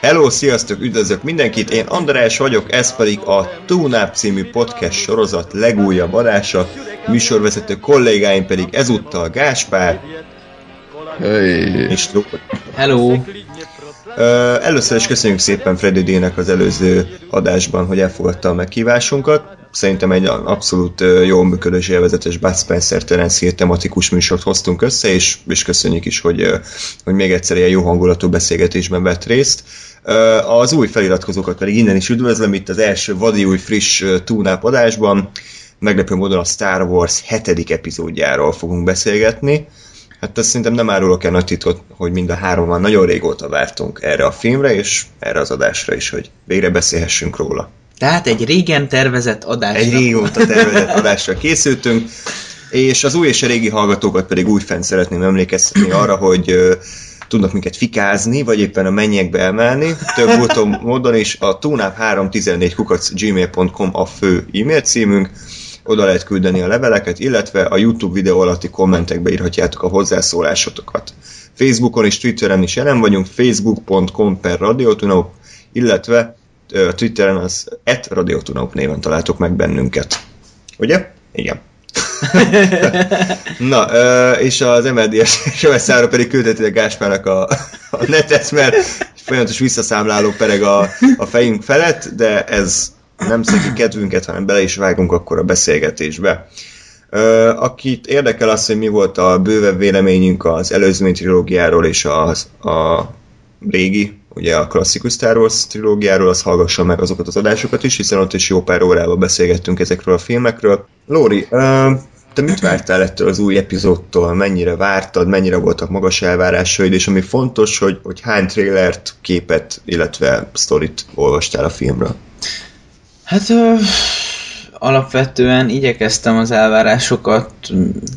Hello, sziasztok, üdvözlök mindenkit, én András vagyok, ez pedig a Túnáp című podcast sorozat legújabb adása, műsorvezető kollégáim pedig ezúttal Gáspár Hey. és Lóri. Hello! Először is köszönjük szépen Freddy D-nek az előző adásban, hogy elfogadta a meghívásunkat. Szerintem egy abszolút jól működő és élvezetes Bud Spencer Terence Hill tematikus műsort hoztunk össze, és, és köszönjük is, hogy, hogy még egyszer ilyen jó hangulatú beszélgetésben vett részt. Az új feliratkozókat pedig innen is üdvözlöm, itt az első vadi új friss ö, túnáp adásban. Meglepő módon a Star Wars hetedik epizódjáról fogunk beszélgetni. Hát azt szerintem nem árulok el nagy titkot, hogy mind a háromban nagyon régóta vártunk erre a filmre, és erre az adásra is, hogy végre beszélhessünk róla. Tehát egy régen tervezett adás. Egy régóta tervezett adásra készültünk, és az új és a régi hallgatókat pedig újfent szeretném emlékeztetni arra, hogy tudnak minket fikázni, vagy éppen a mennyekbe emelni, több úton módon is. A tunap314 kukac gmail.com a fő e-mail címünk, oda lehet küldeni a leveleket, illetve a YouTube videó alatti kommentekbe írhatjátok a hozzászólásotokat. Facebookon és Twitteren is jelen vagyunk, facebook.com per radiotunaup, illetve Twitteren az et radiotunaup néven találtok meg bennünket. Ugye? Igen. Na, és az MLDS SOS-ára pedig küldhetitek Gáspárnak a, a netet, mert folyamatos visszaszámláló pereg a, a fejünk felett, de ez nem szegi kedvünket, hanem bele is vágunk akkor a beszélgetésbe. Akit érdekel az, hogy mi volt a bővebb véleményünk az előzmény trilógiáról és az, a régi, ugye a klasszikus Star Wars trilógiáról, az hallgassa meg azokat az adásokat is, hiszen ott is jó pár órában beszélgettünk ezekről a filmekről. Lóri, te mit vártál ettől az új epizódtól? Mennyire vártad? Mennyire voltak magas elvárásaid? És ami fontos, hogy, hogy hány trailert, képet, illetve sztorit olvastál a filmről? Hát ö, alapvetően igyekeztem az elvárásokat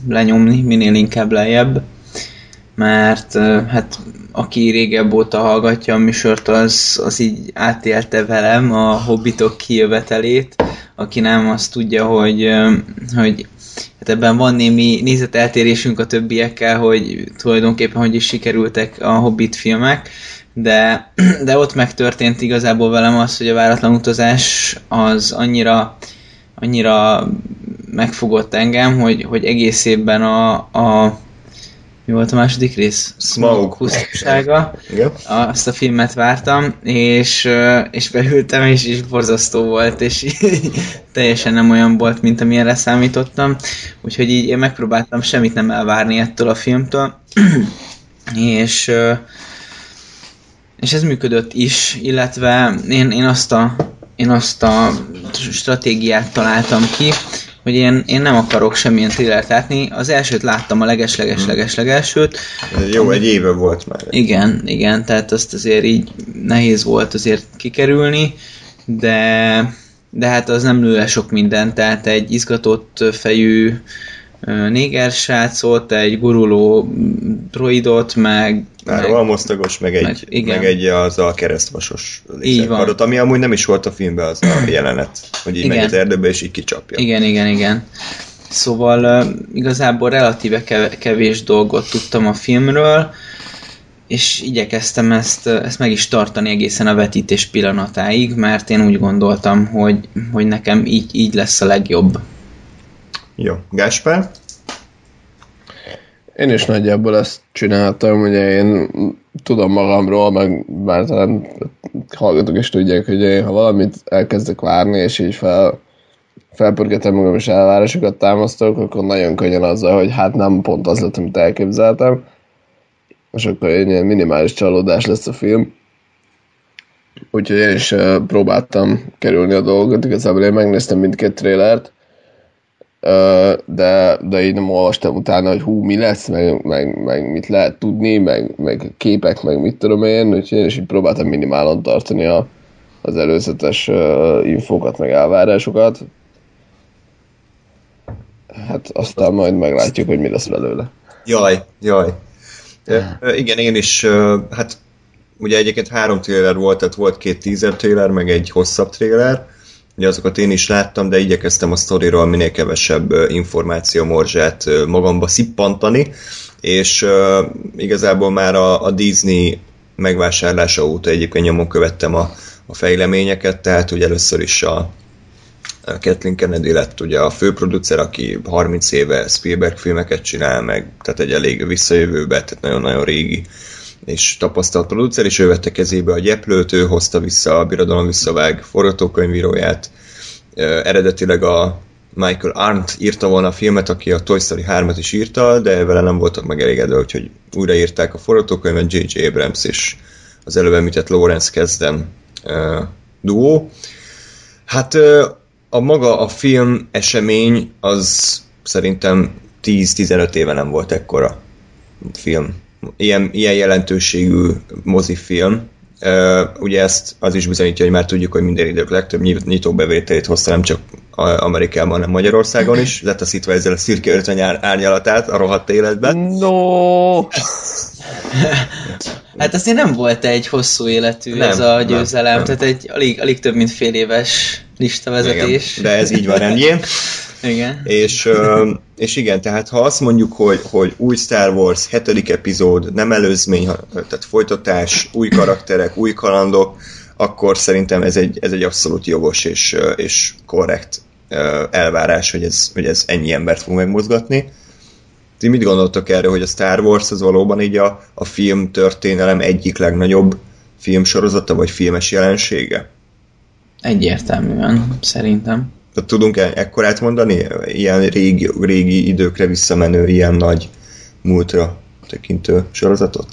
lenyomni, minél inkább lejjebb, mert ö, hát aki régebb óta hallgatja a műsort, az, az így átélte velem a hobbitok kijövetelét, aki nem, azt tudja, hogy, hogy hát ebben van némi nézeteltérésünk a többiekkel, hogy tulajdonképpen hogy is sikerültek a Hobbit filmek, de, de ott megtörtént igazából velem az, hogy a váratlan utazás az annyira, annyira megfogott engem, hogy, hogy egész évben a, a mi volt a második rész? Smaug. Pusztasága. Igen? Azt a filmet vártam, és, ö, és beültem, és, és borzasztó volt, és teljesen nem olyan volt, mint amilyenre számítottam. Úgyhogy így én megpróbáltam semmit nem elvárni ettől a filmtől. és ö, és ez működött is, illetve én, én, azt, a, én azt a stratégiát találtam ki, hogy én, én nem akarok semmilyen thrillert látni. Az elsőt láttam, a leges-leges-leges-legelsőt. Ez jó, egy éve volt már. Igen, igen, tehát azt azért így nehéz volt azért kikerülni, de, de hát az nem lő le sok minden, tehát egy izgatott fejű néger srácot, egy guruló droidot, meg, Már almosztagos, meg egy, meg- igen. meg egy az a keresztvasos lézerkardot, ami amúgy nem is volt a filmben az a jelenet, hogy így Igen. megy az erdőbe és így kicsapja. Igen, igen, igen. Szóval igazából relatíve kev- kevés dolgot tudtam a filmről, és igyekeztem ezt, ezt meg is tartani egészen a vetítés pillanatáig, mert én úgy gondoltam, hogy, hogy nekem így, így lesz a legjobb. Jó. Gáspár? Én is nagyjából ezt csináltam, ugye én tudom magamról, meg már talán hallgatók is tudják, hogy én, ha valamit elkezdek várni, és így fel, felpörgetem magam, és elvárásokat támasztok, akkor nagyon könnyen azzal, hogy hát nem pont az lett, amit elképzeltem, és akkor ilyen minimális csalódás lesz a film. Úgyhogy én is próbáltam kerülni a dolgokat, igazából én megnéztem mindkét trélert, de, de így nem olvastam utána, hogy hú, mi lesz, meg, meg, meg mit lehet tudni, meg, meg képek, meg mit tudom én, úgyhogy én is így próbáltam minimálon tartani a, az előzetes uh, infókat, meg elvárásokat. Hát aztán majd meglátjuk, hogy mi lesz belőle. Jaj, jaj. Igen, én is, hát ugye egyébként három trailer volt, tehát volt két teaser trailer, meg egy hosszabb trailer, ugye azokat én is láttam, de igyekeztem a sztoriról minél kevesebb információ morzsát magamba szippantani, és ö, igazából már a, a Disney megvásárlása óta egyébként nyomon követtem a, a fejleményeket, tehát ugye először is a, a Kathleen Kennedy lett ugye a főproducer, aki 30 éve Spielberg filmeket csinál meg, tehát egy elég visszajövőbe, tehát nagyon-nagyon régi és tapasztalt producer, és ő vette kezébe a gyeplőt, ő hozta vissza a Birodalom visszavág forgatókönyvíróját. Eredetileg a Michael Arndt írta volna a filmet, aki a Toy Story 3-at is írta, de vele nem voltak megelégedve, úgyhogy újraírták a forgatókönyvet J.J. Abrams és az előbb említett Lawrence Kezden uh, duó. Hát uh, a maga a film esemény az szerintem 10-15 éve nem volt ekkora film. Ilyen, ilyen jelentőségű mozifilm. Ugye ezt az is bizonyítja, hogy már tudjuk, hogy minden idők legtöbb nyitóbevételét hozta nem csak Amerikában, hanem Magyarországon is. Letaszítva ezzel a szürke 50 árnyalatát a rohadt életben. No! Hát azért nem volt egy hosszú életű Nem, nem, ez a nem, győzelem, nem. tehát egy alig, alig több mint fél éves listavezetés. Igen, de ez így van rendjén. Igen. És, és igen, tehát ha azt mondjuk, hogy, hogy új Star Wars, hetedik epizód, nem előzmény, tehát folytatás, új karakterek, új kalandok, akkor szerintem ez egy, ez egy abszolút jogos és, és korrekt elvárás, hogy ez, hogy ez ennyi embert fog megmozgatni. Ti mit gondoltok erről, hogy a Star Wars az valóban így a, a film történelem egyik legnagyobb filmsorozata, vagy filmes jelensége? Egyértelműen, szerintem. Tehát tudunk e- ekkorát mondani? Ilyen régi, régi időkre visszamenő, ilyen nagy múltra tekintő sorozatot?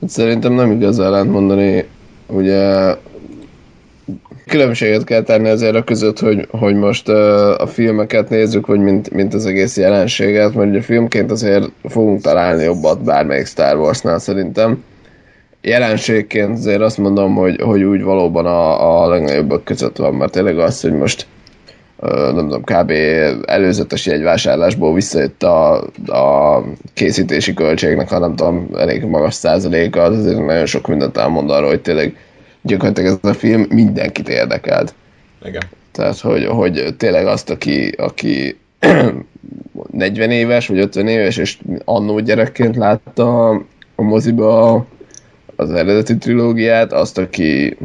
Hát Szerintem nem igaz ellent mondani, ugye különbséget kell tenni azért a között, hogy, hogy most uh, a filmeket nézzük, vagy mint, mint az egész jelenséget, mert ugye filmként azért fogunk találni jobbat bármelyik Star Warsnál szerintem. Jelenségként azért azt mondom, hogy, hogy úgy valóban a, a legnagyobbak között van, mert tényleg az, hogy most nem tudom, kb. előzetes jegyvásárlásból visszajött a, a készítési költségnek, ha nem tudom, elég magas százaléka, az azért nagyon sok mindent elmond arról, hogy tényleg gyakorlatilag ez a film mindenkit érdekelt. Igen. Tehát, hogy, hogy tényleg azt, aki, aki 40 éves, vagy 50 éves, és annó gyerekként látta a moziba az eredeti trilógiát, azt, aki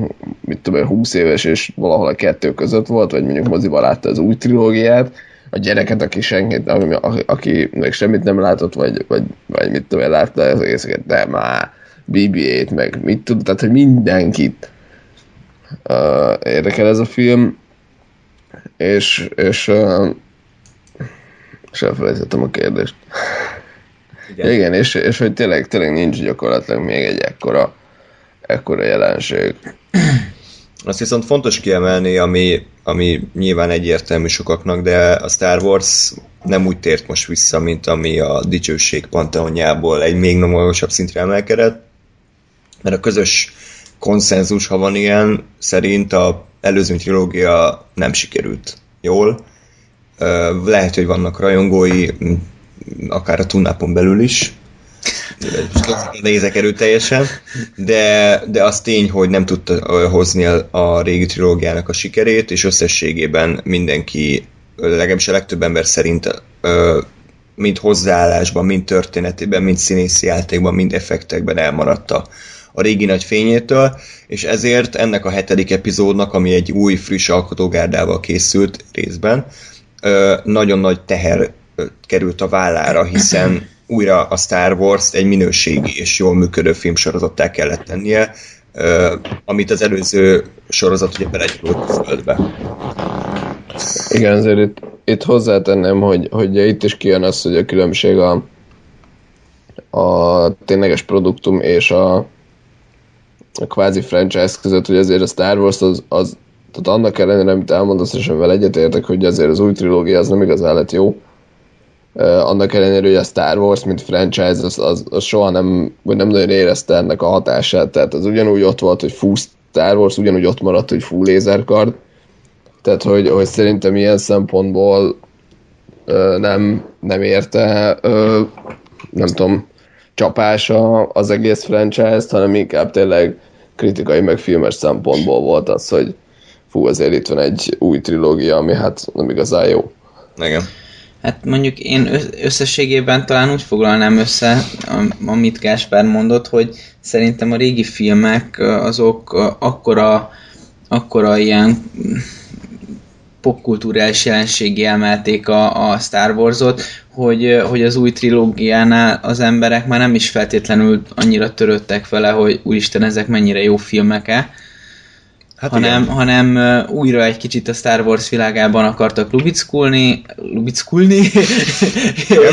mit tudom, én, 20 éves, és valahol a kettő között volt, vagy mondjuk moziba látta az új trilógiát, a gyereket, aki senkit, aki, aki még semmit nem látott, vagy, vagy, vagy mit tudom, látta az egészeket, de már BB-8, meg mit tud, tehát, hogy mindenkit uh, érdekel ez a film, és, és, uh, és elfelejtettem a kérdést. Igen. Igen, és, és hogy tényleg, tényleg nincs gyakorlatilag még egy ekkora, ekkora jelenség. Azt viszont fontos kiemelni, ami, ami nyilván egyértelmű sokaknak, de a Star Wars nem úgy tért most vissza, mint ami a dicsőség panteonjából egy még magasabb szintre emelkedett, mert a közös konszenzus, ha van ilyen, szerint a előző trilógia nem sikerült jól. Lehet, hogy vannak rajongói, akár a tunnapon belül is, nézek erőteljesen, de, de az tény, hogy nem tudta hozni a, régi trilógiának a sikerét, és összességében mindenki, legalábbis a legtöbb ember szerint mind hozzáállásban, mind történetében, mind színészi játékban, mind effektekben elmaradt a, a régi nagy fényétől, és ezért ennek a hetedik epizódnak, ami egy új, friss alkotógárdával készült részben, nagyon nagy teher került a vállára, hiszen újra a Star Wars egy minőségi és jól működő filmsorozattá kellett tennie, amit az előző sorozat ugye belegyújtott a földbe. Igen, azért itt, itt hozzátenném, hogy, hogy itt is kijön az, hogy a különbség a, a tényleges produktum és a, a kvázi franchise között, hogy azért a Star Wars az, az tehát annak ellenére, amit elmondasz, és amivel egyetértek, hogy azért az új trilógia az nem igazán lett jó, annak ellenére, hogy a Star Wars, mint franchise, az, az, az soha nem, vagy nem nagyon érezte ennek a hatását, tehát az ugyanúgy ott volt, hogy full Star Wars, ugyanúgy ott maradt, hogy full lézerkard, tehát hogy, hogy szerintem ilyen szempontból ö, nem, nem érte, ö, nem tudom, csapása az egész franchise-t, hanem inkább tényleg kritikai meg filmes szempontból volt az, hogy fú, azért itt van egy új trilógia, ami hát nem igazán jó. Igen. Hát mondjuk én összességében talán úgy foglalnám össze, amit Gáspár mondott, hogy szerintem a régi filmek azok akkora, akkora ilyen popkulturális jelenségé emelték a, a Star Wars-ot, hogy, hogy az új trilógiánál az emberek már nem is feltétlenül annyira törődtek vele, hogy úristen, ezek mennyire jó filmek-e, Hát hanem, igen. hanem uh, újra egy kicsit a Star Wars világában akartak lubickulni, lubickulni,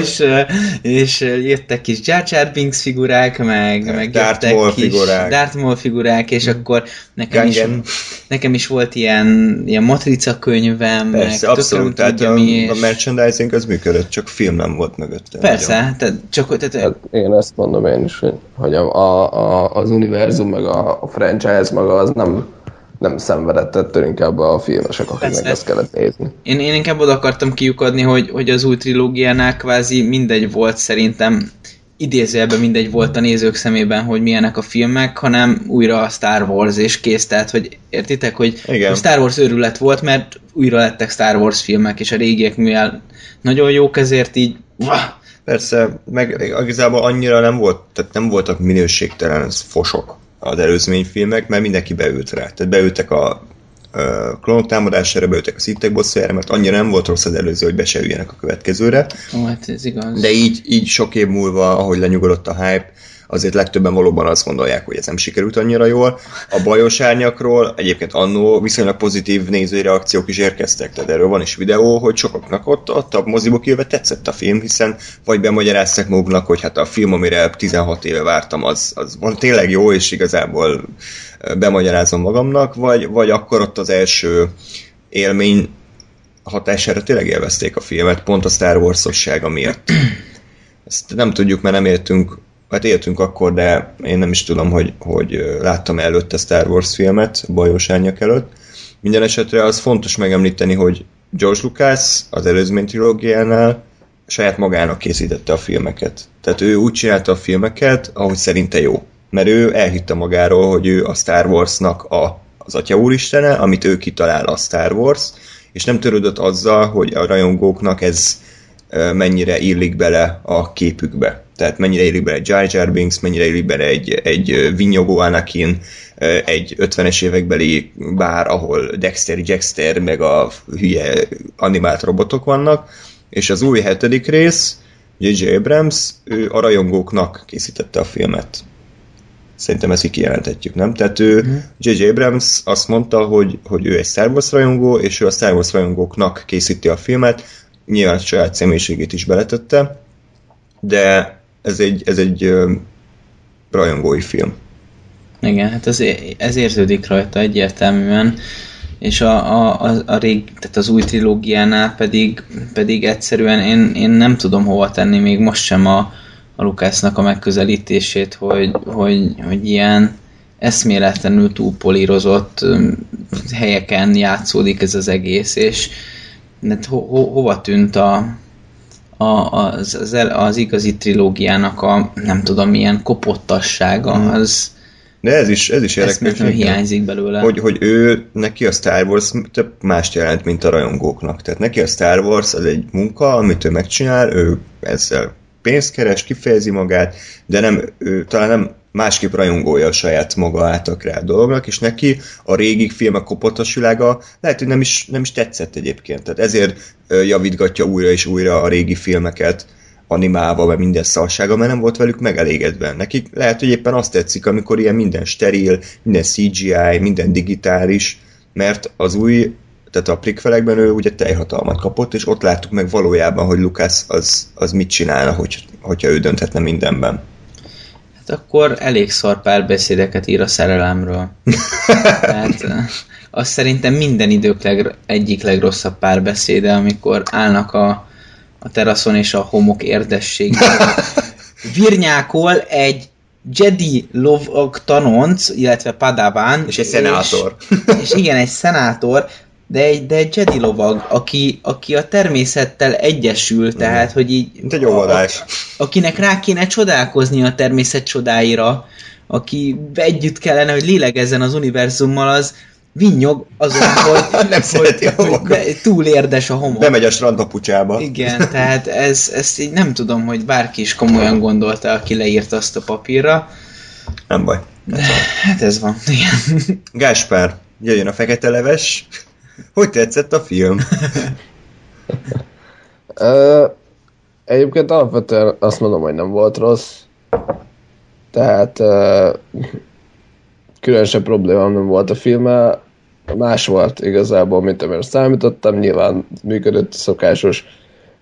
és, uh, és jöttek kis Jar Jar Binks figurák, meg, meg Darth jöttek Maul kis figurák. Darth Maul figurák, és Mhm. akkor nekem is, nekem is volt ilyen, ilyen matrica könyvem, Persze, meg abszolút, tehát tudja a, mi, és... a merchandising az működött, csak film nem volt mögötte. Persze, tehát csak tehát, Hát én ezt mondom én is, hogy, hogy a, a, a, az univerzum, meg a, a franchise maga az nem, nem szenvedett ettől inkább a filmesek, akiknek ezt kellett nézni. Én, én inkább oda akartam kiukadni, hogy, hogy az új trilógiánál kvázi mindegy volt szerintem, idézőjelben mindegy volt a nézők szemében, hogy milyenek a filmek, hanem újra a Star Wars és kész, tehát hogy értitek, hogy Igen. a Star Wars őrület volt, mert újra lettek Star Wars filmek, és a régiek mivel nagyon jók, ezért így Persze, meg igazából annyira nem volt, tehát nem voltak minőségtelen fosok az előzményfilmek, mert mindenki beült rá. Tehát beültek a klónok támadására, beültek a szittek bosszújára, mert annyira nem volt rossz az előző, hogy be se üljenek a következőre. ó, hát ez igaz. De így, így sok év múlva, ahogy lenyugodott a hype, azért legtöbben valóban azt gondolják, hogy ez nem sikerült annyira jól. A bajos árnyakról egyébként annó viszonylag pozitív nézői reakciók is érkeztek, tehát erről van is videó, hogy sokaknak ott, ott a moziba kijövve tetszett a film, hiszen vagy bemagyarázták maguknak, hogy hát a film, amire 16 éve vártam, az, az van tényleg jó, és igazából bemagyarázom magamnak, vagy, vagy akkor ott az első élmény hatására tényleg élvezték a filmet, pont a Star Wars-ossága miatt. Ezt nem tudjuk, mert nem éltünk, hát éltünk akkor, de én nem is tudom, hogy, hogy láttam előtte Star Wars filmet, Bajós Árnyak előtt. Minden esetre az fontos megemlíteni, hogy George Lucas az előzmény trilógiánál saját magának készítette a filmeket. Tehát ő úgy csinálta a filmeket, ahogy szerinte jó. Mert ő elhitte magáról, hogy ő a Star Warsnak a, az Atya Úristene, amit ő kitalál a Star Wars, és nem törődött azzal, hogy a rajongóknak ez mennyire illik bele a képükbe. Tehát mennyire illik bele egy Jar Jar Binks, mennyire illik bele egy, egy vinyogó Anakin, egy 50-es évekbeli bár, ahol Dexter, Jackster, meg a hülye animált robotok vannak, és az új hetedik rész, J.J. Abrams, ő a rajongóknak készítette a filmet. Szerintem ezt így kijelenthetjük, nem? Tehát ő, J.J. Abrams azt mondta, hogy, hogy ő egy Star Wars rajongó, és ő a Star Wars rajongóknak készíti a filmet, nyilván saját személyiségét is beletette, de ez egy, ez egy rajongói film. Igen, hát ez, ez érződik rajta egyértelműen, és a, a, a, a rég, tehát az új trilógiánál pedig, pedig egyszerűen én, én nem tudom hova tenni még most sem a, a Lukásznak a megközelítését, hogy, hogy, hogy ilyen eszméletlenül túlpolírozott helyeken játszódik ez az egész, és de ho, ho, hova tűnt a, a, az, az, az igazi trilógiának a nem tudom milyen kopottassága, az De ez is, ez is érdekes. nekem. hiányzik belőle. hogy, hogy ő, neki a Star Wars több mást jelent, mint a rajongóknak. Tehát neki a Star Wars az egy munka, amit ő megcsinál, ő ezzel pénzt keres, kifejezi magát, de nem, ő talán nem másképp rajongója a saját maga által kreált dolognak, és neki a régi filmek kopottasvilága lehet, hogy nem is, nem is tetszett egyébként. Tehát ezért javítgatja újra és újra a régi filmeket, animálva, meg minden szarsága, mert nem volt velük megelégedve. Nekik lehet, hogy éppen azt tetszik, amikor ilyen minden steril, minden CGI, minden digitális, mert az új, tehát a prikfelekben ő ugye teljhatalmat kapott, és ott láttuk meg valójában, hogy Lucas az, az mit csinálna, hogy, hogyha ő dönthetne mindenben. Hát akkor elég szar párbeszédeket ír a szerelemről. Tehát eh, azt szerintem minden idők leg, egyik legrosszabb párbeszéde, amikor állnak a, a teraszon és a homok érdességében. Virnyákol egy Jedi lovag tanonc, illetve Padawan. És egy szenátor. És, és igen, egy szenátor de egy, de egy Jedi lovag, aki, aki a természettel egyesül, tehát, hogy így... Mint egy óvodás. A, akinek rá kéne csodálkozni a természet csodáira, aki együtt kellene, hogy lélegezzen az univerzummal, az vinnyog azon, hogy, Nem szereti a hogy homokat. be, túl érdes a homok. Bemegy a strandpapucsába. Igen, tehát ez, ezt így nem tudom, hogy bárki is komolyan gondolta, aki leírta azt a papírra. Nem baj. Hát ez van, igen. Gáspár, jöjjön a fekete leves. Hogy tetszett a film? Egyébként alapvetően azt mondom, hogy nem volt rossz. Tehát ö, különösebb problémám nem volt a filmmel. Más volt igazából, mint amire számítottam. Nyilván működött szokásos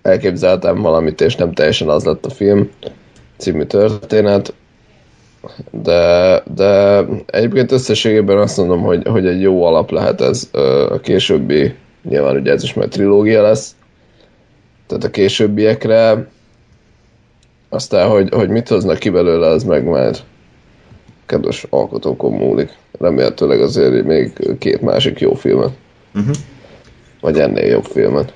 elképzeltem valamit, és nem teljesen az lett a film című történet. De, de egyébként összességében azt mondom, hogy, hogy egy jó alap lehet ez a későbbi, nyilván ugye ez is majd trilógia lesz, tehát a későbbiekre. Aztán, hogy, hogy mit hoznak ki belőle, az meg majd kedves alkotókon múlik. Remélhetőleg azért még két másik jó filmet. Uh-huh. Vagy ennél jobb filmet.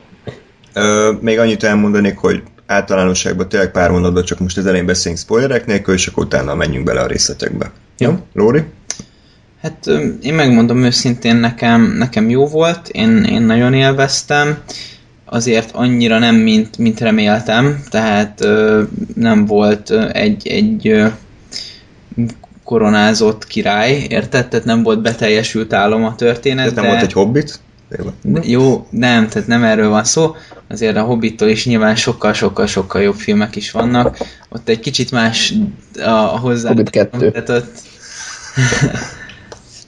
Ö, még annyit elmondanék, hogy általánosságban tényleg pár mondatban csak most az elején beszélünk spoilerek nélkül, és akkor utána menjünk bele a részletekbe. Jó. Lóri? Hát én megmondom őszintén, nekem, nekem jó volt, én, én nagyon élveztem, azért annyira nem, mint, mint reméltem, tehát ö, nem volt egy, egy ö, koronázott király, érted? Tehát nem volt beteljesült álom a történet. Ez nem de... volt egy hobbit? Jó, nem, tehát nem erről van szó. Azért a Hobbittól is nyilván sokkal-sokkal-sokkal jobb filmek is vannak. Ott egy kicsit más a, hozzá... Hobbit kettő. Tehát ott...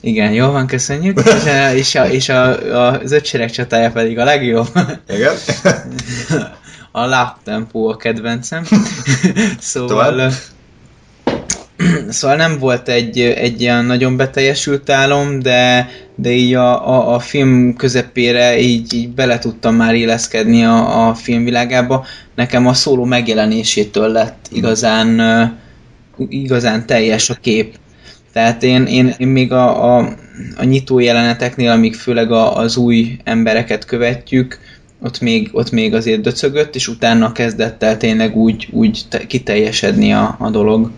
Igen, jól van, köszönjük. És, a, és, a, és a, az ötsereg csatája pedig a legjobb. Igen? A lap tempó a kedvencem. szóval... Tovább? Szóval nem volt egy, egy ilyen nagyon beteljesült álom, de, de így a, a, a film közepére így, így bele tudtam már éleszkedni a, a filmvilágába. Nekem a szóló megjelenésétől lett igazán, igazán teljes a kép. Tehát én, én, én még a, a, a nyitó jeleneteknél, amíg főleg a, az új embereket követjük, ott még, ott még azért döcögött, és utána kezdett el tényleg úgy, úgy te, kiteljesedni a, a dolog.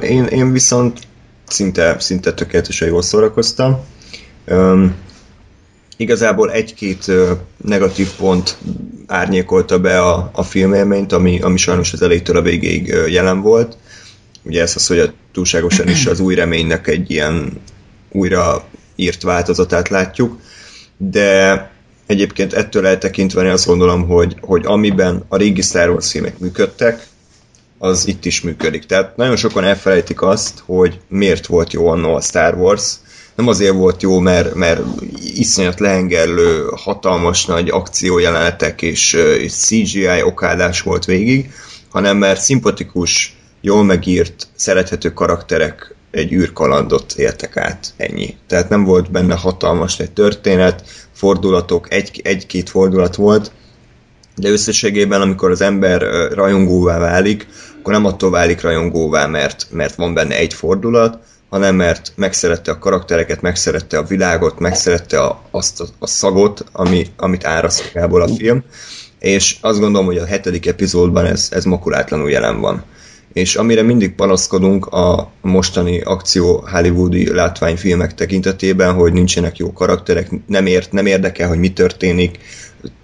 Én, én viszont szinte, szinte tökéletesen jól szórakoztam. Ö, igazából egy-két negatív pont árnyékolta be a, a filmélményt, ami, ami sajnos az elejétől a végéig jelen volt. Ugye ez az, hogy a túlságosan is az új reménynek egy ilyen újra írt változatát látjuk, de egyébként ettől eltekintve én azt gondolom, hogy, hogy amiben a régi Star Wars filmek működtek, az itt is működik. Tehát nagyon sokan elfelejtik azt, hogy miért volt jó annó a Star Wars. Nem azért volt jó, mert, mert iszonyat lehengerlő, hatalmas nagy akciójelenetek és, és CGI okádás volt végig, hanem mert szimpatikus, jól megírt, szerethető karakterek egy űrkalandot éltek át. Ennyi. Tehát nem volt benne hatalmas egy történet, fordulatok, egy, egy-két fordulat volt, de összességében, amikor az ember rajongóvá válik, akkor nem attól válik rajongóvá, mert, mert van benne egy fordulat, hanem mert megszerette a karaktereket, megszerette a világot, megszerette a, azt a, a szagot, ami, amit áraszt magából a film, és azt gondolom, hogy a hetedik epizódban ez, ez makulátlanul jelen van. És amire mindig panaszkodunk a mostani akció hollywoodi látványfilmek tekintetében, hogy nincsenek jó karakterek, nem, ért, nem érdekel, hogy mi történik,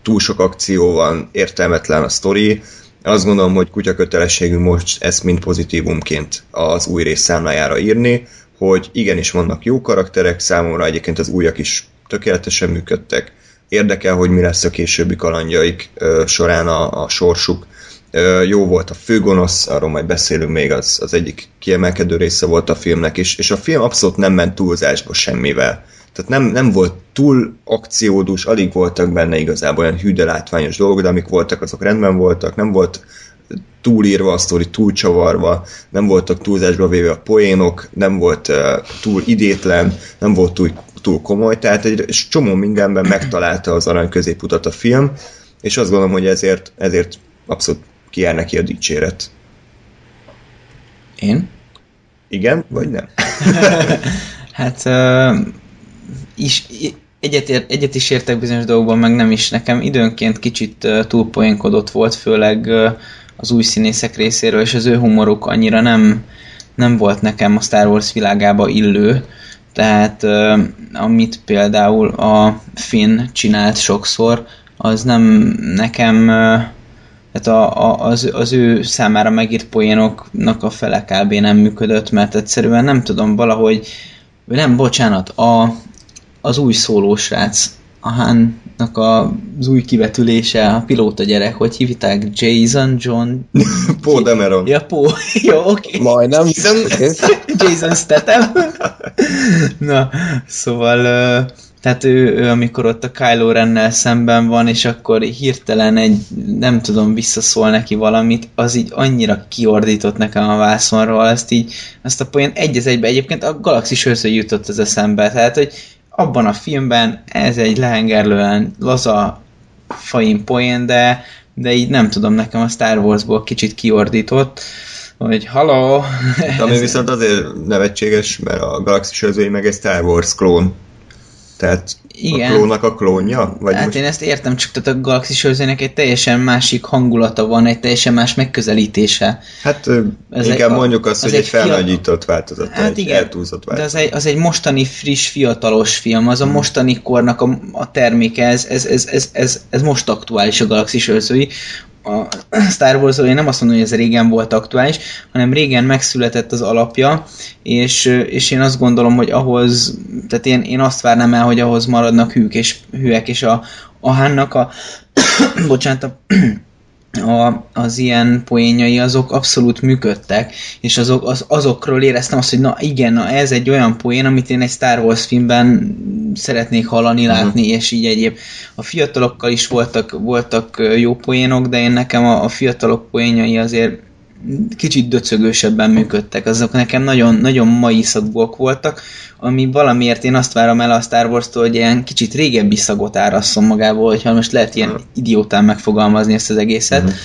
túl sok akció van, értelmetlen a sztori. Azt gondolom, hogy kutya kötelességünk most ezt mind pozitívumként az új rész számlájára írni, hogy igenis vannak jó karakterek, számomra egyébként az újak is tökéletesen működtek. Érdekel, hogy mi lesz a későbbi kalandjaik ö, során a, a sorsuk. Ö, jó volt a főgonosz, arról majd beszélünk még, az, az egyik kiemelkedő része volt a filmnek is, és a film abszolút nem ment túlzásba semmivel. Tehát nem, nem volt túl akciódus, alig voltak benne igazából olyan hűde látványos dolgok, de amik voltak, azok rendben voltak, nem volt túlírva a sztori, túl csavarva, nem voltak túlzásba véve a poénok, nem volt uh, túl idétlen, nem volt túl, túl komoly, tehát egy csomó mindenben megtalálta az arany középutat a film, és azt gondolom, hogy ezért, ezért abszolút kijár neki a dicséret. Én? Igen, vagy nem? Hát uh, is, egyet, egyet is értek bizonyos dolgokban, meg nem is. Nekem időnként kicsit túlpoénkodott volt, főleg az új színészek részéről, és az ő humoruk annyira nem, nem volt nekem a Star Wars világába illő. Tehát amit például a Finn csinált sokszor, az nem nekem tehát a, a, az, az ő számára megírt poénoknak a fele kb. nem működött, mert egyszerűen nem tudom, valahogy, nem, bocsánat, a, az új szólósrác, a Hánnak a, az új kivetülése, a pilóta gyerek, hogy hívták? Jason, John? Paul Demeron. Ja, Paul. Jó, oké. Okay. Majdnem. Jason Statham. Na, szóval tehát ő, ő, amikor ott a Kylo Rennel szemben van, és akkor hirtelen egy, nem tudom, visszaszól neki valamit, az így annyira kiordított nekem a vászonról, azt így, azt a poén egy az egybe, egyébként a Galaxis őrző jutott az eszembe, tehát, hogy abban a filmben ez egy lehengerlően laza fain poén, de, de így nem tudom, nekem a Star Warsból kicsit kiordított, hogy haló. Ami viszont azért nevetséges, mert a Galaxis őrzői meg egy Star Wars klón. Tehát igen. a klónak a klónja? Vagy hát most... én ezt értem, csak tehát a Galaxis őrzőnek egy teljesen másik hangulata van, egy teljesen más megközelítése. Hát ez inkább egy, mondjuk azt, hogy egy felnagyított változat, hát egy igen, eltúlzott változat. De az egy, az egy mostani friss, fiatalos film, az a hmm. mostani kornak a, a terméke, ez, ez, ez, ez, ez, ez most aktuális a Galaxis őrzői a Star wars én nem azt mondom, hogy ez régen volt aktuális, hanem régen megszületett az alapja, és, és én azt gondolom, hogy ahhoz, tehát én, én azt várnám el, hogy ahhoz maradnak hűk és hűek, és a, a Hánnak a bocsánat, a a, az ilyen poénjai azok abszolút működtek, és azok, az, azokról éreztem azt, hogy na igen, na ez egy olyan poén, amit én egy Star Wars filmben szeretnék hallani, látni, uh-huh. és így egyéb. A fiatalokkal is voltak, voltak jó poénok, de én nekem a, a fiatalok poénjai azért kicsit döcögősebben működtek, azok nekem nagyon, nagyon mai szagúak voltak, ami valamiért én azt várom el a Star Wars-tól, hogy ilyen kicsit régebbi szagot árasszon magából, hogyha most lehet ilyen idiótán megfogalmazni ezt az egészet. Uh-huh.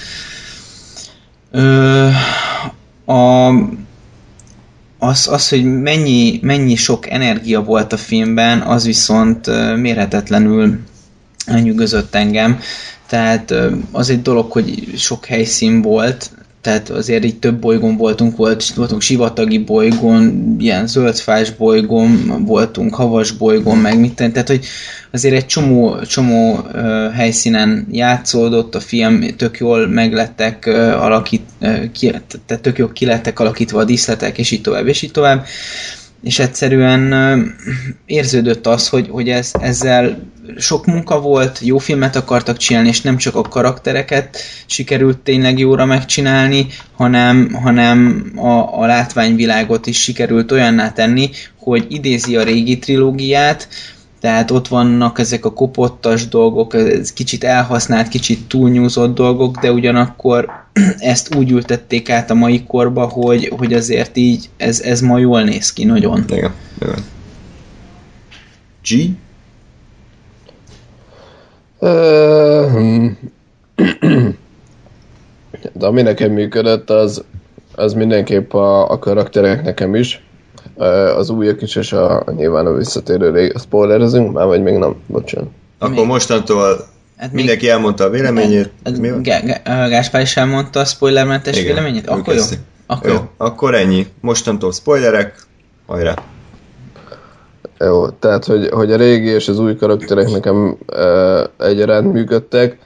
Ö, a, az, az, hogy mennyi, mennyi sok energia volt a filmben, az viszont mérhetetlenül nyűgözött engem. Tehát az egy dolog, hogy sok helyszín volt, tehát azért így több bolygón voltunk, volt, voltunk sivatagi bolygón, ilyen zöldfás bolygón, voltunk havas bolygón, meg mit tehát hogy azért egy csomó, csomó uh, helyszínen játszódott, a film tök jól meglettek uh, alakít, uh, ki, tehát tök jól kilettek alakítva a díszletek, és így tovább, és így tovább. És egyszerűen érződött az, hogy, hogy ez, ezzel sok munka volt, jó filmet akartak csinálni, és nem csak a karaktereket sikerült tényleg jóra megcsinálni, hanem, hanem a, a látványvilágot is sikerült olyanná tenni, hogy idézi a régi trilógiát, tehát ott vannak ezek a kopottas dolgok, ez kicsit elhasznált, kicsit túlnyúzott dolgok, de ugyanakkor ezt úgy ültették át a mai korba, hogy, hogy azért így ez, ez ma jól néz ki nagyon. Igen, igen. G? De ami nekem működött, az, az mindenképp a, a karakterek nekem is az újak is, és a, a nyilván a visszatérő rég. Spoilerezünk már, vagy még nem? Bocsánat. Akkor még... mostantól hát mindenki még... elmondta a véleményét. Hát, Mi Gáspár is elmondta a spoilermentes véleményét? Akkor jó. Akkor jó. Akkor ennyi. Mostantól spoilerek. Hajrá. Jó, tehát hogy, hogy a régi és az új karakterek nekem e, egyaránt működtek.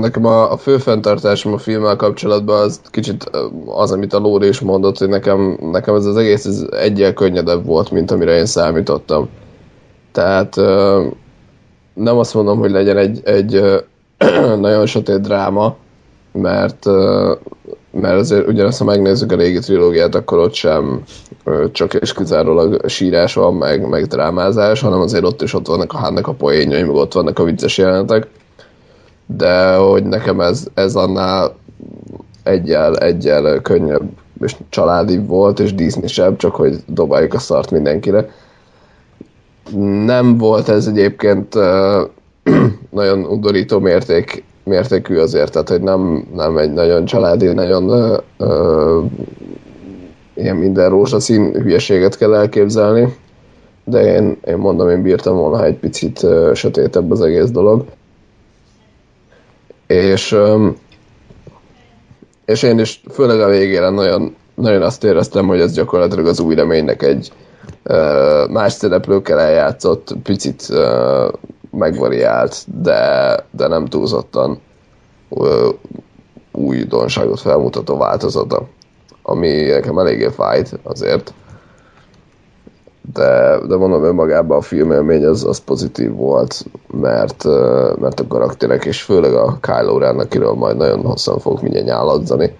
Nekem a, a fő fenntartásom a filmmel kapcsolatban az kicsit az, amit a Lóri is mondott, hogy nekem, nekem ez az egész ez egyel könnyedebb volt, mint amire én számítottam. Tehát nem azt mondom, hogy legyen egy, egy nagyon sötét dráma, mert, mert azért ugyanazt, ha megnézzük a régi trilógiát, akkor ott sem csak és kizárólag sírás van, meg, meg drámázás, hanem azért ott is ott vannak a hánnak a poénjai, meg ott vannak a vicces jelenetek de hogy nekem ez, ez annál egyel, egyel könnyebb és családi volt, és Disney-sebb, csak hogy dobáljuk a szart mindenkire. Nem volt ez egyébként nagyon undorító mérték, mértékű azért, tehát hogy nem, nem egy nagyon családi, nagyon uh, uh, ilyen minden rózsaszín hülyeséget kell elképzelni. de én, én mondom, én bírtam volna, ha egy picit uh, sötétebb az egész dolog. És, um, és én is főleg a végére nagyon, nagyon azt éreztem, hogy ez gyakorlatilag az új reménynek egy uh, más szereplőkkel eljátszott, picit uh, megvariált, de, de nem túlzottan uh, újdonságot felmutató változata, ami nekem eléggé fájt azért de, de mondom, önmagában a filmélmény az, az pozitív volt, mert, mert a karakterek, és főleg a Kylo Ren, akiről majd nagyon hosszan fogok mindjárt nyáladzani,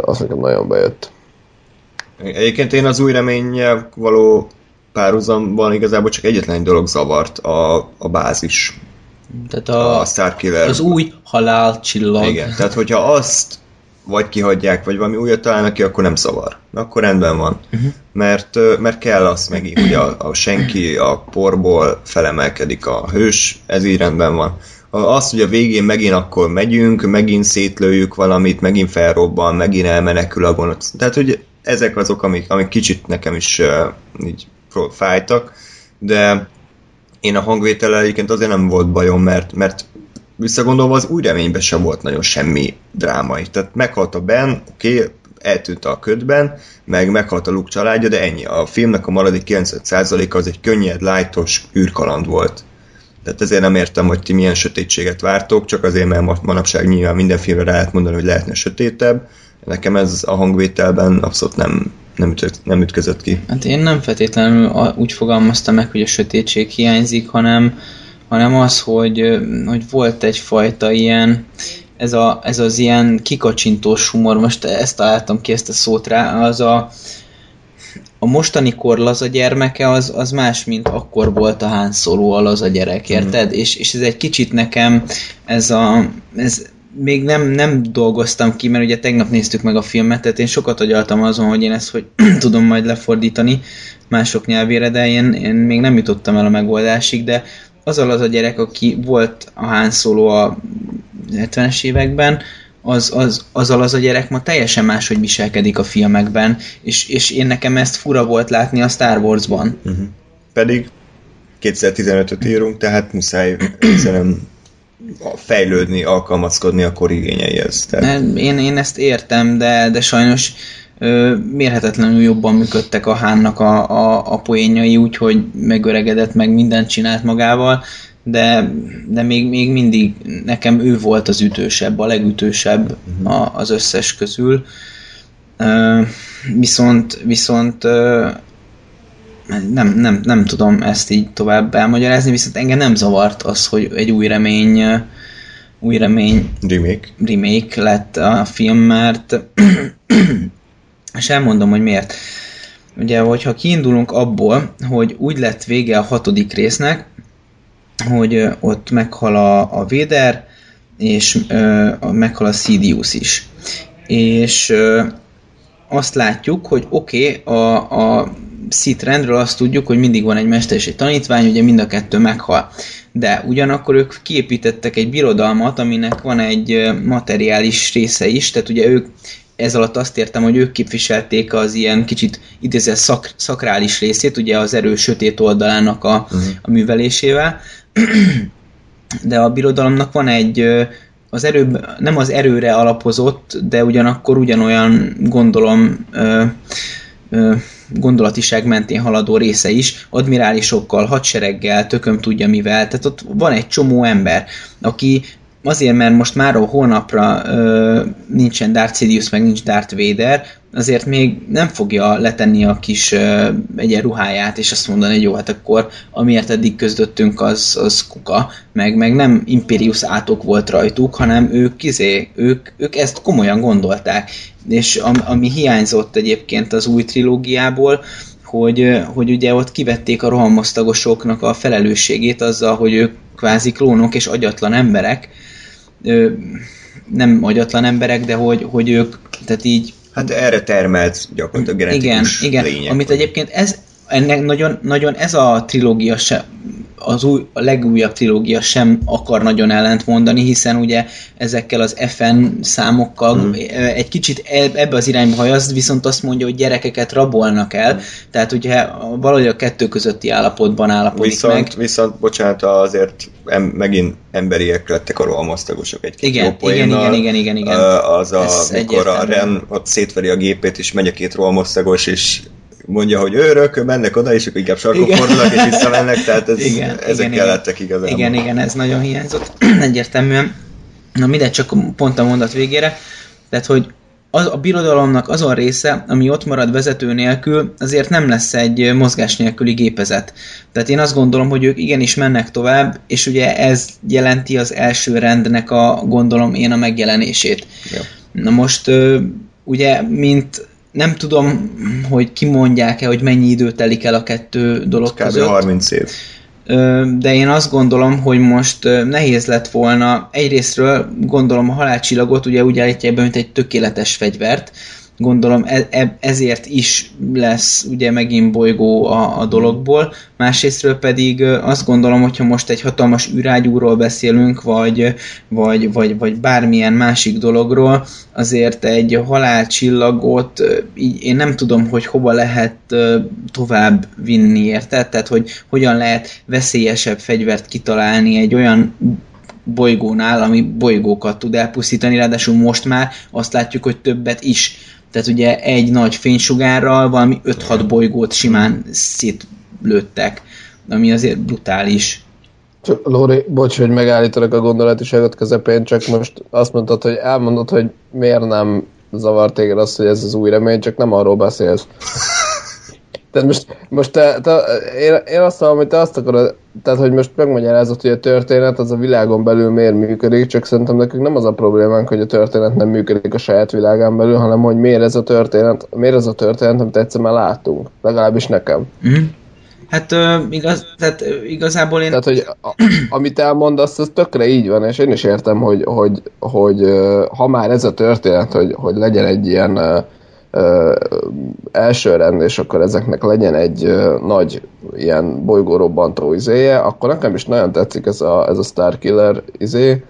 az nekem nagyon bejött. Egyébként én az új reménnyel való párhuzamban igazából csak egyetlen dolog zavart, a, a bázis. Tehát a, a Starkiller. Az új halálcsillag. Igen, tehát hogyha azt vagy kihagyják, vagy valami újat találnak ki, akkor nem szavar. Akkor rendben van. Uh-huh. Mert, mert kell az megint, hogy a, a senki a porból felemelkedik a hős, ez így rendben van. Az, hogy a végén megint akkor megyünk, megint szétlőjük valamit, megint felrobban, megint elmenekül a gonosz. Tehát, hogy ezek azok, amik, amik kicsit nekem is uh, így fájtak, de én a hangvétellel egyébként azért nem volt bajom, mert, mert visszagondolva az új reményben sem volt nagyon semmi drámai. Tehát meghalt a Ben, oké, okay, eltűnt a ködben, meg meghalt a Luke családja, de ennyi. A filmnek a maradék 90%-a az egy könnyed, lájtos űrkaland volt. Tehát ezért nem értem, hogy ti milyen sötétséget vártok, csak azért, mert manapság nyilván minden filmre rá lehet mondani, hogy lehetne sötétebb. Nekem ez a hangvételben abszolút nem, nem, ütközött, nem ütközött ki. Hát én nem feltétlenül úgy fogalmaztam meg, hogy a sötétség hiányzik, hanem hanem az, hogy, hogy volt egyfajta ilyen, ez, a, ez az ilyen kikacsintós humor, most ezt találtam ki ezt a szót rá, az a, a mostani kor laza gyermeke az, az más, mint akkor volt a hán Solo a laza gyerek, érted? Mm. És, és ez egy kicsit nekem ez a, ez, még nem, nem dolgoztam ki, mert ugye tegnap néztük meg a filmet, tehát én sokat agyaltam azon, hogy én ezt hogy tudom majd lefordítani mások nyelvére, de én, én még nem jutottam el a megoldásig, de azzal az a gyerek, aki volt a Han Solo a 70-es években, az, az, azzal az a gyerek ma teljesen máshogy viselkedik a filmekben, és, és én nekem ezt fura volt látni a Star Wars-ban. Uh-huh. Pedig 2015-öt írunk, tehát muszáj szerintem fejlődni, alkalmazkodni a kor igényeihez. Tehát... Én, én ezt értem, de, de sajnos mérhetetlenül jobban működtek a hánnak a, a, a poénjai, úgyhogy megöregedett, meg mindent csinált magával, de, de még, még mindig nekem ő volt az ütősebb, a legütősebb uh-huh. a, az összes közül. Uh, viszont viszont uh, nem, nem, nem tudom ezt így tovább elmagyarázni, viszont engem nem zavart az, hogy egy új remény új remény remake, remake lett a film, mert és elmondom, hogy miért. Ugye, hogyha kiindulunk abból, hogy úgy lett vége a hatodik résznek, hogy ott meghal a, a Véder, és ö, meghal a Sidious is. És ö, azt látjuk, hogy oké, okay, a, a Sith rendről azt tudjuk, hogy mindig van egy mester és egy tanítvány, ugye mind a kettő meghal. De ugyanakkor ők kiépítettek egy birodalmat, aminek van egy materiális része is, tehát ugye ők ez alatt azt értem, hogy ők képviselték az ilyen kicsit idézett szak, szakrális részét, ugye az erő sötét oldalának a, uh-huh. a művelésével, de a birodalomnak van egy az erő, nem az erőre alapozott, de ugyanakkor ugyanolyan gondolom ö, ö, gondolatiság mentén haladó része is, admirálisokkal, hadsereggel, tököm tudja mivel, tehát ott van egy csomó ember, aki azért, mert most már a hónapra ö, nincsen Darth Sidious, meg nincs Darth Vader, azért még nem fogja letenni a kis ö, egyenruháját, és azt mondani, hogy jó, hát akkor amiért eddig közöttünk, az, az kuka, meg, meg nem Imperius átok volt rajtuk, hanem ők, izé, ők, ők ezt komolyan gondolták. És am, ami hiányzott egyébként az új trilógiából, hogy, hogy ugye ott kivették a rohamosztagosoknak a felelősségét azzal, hogy ők kvázi klónok és agyatlan emberek, nem agyatlan emberek, de hogy, hogy ők, tehát így... Hát erre termelt gyakorlatilag genetikus Igen, igen. Lények, amit egyébként ez, ennek nagyon, nagyon ez a trilógia sem, az új, a legújabb trilógia sem akar nagyon ellent mondani, hiszen ugye ezekkel az FN számokkal mm. egy kicsit ebbe az irányba hajaz, viszont azt mondja, hogy gyerekeket rabolnak el, mm. tehát ugye valahogy a kettő közötti állapotban állapodik viszont, meg. Viszont, bocsánat, azért em, megint emberiek lettek a rohamosztagosok egy igen, jó poénnal. igen, igen, igen, igen. Az a, mikor a Ren ott szétveri a gépét, és megy a két rohamosztagos, és mondja, hogy őrök, mennek oda, és akkor inkább sarkon fordulnak, és visszamennek, tehát ez, igen, ezek igen, kellettek igazán. Igen, igen, ez nagyon hiányzott egyértelműen. Na mindegy, csak pont a mondat végére. Tehát, hogy az, a birodalomnak azon része, ami ott marad vezető nélkül, azért nem lesz egy mozgás nélküli gépezet. Tehát én azt gondolom, hogy ők igenis mennek tovább, és ugye ez jelenti az első rendnek a, gondolom én, a megjelenését. Ja. Na most ugye, mint nem tudom, hogy kimondják-e, hogy mennyi idő telik el a kettő dolog Kb. között. 30 év. De én azt gondolom, hogy most nehéz lett volna, egyrésztről gondolom a halálcsillagot ugye úgy állítják be, mint egy tökéletes fegyvert, gondolom e, e, ezért is lesz ugye megint bolygó a, a dologból, másrésztről pedig azt gondolom, hogyha most egy hatalmas űrágyúról beszélünk, vagy, vagy, vagy, vagy bármilyen másik dologról, azért egy halálcsillagot így én nem tudom, hogy hova lehet tovább vinni, érted? Tehát, hogy hogyan lehet veszélyesebb fegyvert kitalálni egy olyan bolygónál, ami bolygókat tud elpusztítani, ráadásul most már azt látjuk, hogy többet is tehát ugye egy nagy fénysugárral valami 5-6 bolygót simán szétlőttek, ami azért brutális. Csak, Lóri, bocs, hogy megállítanak a gondolatiságot közepén, csak most azt mondtad, hogy elmondod, hogy miért nem zavar téged az, hogy ez az új remény, csak nem arról beszélsz. Tehát most, most te, te, én, én azt mondom, hogy te azt akarod, tehát hogy most megmagyarázod, hogy a történet az a világon belül miért működik, csak szerintem nekünk nem az a problémánk, hogy a történet nem működik a saját világán belül, hanem hogy miért ez a történet, miért ez a történet, amit egyszer már láttunk. Legalábbis nekem. Mm. Hát uh, igaz, tehát, igazából én... Tehát, hogy a, amit elmondasz, az tökre így van, és én is értem, hogy, hogy, hogy uh, ha már ez a történet, hogy, hogy legyen egy ilyen első rend, és akkor ezeknek legyen egy nagy ilyen bolygórobbantó izéje, akkor nekem is nagyon tetszik ez a, ez a Starkiller izé,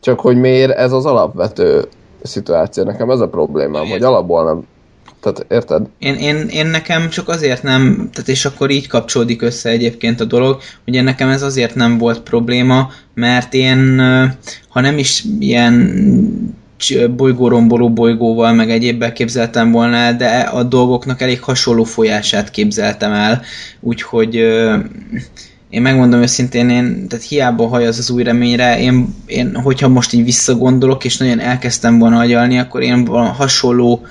csak hogy miért ez az alapvető szituáció. Nekem ez a problémám, hogy alapból nem tehát érted? Én, én, én nekem csak azért nem, tehát és akkor így kapcsolódik össze egyébként a dolog, ugye nekem ez azért nem volt probléma, mert én, ha nem is ilyen bolygóromboló bolygóval, meg egyébben képzeltem volna el, de a dolgoknak elég hasonló folyását képzeltem el, úgyhogy én megmondom őszintén, én, tehát hiába haj az az új reményre, én, én, hogyha most így visszagondolok, és nagyon elkezdtem volna agyalni, akkor én hasonló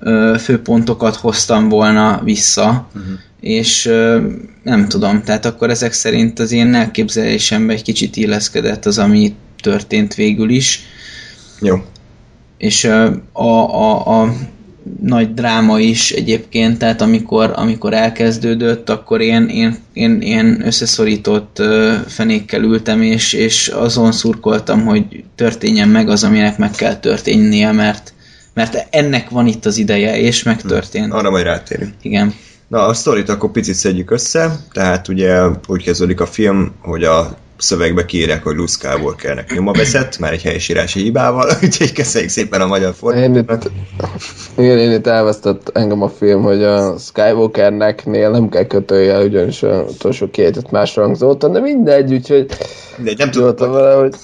ö, főpontokat hoztam volna vissza, uh-huh. és ö, nem tudom, tehát akkor ezek szerint az én elképzelésemben egy kicsit illeszkedett az, ami történt végül is. Jó. És a, a, a nagy dráma is egyébként, tehát amikor, amikor elkezdődött, akkor én, én, én, én összeszorított fenékkel ültem, és, és azon szurkoltam, hogy történjen meg az, aminek meg kell történnie, mert, mert ennek van itt az ideje, és megtörtént. Arra majd rátérünk. Igen. Na, a sztorit akkor picit szedjük össze, tehát ugye úgy kezdődik a film, hogy a szövegbe kiírják, hogy Luke Skywalkernek nyoma veszett, már egy helyesírási hibával, úgyhogy köszönjük szépen a magyar fordítást. Igen, én itt elvesztett engem a film, hogy a Skywalkernek-nél nem kell kötője, ugyanis a utolsó két más rangzóta, de mindegy, úgyhogy mindegy, nem tudtam vele, hogy...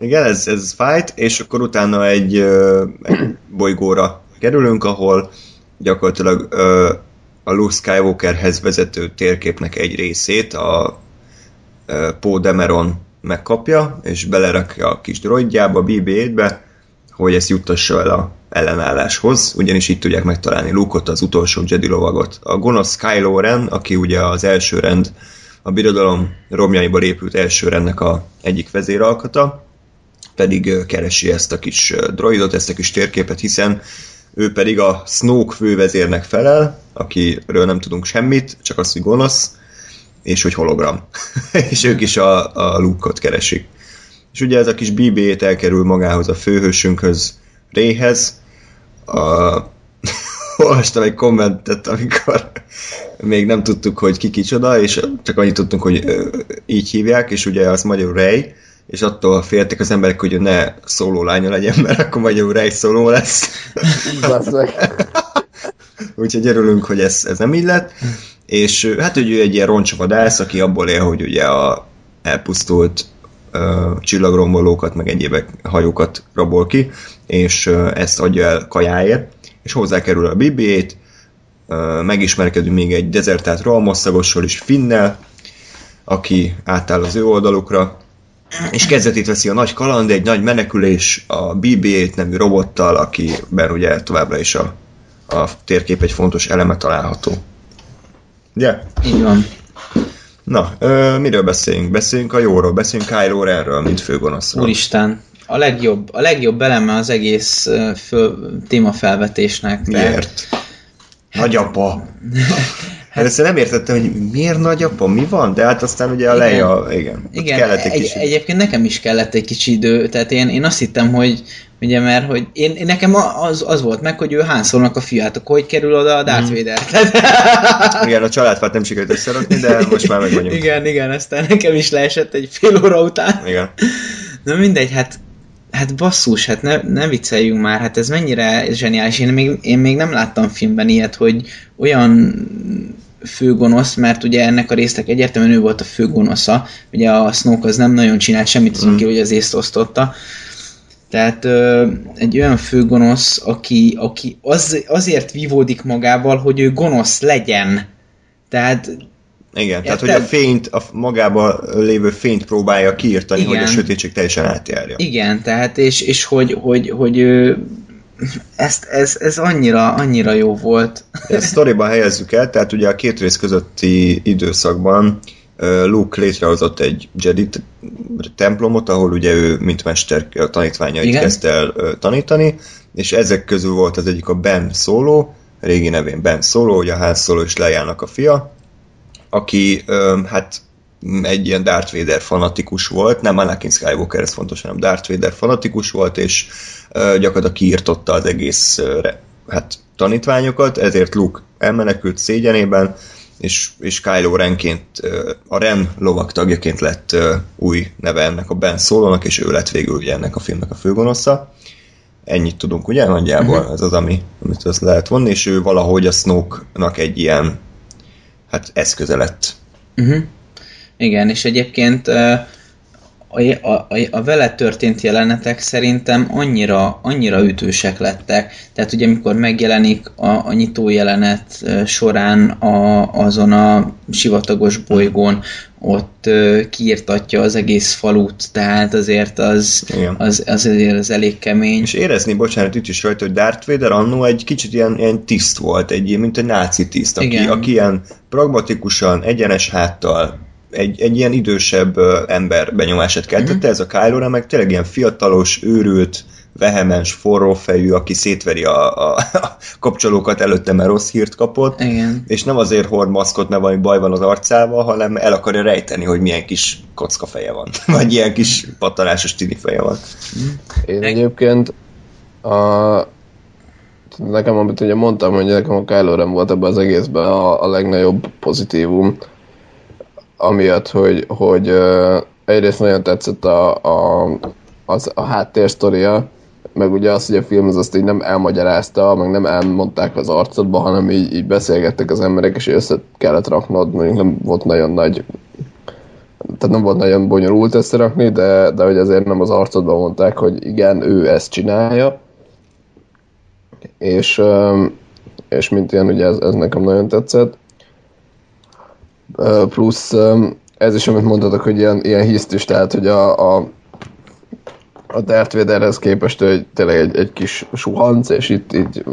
Igen, ez, ez fájt, és akkor utána egy, egy bolygóra kerülünk, ahol gyakorlatilag a Luke Skywalkerhez vezető térképnek egy részét a Paul Demeron megkapja, és belerakja a kis droidjába, BB-8-be, hogy ezt juttassa el a ellenálláshoz, ugyanis itt tudják megtalálni Luke-ot, az utolsó Jedi lovagot. A gonosz Kylo Ren, aki ugye az első rend, a birodalom romjaiból épült első rendnek a egyik vezéralkata, pedig keresi ezt a kis droidot, ezt a kis térképet, hiszen ő pedig a Snoke fővezérnek felel, akiről nem tudunk semmit, csak azt, hogy gonosz, és hogy hologram. és ők is a, a lukkot keresik. És ugye ez a kis BB-t elkerül magához a főhősünkhöz, Réhez, a, olvastam egy kommentet, amikor még nem tudtuk, hogy ki kicsoda, és csak annyit tudtunk, hogy így hívják, és ugye az magyarul Ray, és attól féltek az emberek, hogy ne szóló lánya legyen, mert akkor magyarul Ray szóló lesz. Úgyhogy örülünk, hogy ez, ez nem így lett. És hát, hogy ő egy ilyen roncsvadász, aki abból él, hogy ugye a elpusztult ö, csillagrombolókat, meg egyébek hajókat rabol ki, és ö, ezt adja el kajáért, és hozzákerül a BB-ét, megismerkedünk még egy dezertált rohamosszagosról is Finnel, aki átáll az ő oldalukra, és kezdetét veszi a nagy kaland, egy nagy menekülés a BB-8 nevű robottal, akiben ugye továbbra is a, a térkép egy fontos eleme található. Ugye? Így van. Na, ö, miről beszéljünk? Beszéljünk a jóról, beszéljünk Kylo Renről, mint főgonoszról. Úristen, a legjobb, a legjobb eleme az egész föl, témafelvetésnek. de- Miért? Nagyapa. Hát ezt nem értettem, hogy miért nagyapa, mi van? De hát aztán ugye a. Leia, igen. Igen, kellett egy egy, kicsit. egyébként nekem is kellett egy kicsi idő, tehát én, én azt hittem, hogy ugye, mert hogy én, nekem az, az volt meg, hogy ő Han Solo-nak a fiát, akkor hogy kerül oda a Darth Mhm. Vader? Igen, a családfát nem sikerült összerakni, de most már meg vagyunk. igen, igen, aztán nekem is leesett egy fél óra után. Igen. Na mindegy, hát Hát basszus, hát ne, ne vicceljünk már, hát ez mennyire zseniális. Én még, én még nem láttam filmben ilyet, hogy olyan főgonosz, mert ugye ennek a résznek egyértelműen ő volt a főgonosza, ugye a Snoke az nem nagyon csinált semmit azon kívül, hogy az észt osztotta. Tehát ö, egy olyan főgonosz, aki, aki az, azért vívódik magával, hogy ő gonosz legyen. Tehát Igen, tehát hogy a fényt, a magában lévő fényt próbálja kiírtani, Igen. hogy a sötétség teljesen átjárja. Igen, tehát és, és hogy, hogy, hogy ő, ezt, ez, ez annyira, annyira jó volt. A sztoriban helyezzük el, tehát ugye a két rész közötti időszakban Luke létrehozott egy Jedi templomot, ahol ugye ő, mint mester a tanítványait Igen. kezdte el tanítani, és ezek közül volt az egyik a Ben Solo, régi nevén Ben Solo, ugye a Han Solo és Leia-nak a fia, aki hát egy ilyen Darth Vader fanatikus volt, nem Anakin Skywalker, ez fontos, hanem Darth Vader fanatikus volt, és gyakorlatilag kiirtotta az egész hát, tanítványokat, ezért Luke elmenekült szégyenében, és, és Kylo Renként a Ren lovak tagjaként lett új neve ennek a Ben Solo-nak, és ő lett végül ugye ennek a filmnek a főgonosza. Ennyit tudunk, ugye? Nagyjából Mhm. ez az, ami, amit azt lehet vonni, és ő valahogy a Snoke-nak egy ilyen hát eszköze lett. Uh-huh. Igen, és egyébként a, a, a, vele történt jelenetek szerintem annyira, annyira ütősek lettek. Tehát ugye amikor megjelenik a, a nyitó jelenet során a, azon a sivatagos bolygón, ott ö, kiirtatja az egész falut, tehát azért az, Igen. az, az azért az elég kemény. És érezni, bocsánat, itt is rajta, hogy Darth Vader annó egy kicsit ilyen, ilyen tiszt volt, egy mint egy náci tiszt, aki, Igen. aki ilyen pragmatikusan, egyenes háttal, egy, egy ilyen idősebb ember benyomását keltette, Mhm. ez a Kylo Ren meg tényleg ilyen fiatalos, őrült, vehemens, forrófejű, aki szétveri a, a, a kapcsolókat előtte, mert rossz hírt kapott, Igen. és nem azért hord maszkot, mert valami baj van az arcával, hanem el akarja rejteni, hogy milyen kis kocka feje van, vagy ilyen kis pattanásos tini feje van. Én Meg- egyébként a... Nekem, amit ugye mondtam, hogy nekem a Kylo Ren volt ebben az egészben a, a legnagyobb pozitívum, amiatt, hogy, hogy egyrészt nagyon tetszett a, a, az, a háttérsztoria, meg ugye az, hogy a film az azt így nem elmagyarázta, meg nem elmondták az arcodba, hanem így, így beszélgettek az emberek, és össze kellett raknod, mondjuk nem volt nagyon nagy tehát nem volt nagyon bonyolult összerakni, de, de hogy azért nem az arcodban mondták, hogy igen, ő ezt csinálja. És, és mint ilyen, ugye ez, ez nekem nagyon tetszett. Plusz ez is, amit mondtatok, hogy ilyen, ilyen hiszt is, tehát hogy a, a, a Darth Vaderhez képest ő egy, tényleg egy, egy kis suhanc, és itt így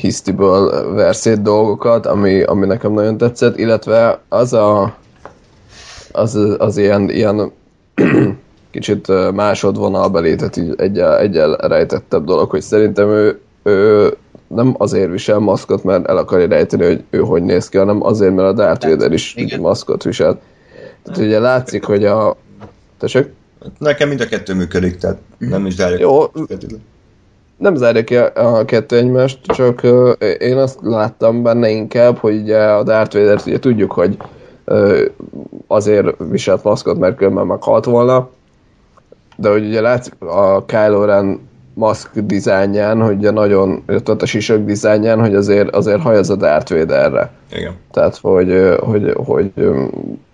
hisztiből ver szét dolgokat, ami, ami nekem nagyon tetszett, illetve az a az, az ilyen, ilyen kicsit másodvonalbeli, tehát így egyel, egyel rejtettebb dolog, hogy szerintem ő, ő nem azért visel maszkot, mert el akarja rejteni, hogy ő hogy néz ki, hanem azért, mert a Darth Vader is Igen. maszkot visel. Tehát ugye látszik, hogy a... Tessék? Nekem mind a kettő működik, tehát nem is zárjuk. Jó, nem zárja ki a kettő egymást, csak uh, én azt láttam benne inkább, hogy ugye a Darth vader ugye tudjuk, hogy uh, azért viselt maszkot, mert különben meghalt volna, de hogy ugye látszik a Kylo Ren maszk dizájnján, hogy ugye nagyon, ott a sisök dizájnján, hogy azért, azért hajaz a Darth Vaderre. Igen. Tehát, hogy, hogy, hogy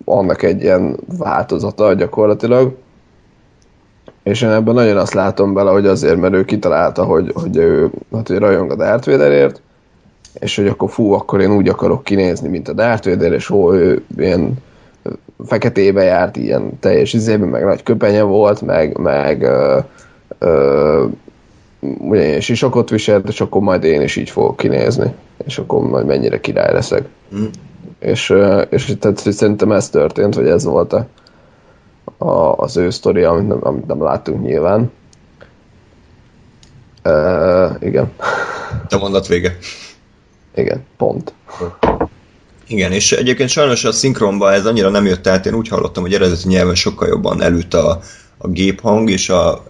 annak egy ilyen változata gyakorlatilag. És én ebben nagyon azt látom bele, hogy azért, mert ő kitalálta, hogy, hogy ő hát, hogy rajong a Darth Vaderért, és hogy akkor fú, akkor én úgy akarok kinézni, mint a Darth Vader, és ó, ő ilyen feketébe járt, ilyen teljes izében, meg nagy köpenye volt, meg, meg ö, ö, ugye én sisakot viselt, és akkor majd én is így fogok kinézni, és akkor majd mennyire király leszek. Mm. És, és tehát szerintem ez történt, hogy ez volt a, a, az ő sztori, amit nem, amit nem láttunk nyilván. Uh, igen. A mondat vége. Igen, pont. Igen, és egyébként sajnos a szinkronban ez annyira nem jött át, én úgy hallottam, hogy eredeti nyelven sokkal jobban elült a, a géphang és a,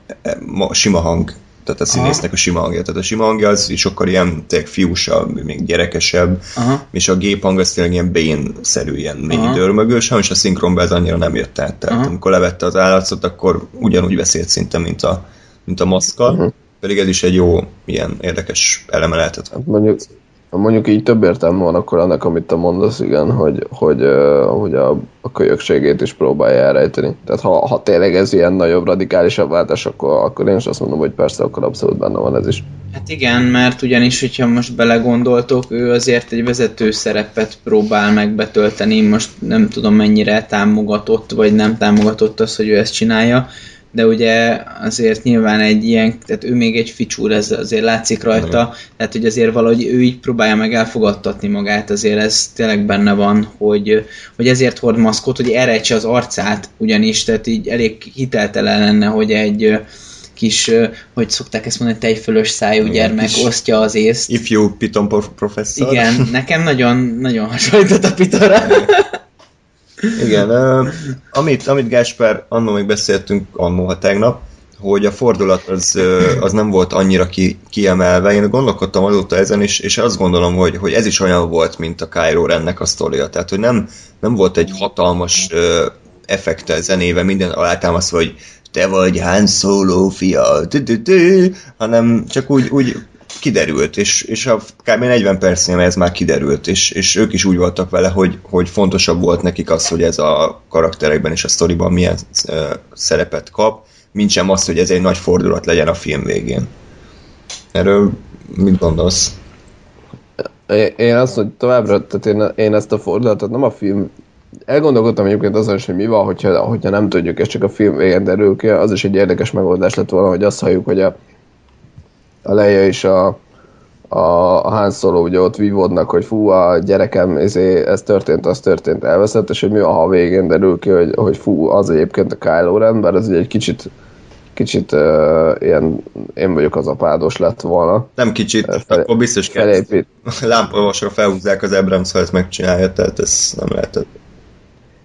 a sima hang, tehát a színésznek a sima hangja. Tehát a sima hangja az sokkal ilyen tényleg fiúsabb, még gyerekesebb, Aha. és a géphang az tényleg ilyen Bane-szerű, ilyen mély dörmögős, és a szinkronban ez annyira nem jött át. Tehát Aha. amikor levette az állatszot, akkor ugyanúgy beszélt szinte, mint a, mint a maszkkal, Mhm. pedig ez is egy jó, ilyen érdekes eleme lehetett. Hát mondjuk, mondjuk így több értelme van akkor annak, amit te mondasz, igen, hogy, hogy, hogy a, a kölyökségét is próbálja elrejteni. Tehát ha, ha tényleg ez ilyen nagyobb, radikálisabb váltás, akkor, akkor én is azt mondom, hogy persze, akkor abszolút benne van ez is. Hát igen, mert ugyanis, hogyha most belegondoltok, ő azért egy vezető szerepet próbál meg betölteni, most nem tudom mennyire támogatott, vagy nem támogatott az, hogy ő ezt csinálja, de ugye azért nyilván egy ilyen, tehát ő még egy ficsúr, ez azért látszik rajta, tehát hogy azért valahogy ő így próbálja meg elfogadtatni magát, azért ez tényleg benne van, hogy, hogy ezért hord maszkot, hogy elrejtse az arcát, ugyanis, tehát így elég hiteltelen lenne, hogy egy kis, hogy szokták ezt mondani, tejfölös szájú Igen, gyermek osztja az észt. Ifjú Piton prof- professzor. Igen, nekem nagyon, nagyon hasonlított a Pitora. Igen, amit, amit Gáspár, annó még beszéltünk, annó, ha tegnap, hogy a fordulat az, az nem volt annyira ki, kiemelve. Én gondolkodtam azóta ezen, és, és azt gondolom, hogy, hogy ez is olyan volt, mint a Kylo Rennek a sztoria. Tehát, hogy nem, nem volt egy hatalmas ö, effekte zenével, minden alátámasztva, hogy te vagy Han Solo fia, hanem csak úgy, úgy kiderült, és, és a kb. 40 percnél ez már kiderült, és, és ők is úgy voltak vele, hogy, hogy fontosabb volt nekik az, hogy ez a karakterekben és a sztoriban milyen szerepet kap, mint sem az, hogy ez egy nagy fordulat legyen a film végén. Erről mit gondolsz? Én- azt, hogy továbbra, tehát én, én ezt a fordulatot nem a film Elgondolkodtam egyébként azon is, hogy mi van, hogyha, hogyha nem tudjuk, és csak a film végén derül ki, az is egy érdekes megoldás lett volna, hogy azt halljuk, hogy a Leia és a, a, a Han Solo ugye ott vívódnak, hogy fú, a gyerekem, ezé, ez történt, az történt, elveszett, és hogy mi van, ha a végén derül ki, hogy, hogy fú, az egyébként a Kylo Ren, bár ez ugye egy kicsit kicsit uh, ilyen, én vagyok az apádos lett volna. Nem kicsit, Fel- akkor biztos kell. Lámpavasra felhúzzák az Abrams, ha ezt megcsinálja, tehát ez nem lehet.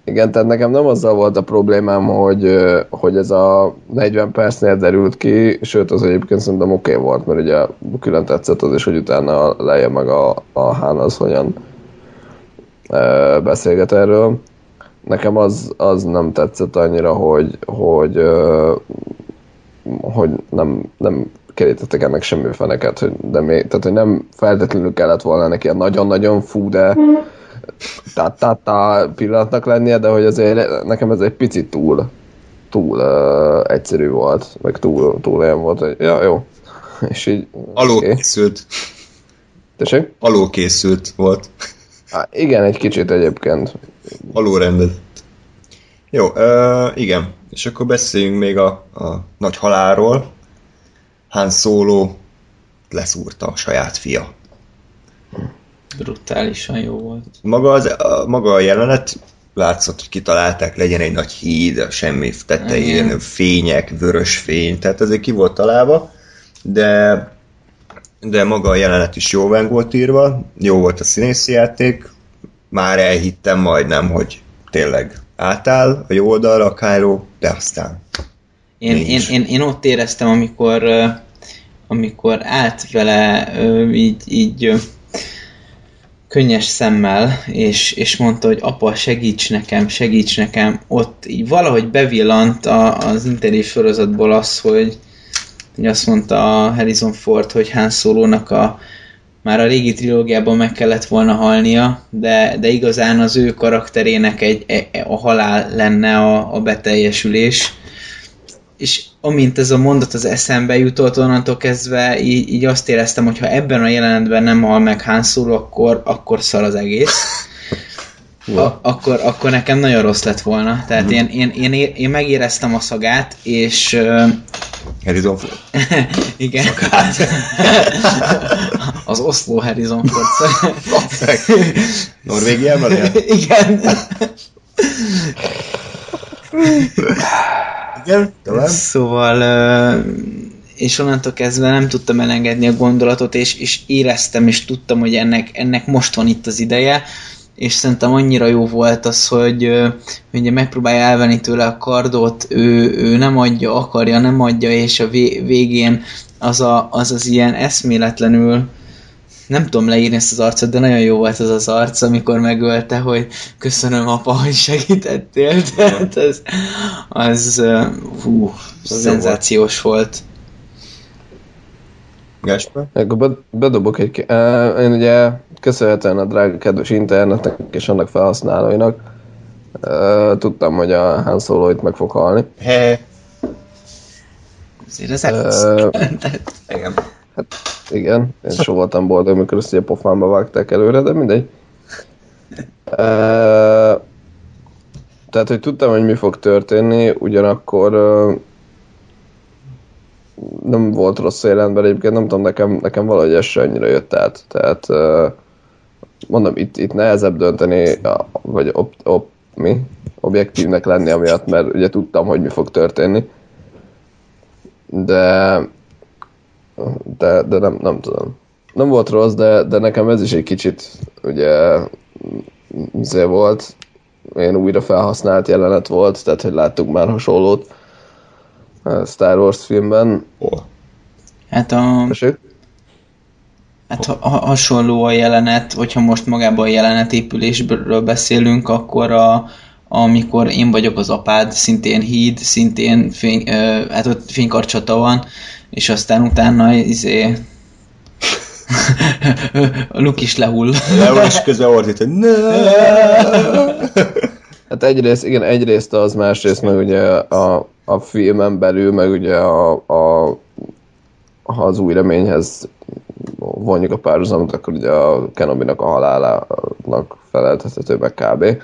Igen, tehát nekem nem azzal volt a problémám, hogy, hogy ez a 40 percnél derült ki, sőt az egyébként szerintem oké okay volt, mert ugye külön tetszett az is, hogy utána leje meg a, a Hán az hogyan ö, beszélget erről. Nekem az, az nem tetszett annyira, hogy, hogy, ö, hogy nem, nem kerítettek ennek semmi feneket, hogy, de még, tehát, hogy nem feltétlenül kellett volna neki ilyen nagyon-nagyon fú, de ta-ta-ta pillanatnak lennie, de hogy azért nekem ez egy picit túl, túl uh, egyszerű volt, meg túl, túl olyan volt, hogy ja, jó. És így... Alul oké. készült, Tessék? alul készült volt. Á, igen, egy kicsit egyébként. Alul rendezett. Jó, uh, igen. És akkor beszéljünk még a, a nagy halálról. Han Solo leszúrta a saját fia. Brutálisan jó volt. Maga, az, a, maga a jelenet látszott, hogy kitalálták, legyen egy nagy híd, a semmi tetején, Igen. fények, vörös fény, tehát ezért ki volt találva, de, de maga a jelenet is jó meg volt írva, jó volt a színészi játék, már elhittem majdnem, hogy tényleg átáll a jó oldalra a Kylo, de aztán Én, én, én, én ott éreztem, amikor amikor állt vele így, így könnyes szemmel, és, és mondta, hogy apa, segíts nekem, segíts nekem, ott így valahogy bevillant a, az interjú sorozatból az, hogy, hogy azt mondta a Harrison Ford, hogy Han Solo-nak a, már a régi trilógiában meg kellett volna halnia, de, de igazán az ő karakterének egy, e, a halál lenne a, a beteljesülés. És amint ez a mondat az eszembe jutott, onnantól kezdve így, így azt éreztem, hogy ha ebben a jelenetben nem hal meg Han Solo, akkor, akkor szar az egész. A, akkor, akkor nekem nagyon rossz lett volna. Tehát mm. én, én, én, én megéreztem a szagát, és... Uh, Harrison Ford. igen. az Oslo Harrison Ford. Norvégiában él? igen. Igen, tovább. Szóval... És onnantól kezdve nem tudtam elengedni a gondolatot, és, és éreztem, és tudtam, hogy ennek, ennek most van itt az ideje, és szerintem annyira jó volt az, hogy ugye megpróbálja elvenni tőle a kardot, ő, ő nem adja, akarja, nem adja, és a végén az, a, az az ilyen eszméletlenül nem tudom leírni ezt az arcot, de nagyon jó volt az az arc, amikor megölte, hogy köszönöm apa, hogy segítettél. Tehát az, az hú, az szenzációs volt. Gáspár? Akkor bedobok egy... Én ugye köszönhetően a drága kedves internetnek és annak felhasználóinak tudtam, hogy a Han Solo itt meg fog halni. He. Azért ez uh, Igen. Hát igen, én so voltam boldog, amikor ezt ugye pofánba vágták előre, de mindegy. Uh, tehát, hogy tudtam, hogy mi fog történni, ugyanakkor nem volt rossz életben, egyébként nem tudom, nekem, nekem valahogy ez se annyira jött át. Tehát uh, mondom, itt, itt nehezebb dönteni, vagy op, op, mi? objektívnek lenni amiatt, mert ugye tudtam, hogy mi fog történni. De de, de nem, nem tudom. Nem volt rossz, de, de nekem ez is egy kicsit ugye zé volt, én újra felhasznált jelenet volt, tehát hogy láttuk már hasonlót Star Wars filmben. Oh. Hát a... Tessék? Hát ha, hasonló a jelenet, hogyha most magában a jelenetépülésről beszélünk, akkor a, amikor én vagyok az apád, szintén híd, szintén fény, hát ott fénykarcsata van, és aztán utána izé... a Luke is lehull. Lehull, és közben ordít, hogy ne! Hát egyrészt, igen, egyrészt az, másrészt meg ugye a, a filmen belül, meg ugye a, a ha az új reményhez vonjuk a párhuzamot, akkor ugye a Kenobi-nak a halálának feleltethető meg kb.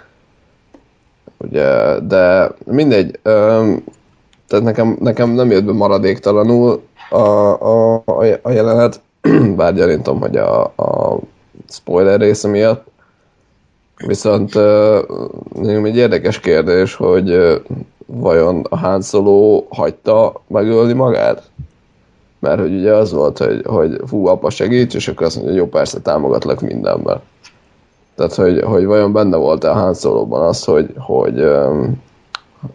Ugye, de mindegy, öm, tehát nekem, nekem nem jött be maradéktalanul a, a, a jelenet, bár gyanítom, hogy a, a spoiler része miatt. Viszont uh, egy érdekes kérdés, hogy vajon a Han Solo hagyta megölni magát? Mert hogy ugye az volt, hogy, hogy fú, apa segíts, és akkor azt mondja, jó, persze támogatlak mindenben. Tehát, hogy, hogy vajon benne volt-e a Han Solo-ban az, hogy, hogy um,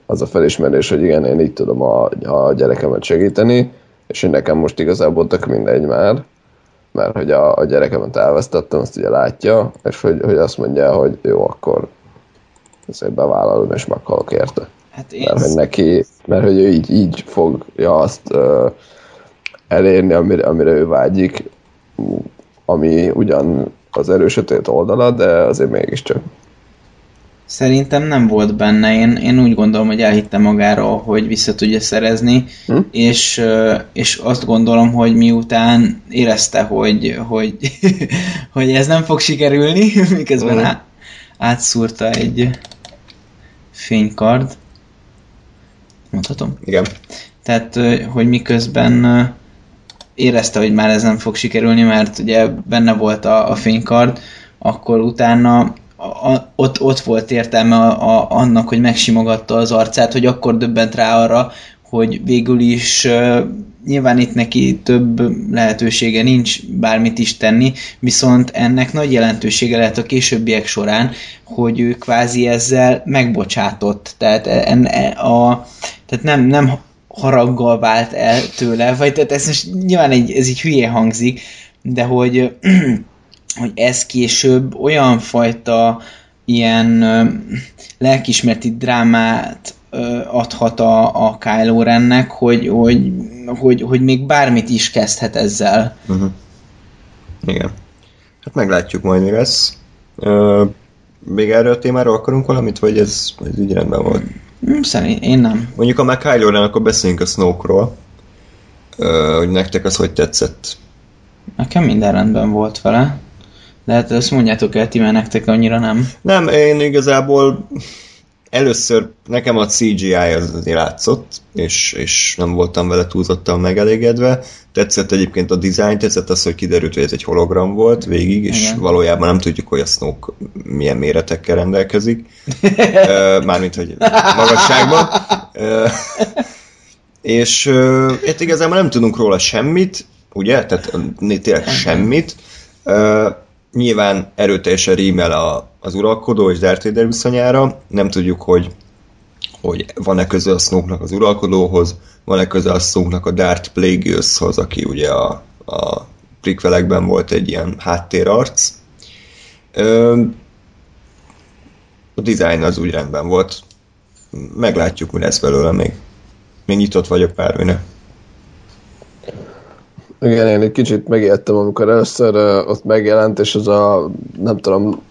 az a felismerés, hogy igen, én így tudom a, a gyerekemet segíteni, és hogy nekem most igazából tök mindegy már, mert hogy a, a gyerekemet elvesztettem, azt ugye látja, és hogy, hogy azt mondja, hogy jó, akkor ezért bevállalom, és meghalok érte. Hát én mert, hogy neki, mert hogy ő így, így fogja azt uh, elérni, amire, amire ő vágyik, ami ugyan az erősötét oldala, de azért mégiscsak. Szerintem nem volt benne. Én, én úgy gondolom, hogy elhitte magáról, hogy vissza tudja szerezni, hm? és, és azt gondolom, hogy miután érezte, hogy, hogy, hogy ez nem fog sikerülni, miközben hm. á, átszúrta egy fénykard. Mondhatom? Igen. Tehát, hogy miközben érezte, hogy már ez nem fog sikerülni, mert ugye benne volt a, a fénykard, akkor utána a, ott, ott volt értelme a, a, annak, hogy megsimogatta az arcát, hogy akkor döbbent rá arra, hogy végül is nyilván itt neki több lehetősége nincs bármit is tenni, viszont ennek nagy jelentősége lehet a későbbiek során, hogy ő kvázi ezzel megbocsátott. Tehát, en, e, a, tehát nem, nem haraggal vált el tőle, vagy tehát ez most nyilván egy, ez így hülye hangzik, de hogy, hogy ez később olyan fajta ilyen ö, lelkismereti drámát ö, adhat a, a Kylo Rennek, hogy, hogy, hogy, hogy még bármit is kezdhet ezzel. Uh-huh. Igen. Hát meglátjuk majd, mi lesz. Ö, még erről a témáról akarunk valamit, vagy ez, ez így rendben volt? Hm, Szerint én nem. Mondjuk, ha már Kylo Ren, akkor beszéljünk a Snoke-ról. Ö, hogy nektek az hogy tetszett. Nekem minden rendben volt vele. De hát azt mondjátok el, ti, mert nektek annyira nem. Nem, én igazából először nekem a CGI az azért látszott, és, és nem voltam vele túlzottan megelégedve. Tetszett egyébként a design, tetszett az, hogy kiderült, hogy ez egy hologram volt végig, és Igen. valójában nem tudjuk, hogy a Snoke milyen méretekkel rendelkezik. Mármint, hogy magasságban. És hát igazából nem tudunk róla semmit, ugye? Tehát tényleg semmit. Nyilván erőteljesen rímel a, az uralkodó és Darth Vader viszonyára. Nem tudjuk, hogy, hogy van-e köze a Snoke-nak az uralkodóhoz, van-e köze a Snoke-nak a Darth Plagueis-hoz, aki ugye a, a prequelekben volt egy ilyen háttérarc. Ö, a design az úgy rendben volt. Meglátjuk, mi lesz belőle még. Még nyitott vagyok bármire. Igen, én egy kicsit megijedtem, amikor először uh, ott megjelent, és az a, nem tudom,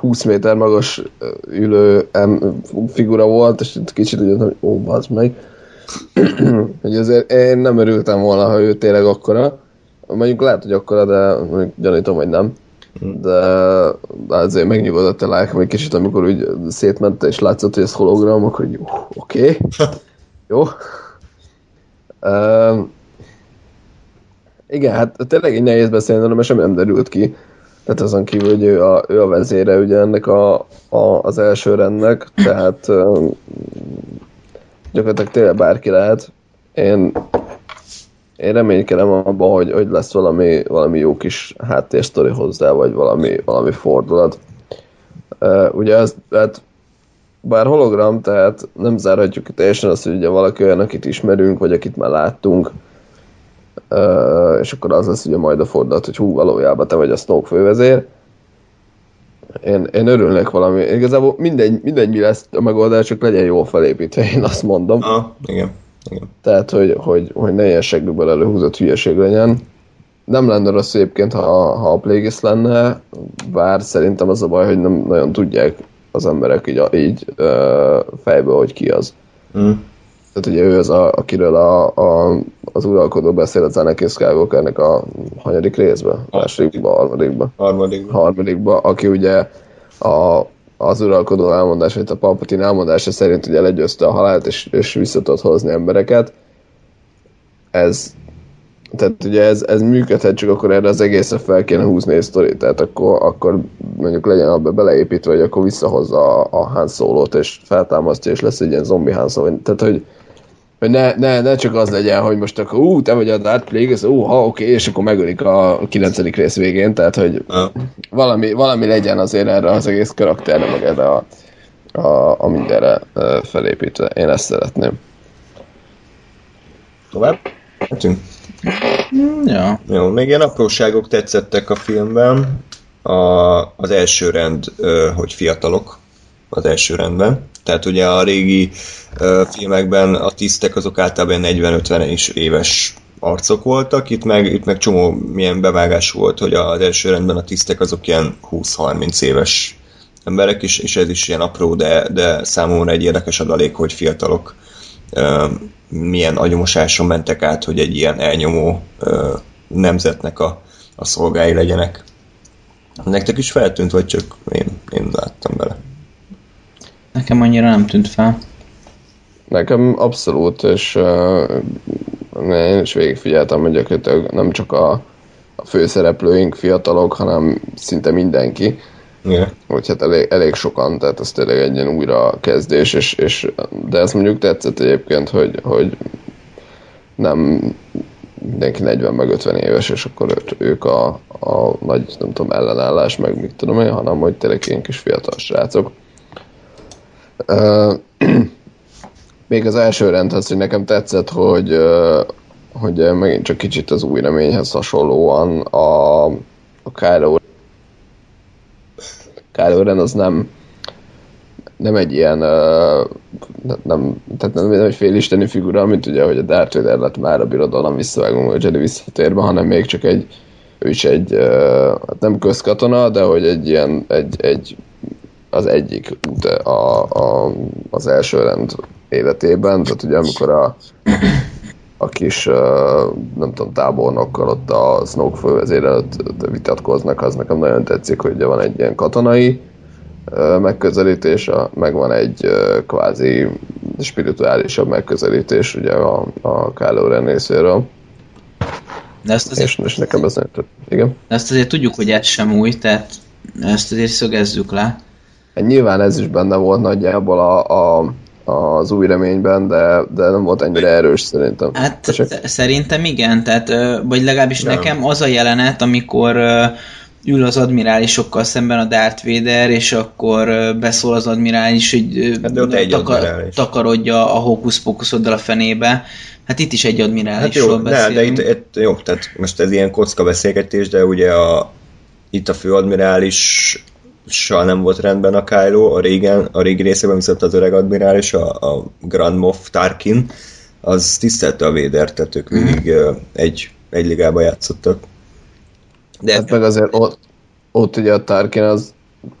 20 méter magas ülő em, figura volt, és kicsit úgy hogy ó, bazd meg. hogy azért én nem örültem volna, ha ő tényleg akkora. Mondjuk lehet, hogy akkora, de mondjuk gyanítom, hogy nem. De, azért megnyugodott a lelkem egy kicsit, amikor úgy szétment, és látszott, hogy ez hologram, akkor hogy oké. Jó. Um, igen, hát tényleg így nehéz beszélni, mert semmi nem derült ki. Tehát azon kívül, hogy ő a, ő a vezére ugye ennek a, a, az első rendnek, tehát gyakorlatilag tényleg bárki lehet. Én, én reménykedem abban, hogy, hogy lesz valami, valami jó kis háttérsztori hozzá, vagy valami, valami fordulat. Uh, ugye ez, hát bár hologram, tehát nem zárhatjuk teljesen azt, hogy ugye valaki olyan, akit ismerünk, vagy akit már láttunk, Uh, és akkor az lesz ugye majd a fordulat, hogy hú, valójában te vagy a Snoke fővezér. Én, én örülnék valami. Igazából mindegy, mindegy, mi lesz a megoldás, csak legyen jól felépítve, én azt mondom. Ah, igen. igen. Tehát, hogy, hogy, hogy ne ilyen seggükből előhúzott hülyeség legyen. Nem lenne rossz egyébként, ha, ha a Plagueis lenne, bár szerintem az a baj, hogy nem nagyon tudják az emberek így, így uh, fejből, hogy ki az. Mm. Tehát ugye ő az, a, akiről a, a, az uralkodó beszél az Anakin Skywalkernek a hanyadik részben? A másodikban, a harmadikban? Harmadik. harmadikban, aki ugye a, az uralkodó elmondása, a Palpatine elmondása szerint ugye legyőzte a halált, és, és vissza tudott hozni embereket. Ez, tehát ugye ez, ez működhet, csak akkor erre az egészre fel kéne húzni egy sztori, tehát akkor, akkor mondjuk legyen abba beleépítve, hogy akkor visszahozza a, a Han Solo-t, és feltámasztja, és lesz egy ilyen zombi Han Solo. Tehát, hogy, hogy ne, ne, ne, csak az legyen, hogy most akkor ú, te vagy a Darth Plagueis, ú, ha oké, okay, és akkor megölik a 9. rész végén, tehát, hogy valami, valami legyen azért erre az egész karakterre, meg erre a, a, a mindenre felépítve. Én ezt szeretném. Tovább? Mehetünk? Ja. Jó, még ilyen apróságok tetszettek a filmben. A, az első rend, hogy fiatalok az első rendben. Tehát ugye a régi filmekben a tisztek azok általában 40-50 is éves arcok voltak, itt meg, itt meg csomó milyen bevágás volt, hogy az első rendben a tisztek azok ilyen 20-30 éves emberek, és, és ez is ilyen apró, de, de számomra egy érdekes adalék, hogy fiatalok ö, milyen agyomosáson mentek át, hogy egy ilyen elnyomó ö, nemzetnek a, a szolgái legyenek. Nektek is feltűnt, vagy csak én, én láttam bele? Nekem annyira nem tűnt fel. Nekem abszolút, és uh, én is végigfigyeltem, hogy gyakorlatilag nem csak a, a főszereplőink fiatalok, hanem szinte mindenki. Igen. Hogy hát elég, elég sokan, tehát ez tényleg egy ilyen újra kezdés, és, és, de ez mondjuk tetszett egyébként, hogy, hogy nem mindenki 40 meg 50 éves, és akkor ők a, a nagy, nem tudom, ellenállás, meg mit tudom én, hanem hogy tényleg ilyen kis fiatal srácok. Még az első rendhez, hogy nekem tetszett, hogy, hogy megint csak kicsit az új reményhez hasonlóan a, a Kylo Kylo Ren az nem nem egy ilyen nem, tehát nem, nem egy félisteni figura, mint ugye, hogy a Darth Vader lett már a birodalom visszavágom, hogy Jedi visszatérve, hanem még csak egy ő is egy, hát nem közkatona, de hogy egy ilyen, egy, egy az egyik út a, a, az első rend életében, tehát ugye amikor a, a kis, nem tudom, tábornokkal ott a Snoke fővezér előtt vitatkoznak, az nekem nagyon tetszik, hogy ugye van egy ilyen katonai megközelítés, meg van egy kvázi spirituálisabb megközelítés ugye a, a Kylo Ren részéről. De ezt azért, És, és nekem ez tetszik. Igen. de ezt azért tudjuk, hogy ez sem új, tehát ezt azért szögezzük le. Hát nyilván ez is benne volt nagyjából a, a, az új reményben, de, de nem volt ennyire erős szerintem. Hát Tessék? sz- szerintem igen, tehát, vagy legalábbis Nem. nekem az a jelenet, amikor ül az admirálisokkal szemben a Darth Vader, és akkor beszól az admirális, hogy Hát de egy admirális. takarodja a hókusz-pókuszoddal a fenébe. Hát itt is egy Hát admirálisról jó, de, de beszélünk. itt, itt, jó, tehát most ez ilyen kocka beszélgetés, de ugye a, itt a főadmirális nem volt rendben a Kylo, a régen, a régi részében viszont az öreg admirális, a, a Grand Moff Tarkin, az tisztelte a Védert, tehát ők mindig ö, egy, egy ligába játszottak. De Hát meg azért ott, ott ugye a Tarkin az,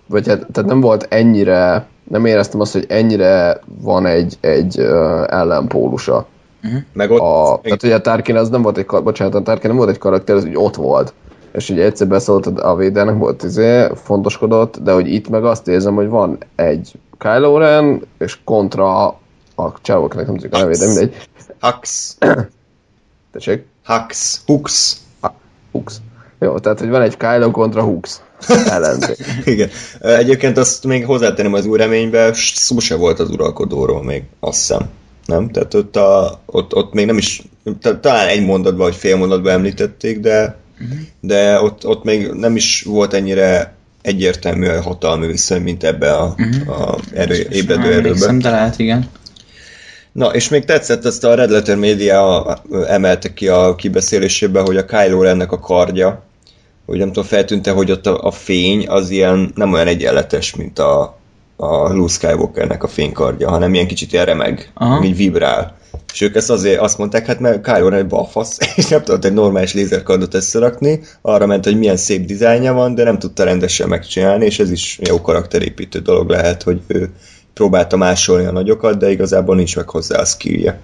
vagy hát, tehát nem volt ennyire, nem éreztem azt, hogy ennyire van egy, egy uh, ellenpólusa. meg ott, A, tehát ugye a Tarkin az nem volt egy, bocsánat, a Tarkin nem volt egy karakter, az úgy ott volt. És ugye egyszer beszólt a Védernek, volt izé, fontoskodott, de hogy itt meg azt érzem, hogy van egy Kylo Ren, és kontra a csávoknak nem tudjuk a nevét, de mindegy. Hux, Tessék? Hux, Hux, Hux. Jó, tehát hogy van egy Kylo kontra Hux ellenzék. Igen. Egyébként azt még hozzátenném az új reménybe, szó se volt az uralkodóról még, azt hiszem. Nem? Tehát ott, a, ott, ott még nem is, ta- talán egy mondatban, vagy fél mondatban említették, de, de ott, ott még nem is volt ennyire egyértelmű a hatalmi viszony, mint ebbe a, a erő, ébredő erőben. de lehet, igen. Na, és még tetszett ezt a Red Letter Media emelte ki a kibeszélésébe, hogy a Kylo ennek a kardja, hogy nem tudom, feltűnte, hogy ott a, a fény az ilyen nem olyan egyenletes, mint a, a Luke Skywalkernek a fénykardja, hanem ilyen kicsit ilyen remeg, Aha. így vibrál. És ők ezt azért azt mondták, hát mert Kylo Ren egy balfasz, és nem tudott egy normális lézerkardot összerakni, arra ment, hogy milyen szép dizájnja van, de nem tudta rendesen megcsinálni, és ez is jó karakterépítő dolog lehet, hogy ő próbálta másolni a nagyokat, de igazából nincs meg hozzá a skillje.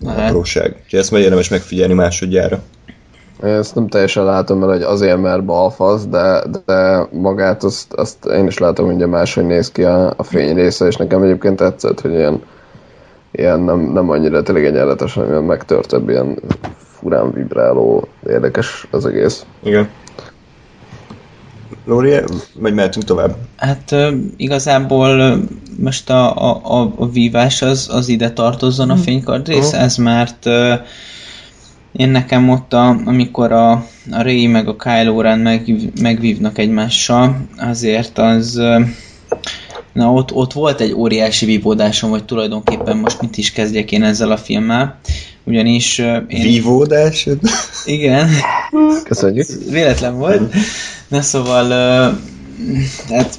Lehet. Apróság. Úgyhogy ezt majd érdemes megfigyelni másodjára. Én ezt nem teljesen látom, mert hogy azért, mert balfasz, de, de magát azt, azt én is látom, hogy máshogy néz ki a, a fény része, és nekem egyébként tetszett, hogy ilyen, ilyen nem, nem annyira tényleg egyenletes, hanem ilyen megtörtebb, ilyen furán vibráló, érdekes az egész. Igen. Lóri, vagy mehetünk tovább? Hát igazából most a, a, a, a vívás az, az ide tartozzon a fénykard részhez, mert ö, én nekem ott, a, amikor a, a Ray meg a Kylo Ren meg, megvívnak egymással, azért az na ott, ott volt egy óriási vívódásom, hogy tulajdonképpen most mit is kezdjek én ezzel a filmmel, ugyanis én... Vívódás? Igen, Köszönjük. véletlen volt. Na szóval, uh, hát,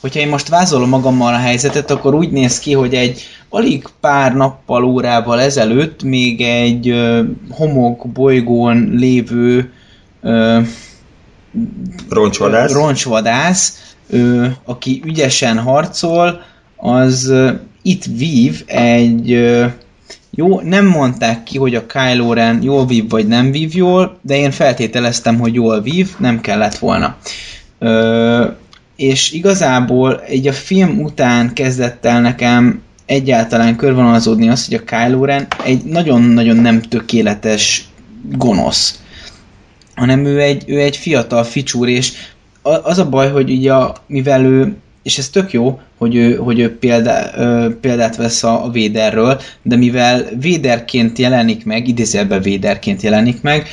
hogyha én most vázolom magammal a helyzetet, akkor úgy néz ki, hogy egy alig pár nappal, órával ezelőtt még egy uh, homok bolygón lévő uh, Roncsvadász? roncsvadász, ö, aki ügyesen harcol, az ö, itt vív egy ö, jó, nem mondták ki, hogy a Kylo Ren jól vív vagy nem vív jól, de én feltételeztem, hogy jól vív, nem kellett volna. Ö, és igazából egy a film után kezdett el nekem egyáltalán körvonalazódni az, hogy a Kylo Ren egy nagyon-nagyon nem tökéletes gonosz. Hanem ő egy, ő egy fiatal ficsúr, és az a baj, hogy ugye, mivel ő, és ez tök jó, hogy ő, hogy ő példá, ö, példát vesz a, a Véderről, de mivel Véderként jelenik meg, idézőjelben Véderként jelenik meg,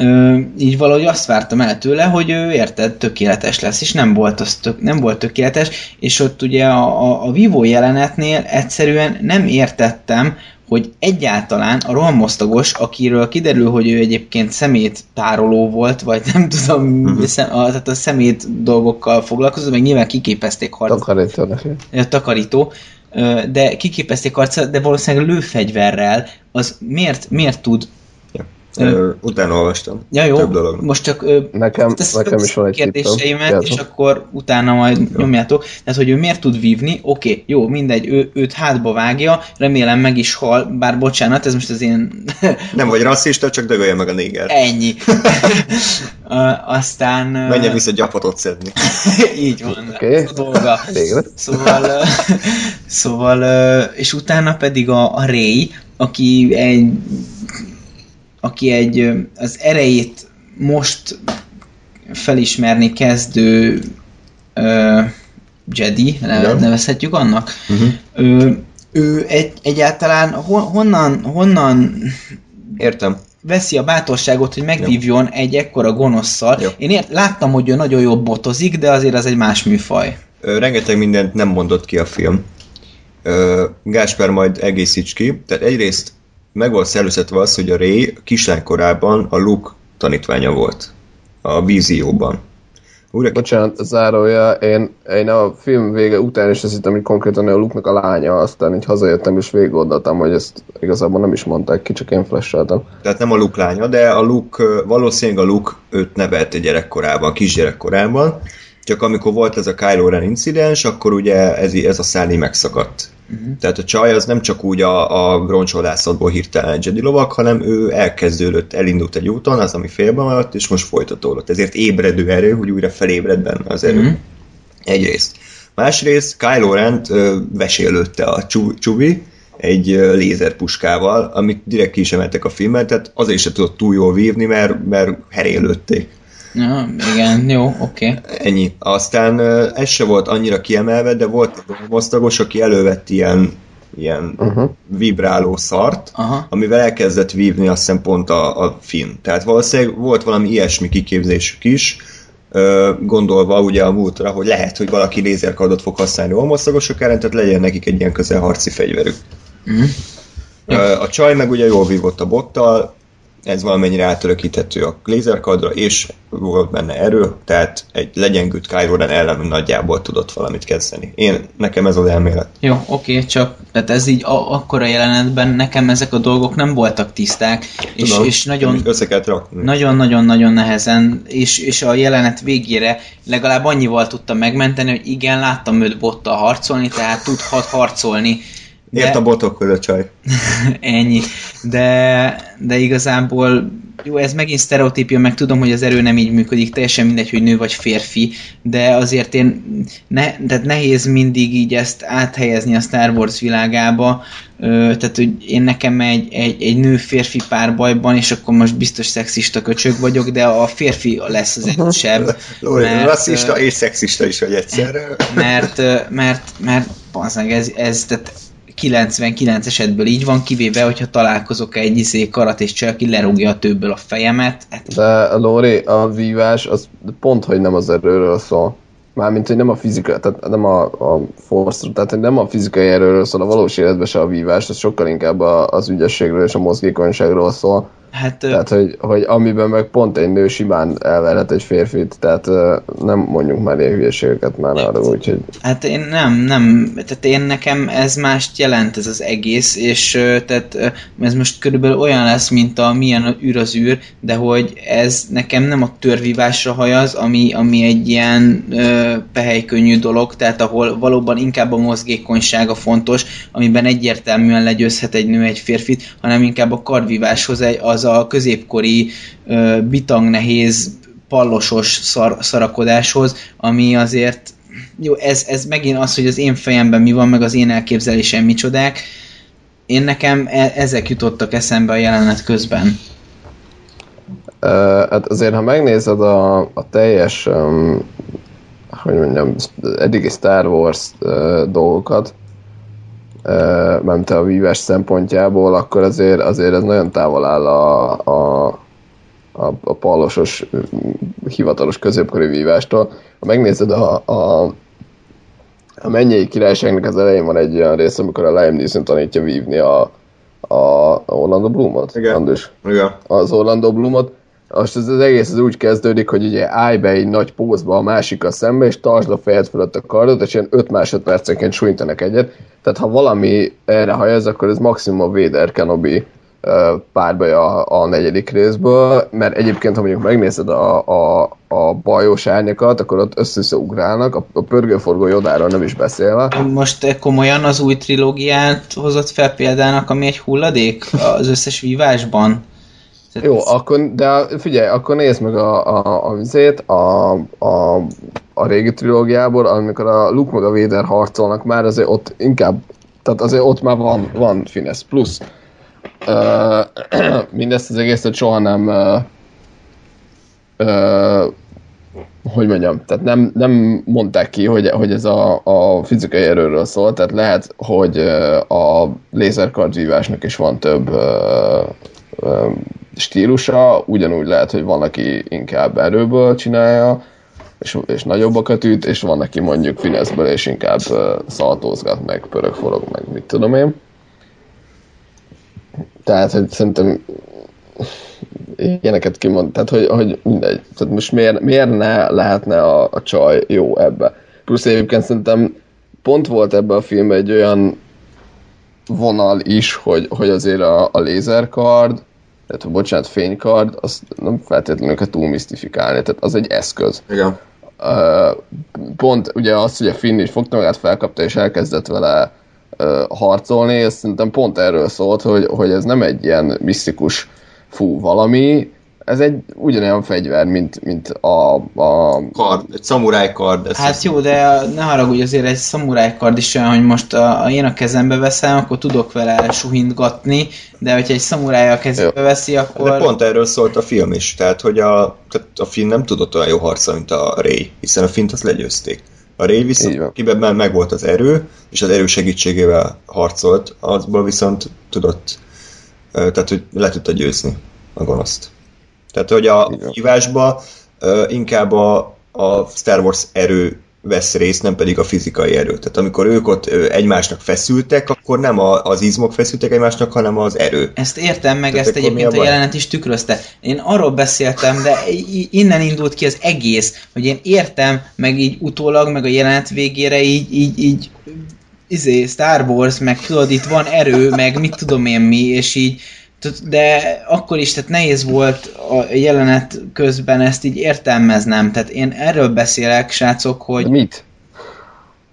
Ö, így valahogy azt vártam el tőle, hogy ő érted, tökéletes lesz, és nem volt, az tök, nem volt tökéletes, és ott ugye a, a, a Vivo jelenetnél egyszerűen nem értettem, hogy egyáltalán a rohamosztagos, akiről kiderül, hogy ő egyébként szemét tároló volt, vagy nem tudom, uh-huh. szem, a, tehát a szemét dolgokkal foglalkozó, meg nyilván kiképezték harcot. Takarító neki. Takarító, de kiképezték harcot, de valószínűleg lőfegyverrel, az miért, miért tud Ö, utána olvastam. Ja jó, Több dolog. most csak ö, Nekem, tesz- nekem is van egy kérdéseimet, tippem. és akkor utána majd nyomjátok. Tehát, hogy ő miért tud vívni, oké, okay, jó, mindegy, ő, őt hátba vágja, remélem meg is hal, bár bocsánat, ez most az én... Nem vagy rasszista, csak dögölje meg a néger. Ennyi. Ö, Aztán... Menjen vissza gyapotot szedni. Így van, Oké. ez a dolga. Végre. Szóval, ö, szóval, ö, és utána pedig a, a Ray, aki egy, aki egy, ö, az erejét most felismerni kezdő ö, Jedi, Igen. nevezhetjük annak. Uh-huh. Ő, ő egy, egyáltalán hon, honnan, honnan Értem. veszi a bátorságot, hogy megvívjon egy ekkora gonoszszal. Jó. Én ért, láttam, hogy ő nagyon jól botozik, de azért az egy más műfaj. Ö, rengeteg mindent nem mondott ki a film. Ö, Gáspár majd egészíts ki. Tehát egyrészt meg volt szellőztetve az, hogy a Ray kislánykorában a Luke tanítványa volt. A vízióban. Újra Bocsánat, zárója, én, én a film vége után is azt hittem, hogy konkrétan a Luke-nak a lánya, aztán így hazajöttem és végig gondoltam, hogy ezt igazából nem is mondták ki, csak én flasheltem. Tehát nem a Luke lánya, de a Luke, valószínűleg a Luke őt nevelte gyerekkorában, kisgyerekkorában, csak amikor volt ez a Kylo Ren incidens, akkor ugye ez, ez a szállí megszakadt. Uh-huh. Tehát a csaj az nem csak úgy a, a groncsvadászatból hirtelen egy Jedi lovak, hanem ő elkezdődött, elindult egy úton, az, ami félbe maradt, és most folytatódott. Ezért ébredő erő, hogy újra felébred benne az erő. Uh-huh. Egyrészt. Másrészt Kylo Rent ö, vesélődte a Csu- Csubi egy lézerpuskával, amit direkt ki is emeltek a filmet, tehát azért se tudott túl jól vívni, mert, mert herélődték. Ja, igen, jó, oké. Okay. Ennyi. Aztán ez se volt annyira kiemelve, de volt egy mosztagos, aki elővett ilyen, ilyen Uh-huh. vibráló szart, Aha. amivel elkezdett vívni azt hiszem pont a, a film. Tehát valószínűleg volt valami ilyesmi kiképzésük is, gondolva ugye a múltra, hogy lehet, hogy valaki lézerkardot fog használni olmosztagosok ellen, tehát legyen nekik egy ilyen közelharci fegyverük. Ö, A csaj meg ugye jól vívott a bottal, ez valamennyire átörökíthető a lézerkardra, és volt benne erő, tehát egy legyengült Kylo Ren ellen nagyjából tudott valamit kezdeni. Én, nekem ez az elmélet. Jó, oké, csak tehát ez így a, akkora jelenetben nekem ezek a dolgok nem voltak tiszták, és, Tudom, és nagyon, Össze kellett rakni. nagyon-nagyon-nagyon nehezen, és, és a jelenet végére legalább annyival tudtam megmenteni, hogy igen, láttam őt bottal harcolni, tehát tudhat harcolni. De, Ért a botok a csaj. ennyi. De, de igazából jó, ez megint sztereotípia, meg tudom, hogy az erő nem így működik, teljesen mindegy, hogy nő vagy férfi, de azért én ne, tehát nehéz mindig így ezt áthelyezni a Star Wars világába, Ö, tehát hogy én nekem egy, egy, egy nő-férfi párbajban, és akkor most biztos szexista köcsög vagyok, de a férfi lesz az erősebb. Mert, rasszista és szexista is vagy egyszerre. mert, ö, mert, mert bazzeg, ez, ez tehát 99 esetből így van, kivéve, hogyha találkozok egy izé karat és csak lerúgja a többől a fejemet. Hát, De Lóri, a vívás az pont, hogy nem az erőről szól. Mármint, hogy nem a fizika, tehát nem a, a force tehát nem a fizikai erőről szól, a valós életben se a vívás, ez sokkal inkább a, az ügyességről és a mozgékonyságról szól. Hát Tehát, hogy, hogy amiben meg pont egy nő simán elverhet egy férfit, tehát nem mondjuk már ilyen hülyeségeket már arra, úgyhogy Hát én nem, nem, tehát én nekem ez mást jelent ez az egész, és tehát ez most körülbelül olyan lesz, mint a milyen űr az űr, de hogy ez nekem nem a törvívásra hajaz, ami, ami egy ilyen ö, pehely-könnyű dolog, tehát ahol valóban inkább a mozgékonysága fontos, amiben egyértelműen legyőzhet egy nő egy férfit, hanem inkább a kardvíváshoz egy, az a középkori bitang nehéz pallosos szar, szarakodáshoz, ami azért jó, ez, ez megint az, hogy az én fejemben mi van, meg az én elképzelésem micsodák. Én nekem e- ezek jutottak eszembe a jelenet közben. Uh, hát azért, ha megnézed a, a teljes, um, hogy mondjam, eddigi Star Wars uh, dolgokat, te a vívás szempontjából, akkor azért, azért ez nagyon távol áll a, a, a, a pallosos hivatalos középkori vívástól. Ha megnézed a, a, a mennyei királyságnak az elején van egy olyan rész, amikor a Liam Neeson tanítja vívni a, a, a Orlando Bloomot. Igen. Andus? Igen. Az Orlando Bloomot. Most ez az egész az úgy kezdődik, hogy ugye állj be egy nagy pózba a másikkal szembe, és tartsd a fejed fölött a kardot, és ilyen 5 másodpercenként sújtanak egyet. Tehát ha valami erre hajaz, akkor ez maximum a Vader Kenobi párbaj a, a negyedik részből, mert egyébként, ha mondjuk megnézed a, a, a bajós árnyakat, akkor ott össze ugrálnak, a, a pörgőforgó jodáról nem is beszélve. Most te komolyan az új trilógiát hozott fel példának, ami egy hulladék az összes vívásban? Jó, akkor, de figyelj, akkor nézd meg a, a, a vizét, a, a, a régi trilógiából, amikor a Luke meg a Vader harcolnak már, azért ott inkább, tehát azért ott már van, van finesz. Plusz, uh, mindezt az egészet soha nem uh, uh, hogy mondjam, tehát nem, nem mondták ki, hogy, hogy ez a, a fizikai erőről szól, tehát lehet, hogy ö, a lézerkardzsívásnak is van több ö, ö, stílusa, ugyanúgy lehet, hogy van, aki inkább erőből csinálja, és, és nagyobbakat üt, és van, aki mondjuk fineszből, és inkább szaltózgat, meg pörög, forog, meg mit tudom én. Tehát, hogy szerintem ilyeneket kimond, tehát hogy, hogy mindegy, tehát most miért, miért ne lehetne a, a csaj jó ebbe. Plusz egyébként szerintem pont volt ebbe a filmben egy olyan vonal is, hogy, hogy azért a, a lézerkard, tehát bocsánat, fénykard, azt nem feltétlenül kell túl misztifikálni, tehát az egy eszköz. Igen. Ö, pont ugye az, hogy a Finn is fogta magát, felkapta és elkezdett vele ö, harcolni, ez szerintem pont erről szólt, hogy, hogy ez nem egy ilyen misztikus fú valami, ez egy ugyanolyan fegyver, mint, mint a, a Kard, egy szamuráj kard. Ez Hát jó, de ne haragudj, azért egy szamuráj kard is olyan, hogy most a, a én a kezembe veszem, akkor tudok vele suhintgatni, de hogyha egy szamuráj a kezébe veszi, akkor... De pont erről szólt a film is, tehát hogy a, tehát a film nem tudott olyan jó harca, mint a Ray, hiszen a Fint azt legyőzték. A Ray viszont, kiben már megvolt az erő, és az erő segítségével harcolt, azból viszont tudott, tehát hogy le tudta győzni a gonoszt. Tehát, hogy a hívásba inkább a, a Star Wars erő vesz részt, nem pedig a fizikai erő. Tehát amikor ők ott egymásnak feszültek, akkor nem a, az izmok feszültek egymásnak, hanem az erő. Ezt értem, meg Tehát ezt egyébként a a jelenet is tükrözte. Én arról beszéltem, de innen indult ki az egész, hogy én értem, meg így utólag, meg a jelenet végére így, így, így izé, Star Wars, meg tudod, itt van erő, meg mit tudom én mi, és így de akkor is, tehát nehéz volt a jelenet közben ezt így értelmeznem. Tehát én erről beszélek, srácok, hogy de mit?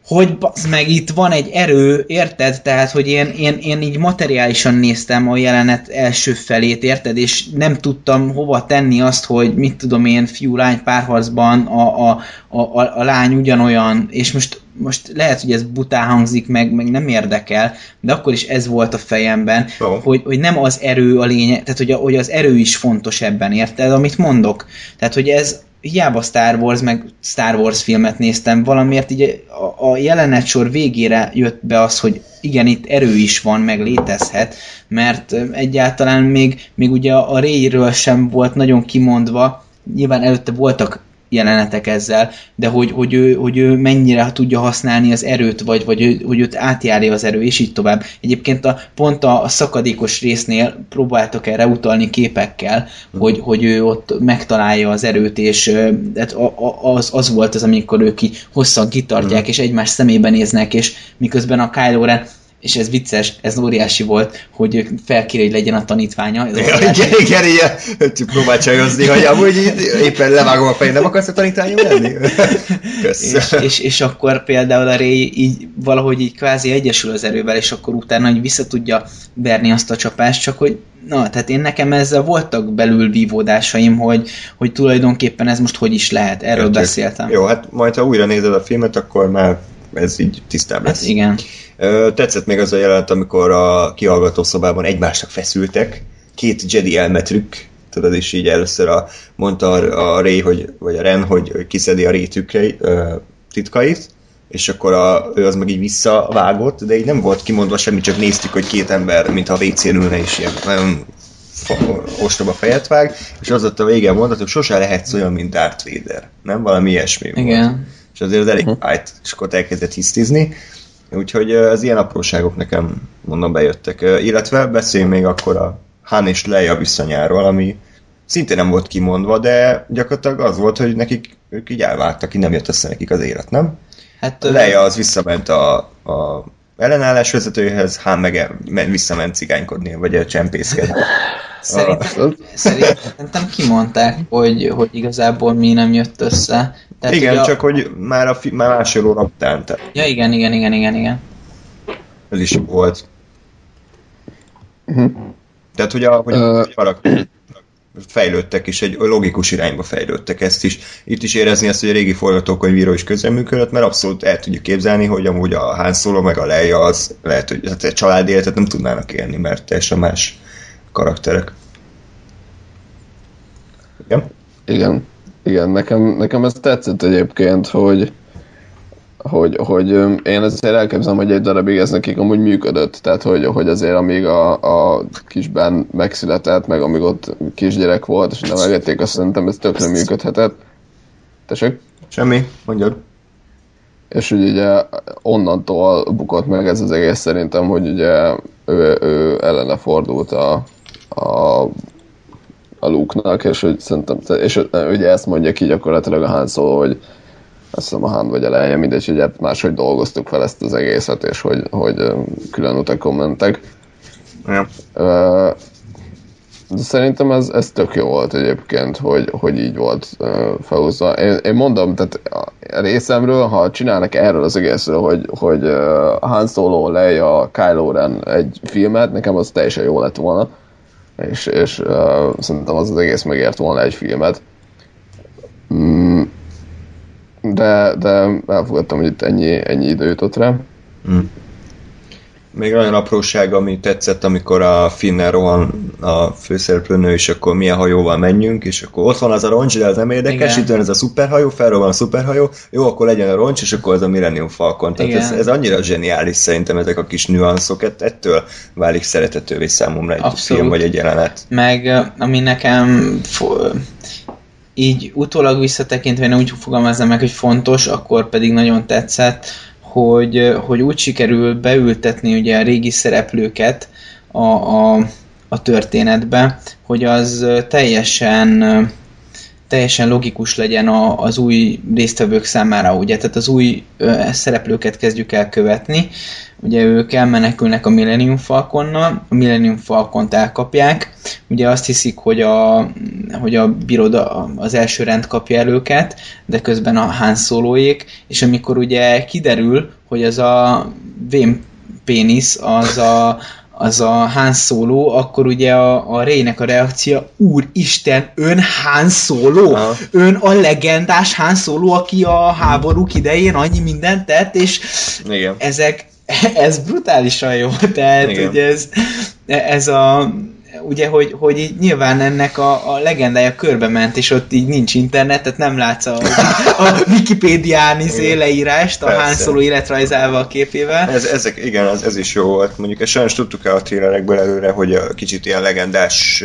hogy bazd meg itt van egy erő, érted? Tehát, hogy én, én, én így materiálisan néztem a jelenet első felét, érted? És nem tudtam hova tenni azt, hogy mit tudom én, fiú-lány párharcban a, a, a, a, a lány ugyanolyan, és most, most lehet, hogy ez bután hangzik, meg, meg nem érdekel, de akkor is ez volt a fejemben, hogy, hogy nem az erő a lényeg, tehát hogy, a, hogy az erő is fontos ebben, érted? Amit mondok. Tehát, hogy ez hiába Star Wars, meg Star Wars filmet néztem, valamiért így a, a jelenetsor végére jött be az, hogy igen, itt erő is van, meg létezhet, mert egyáltalán még, még ugye a Ray-ről sem volt nagyon kimondva, nyilván előtte voltak jelenetek ezzel, de hogy, hogy, ő, hogy ő mennyire tudja használni az erőt, vagy, vagy ő, hogy őt átjárja az erő, és így tovább. Egyébként a, pont a, a szakadékos résznél próbáltok erre utalni képekkel, hogy, hogy ő ott megtalálja az erőt, és hát az, az volt az, amikor ők ki hosszan kitartják, és egymás szemébe néznek, és miközben a Kylo Ren és ez vicces, ez óriási volt, hogy felkéri, hogy legyen a tanítványa. Ez Igen, óriási. igen, igen, ilyen, hogy próbál csajozni, hogy amúgy így éppen levágom a fejét, nem akarsz a tanítványom lenni? És, és, és akkor például a Ray így valahogy így kvázi egyesül az erővel, és akkor utána hogy vissza tudja verni azt a csapást, csak hogy na, tehát én nekem ezzel voltak belül vívódásaim, hogy, hogy tulajdonképpen ez most hogy is lehet, erről Értjük. beszéltem. Jó, hát majd ha újra nézed a filmet, akkor már ez így tisztább lesz. Hát igen. Tetszett még az a jelenet, amikor a kihallgató szobában egymásnak feszültek, két Jedi elmetrükk, tudod, és így először a, mondta a, a Ray, hogy, vagy a Ren, hogy, hogy kiszedi a Ray tükrei, ö, titkait, és akkor a, ő az meg így visszavágott, de így nem volt kimondva semmi, csak néztük, hogy két ember, mintha a WC-n ülne, és ilyen nagyon ostoba fejet vág, és az ott a vége mondat, hogy sose lehetsz olyan, mint Darth Vader. Nem? Valami ilyesmi volt. Igen. És azért az elég fájt, és akkor elkezdett hisztizni. Úgyhogy az ilyen apróságok nekem mondom bejöttek. Illetve beszéljünk még akkor a Han és Leia viszonyáról, ami szintén nem volt kimondva, de gyakorlatilag az volt, hogy nekik ők így elváltak, így nem jött össze nekik az élet, nem? Hát Leia az visszament a, a ellenállás vezetőjéhez, Han meg visszament cigánykodni, vagy a csempészkedni. Szerintem, szerintem kimondták, hogy, hogy igazából mi nem jött össze. Tehát, Igen, hogy a... csak hogy már, a fi- már másfél óra után, tehát Ja, igen, igen, igen, igen, igen. ez is jó volt. Tehát, hogy a, hogy a karakterek fejlődtek, és egy logikus irányba fejlődtek ezt is. Itt is érezni ezt, hogy a régi forgatókönyvíró is közreműködött, mert abszolút el tudjuk képzelni, hogy amúgy a Han Solo meg a Leia az lehet, hogy hát egy családi életet nem tudnának élni, mert teljesen más karakterek. Igen? Igen, igen, nekem, nekem ez tetszett egyébként, hogy, hogy, hogy én azért elképzelem, hogy egy darabig ez nekik amúgy működött, tehát hogy, hogy azért amíg a, a kisben megszületett, meg amíg ott kisgyerek volt, és nem engedték, azt szerintem ez tökre működhetett. Tessék? Semmi? Mondjad. És hogy ugye onnantól bukott meg ez az egész szerintem, hogy ugye ő, ő ellene fordult a, a, a Luke-nak, és hogy szerintem, és ugye ezt mondja ki gyakorlatilag a Han Solo, hogy azt hiszem a Han vagy a Leia, mindegy, hogy máshogy dolgoztuk fel ezt az egészet, és hogy, hogy külön utakon mentek. Ja. De szerintem ez, ez tök jó volt egyébként, hogy, hogy így volt felhúzva. Én, én mondom, tehát a részemről, ha csinálnak erről az egészről, hogy, hogy Han Solo, Leia, Kylo Ren egy filmet, nekem az teljesen jó lett volna. És, és uh, szerintem az az egész megért volna egy filmet. Mm, de, de elfogadtam, hogy itt ennyi, ennyi idő jutott rá. Még olyan apróság, ami tetszett, amikor a Finner rohan a főszereplőnő, és akkor milyen hajóval menjünk, és akkor ott van az a roncs, de az nem érdekes, Igen. itt van ez a szuperhajó, felrohan a szuperhajó, jó, akkor legyen a roncs, és akkor ez a Millennium Falcon. Tehát Igen. ez, ez, annyira zseniális szerintem ezek a kis nüanszok, ett- ettől válik szeretetővé számomra egy Abszolút. film vagy egy jelenet. Meg ami nekem így utólag visszatekintve én úgy fogalmaznám meg, hogy fontos, akkor pedig nagyon tetszett, hogy, hogy úgy sikerül beültetni ugye a régi szereplőket a, a, a történetbe, hogy az teljesen teljesen logikus legyen a, az új résztvevők számára, ugye, tehát az új ö, szereplőket kezdjük el követni, ugye ők elmenekülnek a Millennium Falconnal, a Millennium Falcont elkapják, ugye azt hiszik, hogy a, hogy a biroda az első rend kapja el őket, de közben a Han Soloék, és amikor ugye kiderül, hogy az a vén pénisz, az a, az a Han Solo, akkor ugye a, a Raynek a reakció, úristen, ön Han Solo, Aha. ön a legendás Han Solo, aki a háborúk idején annyi mindent tett, és Igen. ezek, ez brutálisan jó, tehát Igen. ugye ez, ez a ugye, hogy, hogy így nyilván ennek a, a legendája körbe ment, és ott így nincs internet, tehát nem látsz a, a Wikipédián izé leírást, a Han. Solo életrajzával a képével. Ez, ezek, igen, ez, ez is jó volt. Mondjuk ezt sajnos tudtuk el a trélerekből előre, hogy a kicsit ilyen legendás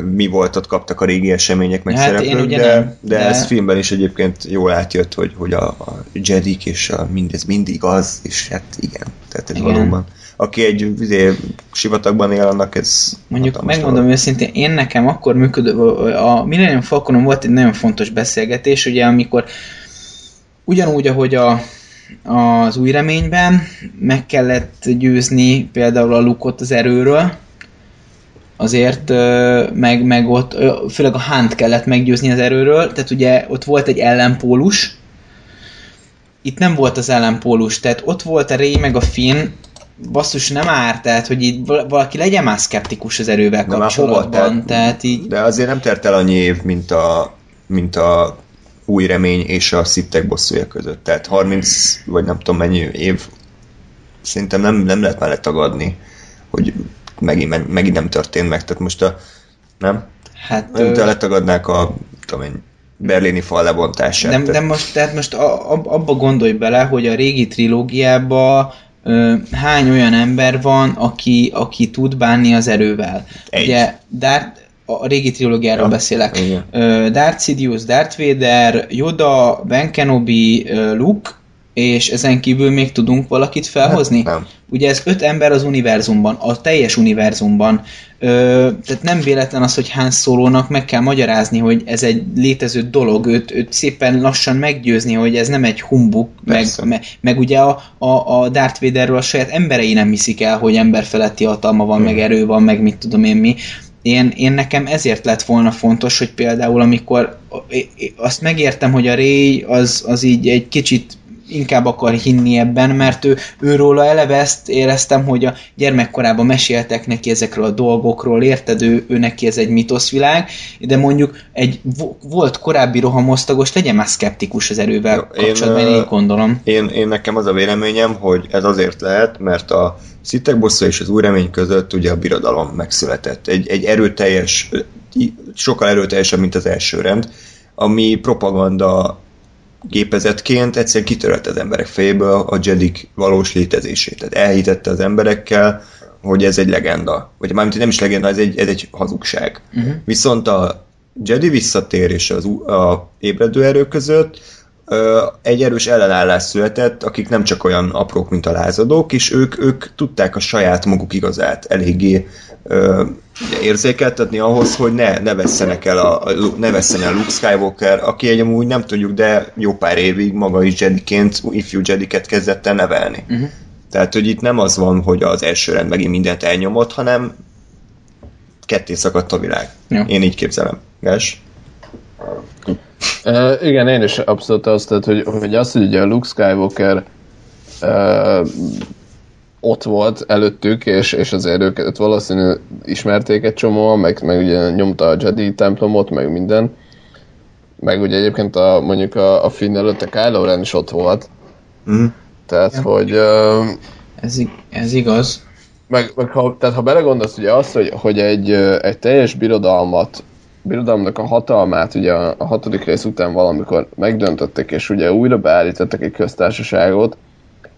mi volt, ott kaptak a régi események meg Hát szereplők, de, nem, de, de- ez filmben is egyébként jól átjött, hogy, hogy a, a Jedik és a mindez mindig az, és hát igen, tehát ez Igen. valóban. Aki egy izé, sivatagban él, annak ez Mondjuk megmondom őszintén, én nekem akkor működő, a Millennium Falconon volt egy nagyon fontos beszélgetés, ugye amikor ugyanúgy, ahogy a, az új reményben meg kellett győzni például a lukot az erőről, azért meg, meg ott, főleg a Hunt kellett meggyőzni az erőről, tehát ugye ott volt egy ellenpólus, itt nem volt az ellenpólus, tehát ott volt a Ray meg a Finn, basszus nem árt, tehát hogy val- valaki legyen már szkeptikus az erővel De már hova? kapcsolatban, Tehát- tehát így De azért nem telt el annyi év, mint a, mint a új remény és a sziptek bosszúja között. Tehát 30, vagy nem tudom mennyi év, szerintem nem, nem lehet mellett tagadni, hogy megint, megint nem történt meg. Tehát most a, nem? hát... Nem te letagadnák a, tudom én, berlini fal lebontását. Tehát- de most, tehát most a, a, abba gondolj bele, hogy a régi trilógiába hány olyan ember van, aki, aki tud bánni az erővel. Egy. Ugye Darth, a régi trilógiáról Ja, beszélek. igen. Darth Sidious, Darth Vader, Yoda, Ben Kenobi, Luke, és ezen kívül még tudunk valakit felhozni? Nem. Ugye ez öt ember az univerzumban, a teljes univerzumban. Ö, tehát nem véletlen az, hogy Han Solo-nak meg kell magyarázni, hogy ez egy létező dolog, őt, őt szépen lassan meggyőzni, hogy ez nem egy humbuk, meg, Persze. me, meg ugye a, a, a Darth Vaderről a saját emberei nem hiszik el, hogy emberfeletti hatalma van, meg erő van, meg mit tudom én mi. Én, én nekem ezért lett volna fontos, hogy például amikor azt megértem, hogy a Ray az, az így egy kicsit inkább akar hinni ebben, mert ő, őróla eleve ezt éreztem, hogy a gyermekkorában meséltek neki ezekről a dolgokról, érted, ő, ő neki ez egy mitoszvilág, de mondjuk egy vo- volt korábbi rohamosztagos, legyen már szkeptikus az erővel én, kapcsolatban, én ö, így gondolom. Én, én nekem az a véleményem, hogy ez azért lehet, mert a Szitek bossza és az új remény között ugye a birodalom megszületett. Egy, egy erőteljes, sokkal erőteljesebb, mint az első rend, ami propaganda gépezetként egyszerűen kitörött az emberek fejéből a Jedik valós létezését. Tehát elhitette az emberekkel, hogy ez egy legenda. Vagy mármint nem is legenda, ez egy, ez egy hazugság. Uh-huh. Viszont a Jedi visszatérés az a ébredő erő között egy erős ellenállás született, akik nem csak olyan aprók, mint a lázadók, és ők, ők tudták a saját maguk igazát eléggé ö, érzékeltetni ahhoz, hogy ne, ne vesszenek el a, a, ne vesszen el Luke Skywalker, aki egy amúgy nem tudjuk, de jó pár évig maga is Jediként, ifjú Jediket kezdett el nevelni. Uh-huh. Tehát, hogy itt nem az van, hogy az első rend megint mindent elnyomott, hanem ketté szakadt a világ. Jó. Én így képzelem. Gás? Uh, igen, én is abszolút azt, tehát, hogy, hogy az, hogy ugye a Luke Skywalker uh, ott volt előttük, és, és azért őket valószínűleg ismerték egy csomóan, meg, meg ugye nyomta a Jedi templomot, meg minden. Meg ugye egyébként a, mondjuk a, a Finn előtte Kylo Ren is ott volt. Mhm. Tehát, hogy uh, Ez, ez igaz. meg, meg ha, tehát ha belegondolsz ugye azt, hogy, hogy egy, egy teljes birodalmat, birodalomnak a hatalmát ugye a, hatodik rész után valamikor megdöntöttek, és ugye újra beállítottak egy köztársaságot,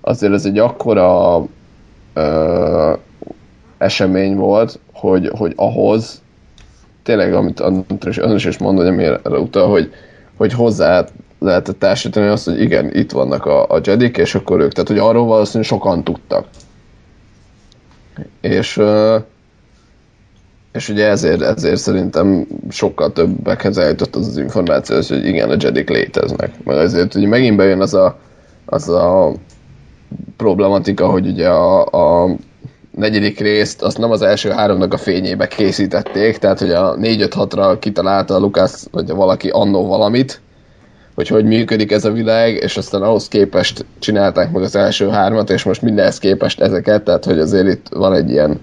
azért ez egy akkora ö, esemény volt, hogy, hogy ahhoz tényleg, amit András András is mondta, hogy amire utal, hogy, hogy hozzá lehetett társítani azt, hogy igen, itt vannak a, a Jedik, és akkor ők, tehát hogy arról valószínűleg sokan tudtak. És, ö, és ugye ezért, ezért szerintem sokkal többekhez eljutott az az információ, hogy igen, a Jedik léteznek. Meg azért ugye megint bejön az a, az a problematika, hogy ugye a, a negyedik részt azt nem az első háromnak a fényébe készítették, tehát hogy a 4-5-6-ra kitalálta a Lukász, vagy valaki annó valamit, hogy hogy működik ez a világ, és aztán ahhoz képest csinálták meg az első hármat, és most mindenhez képest ezeket, tehát hogy azért itt van egy ilyen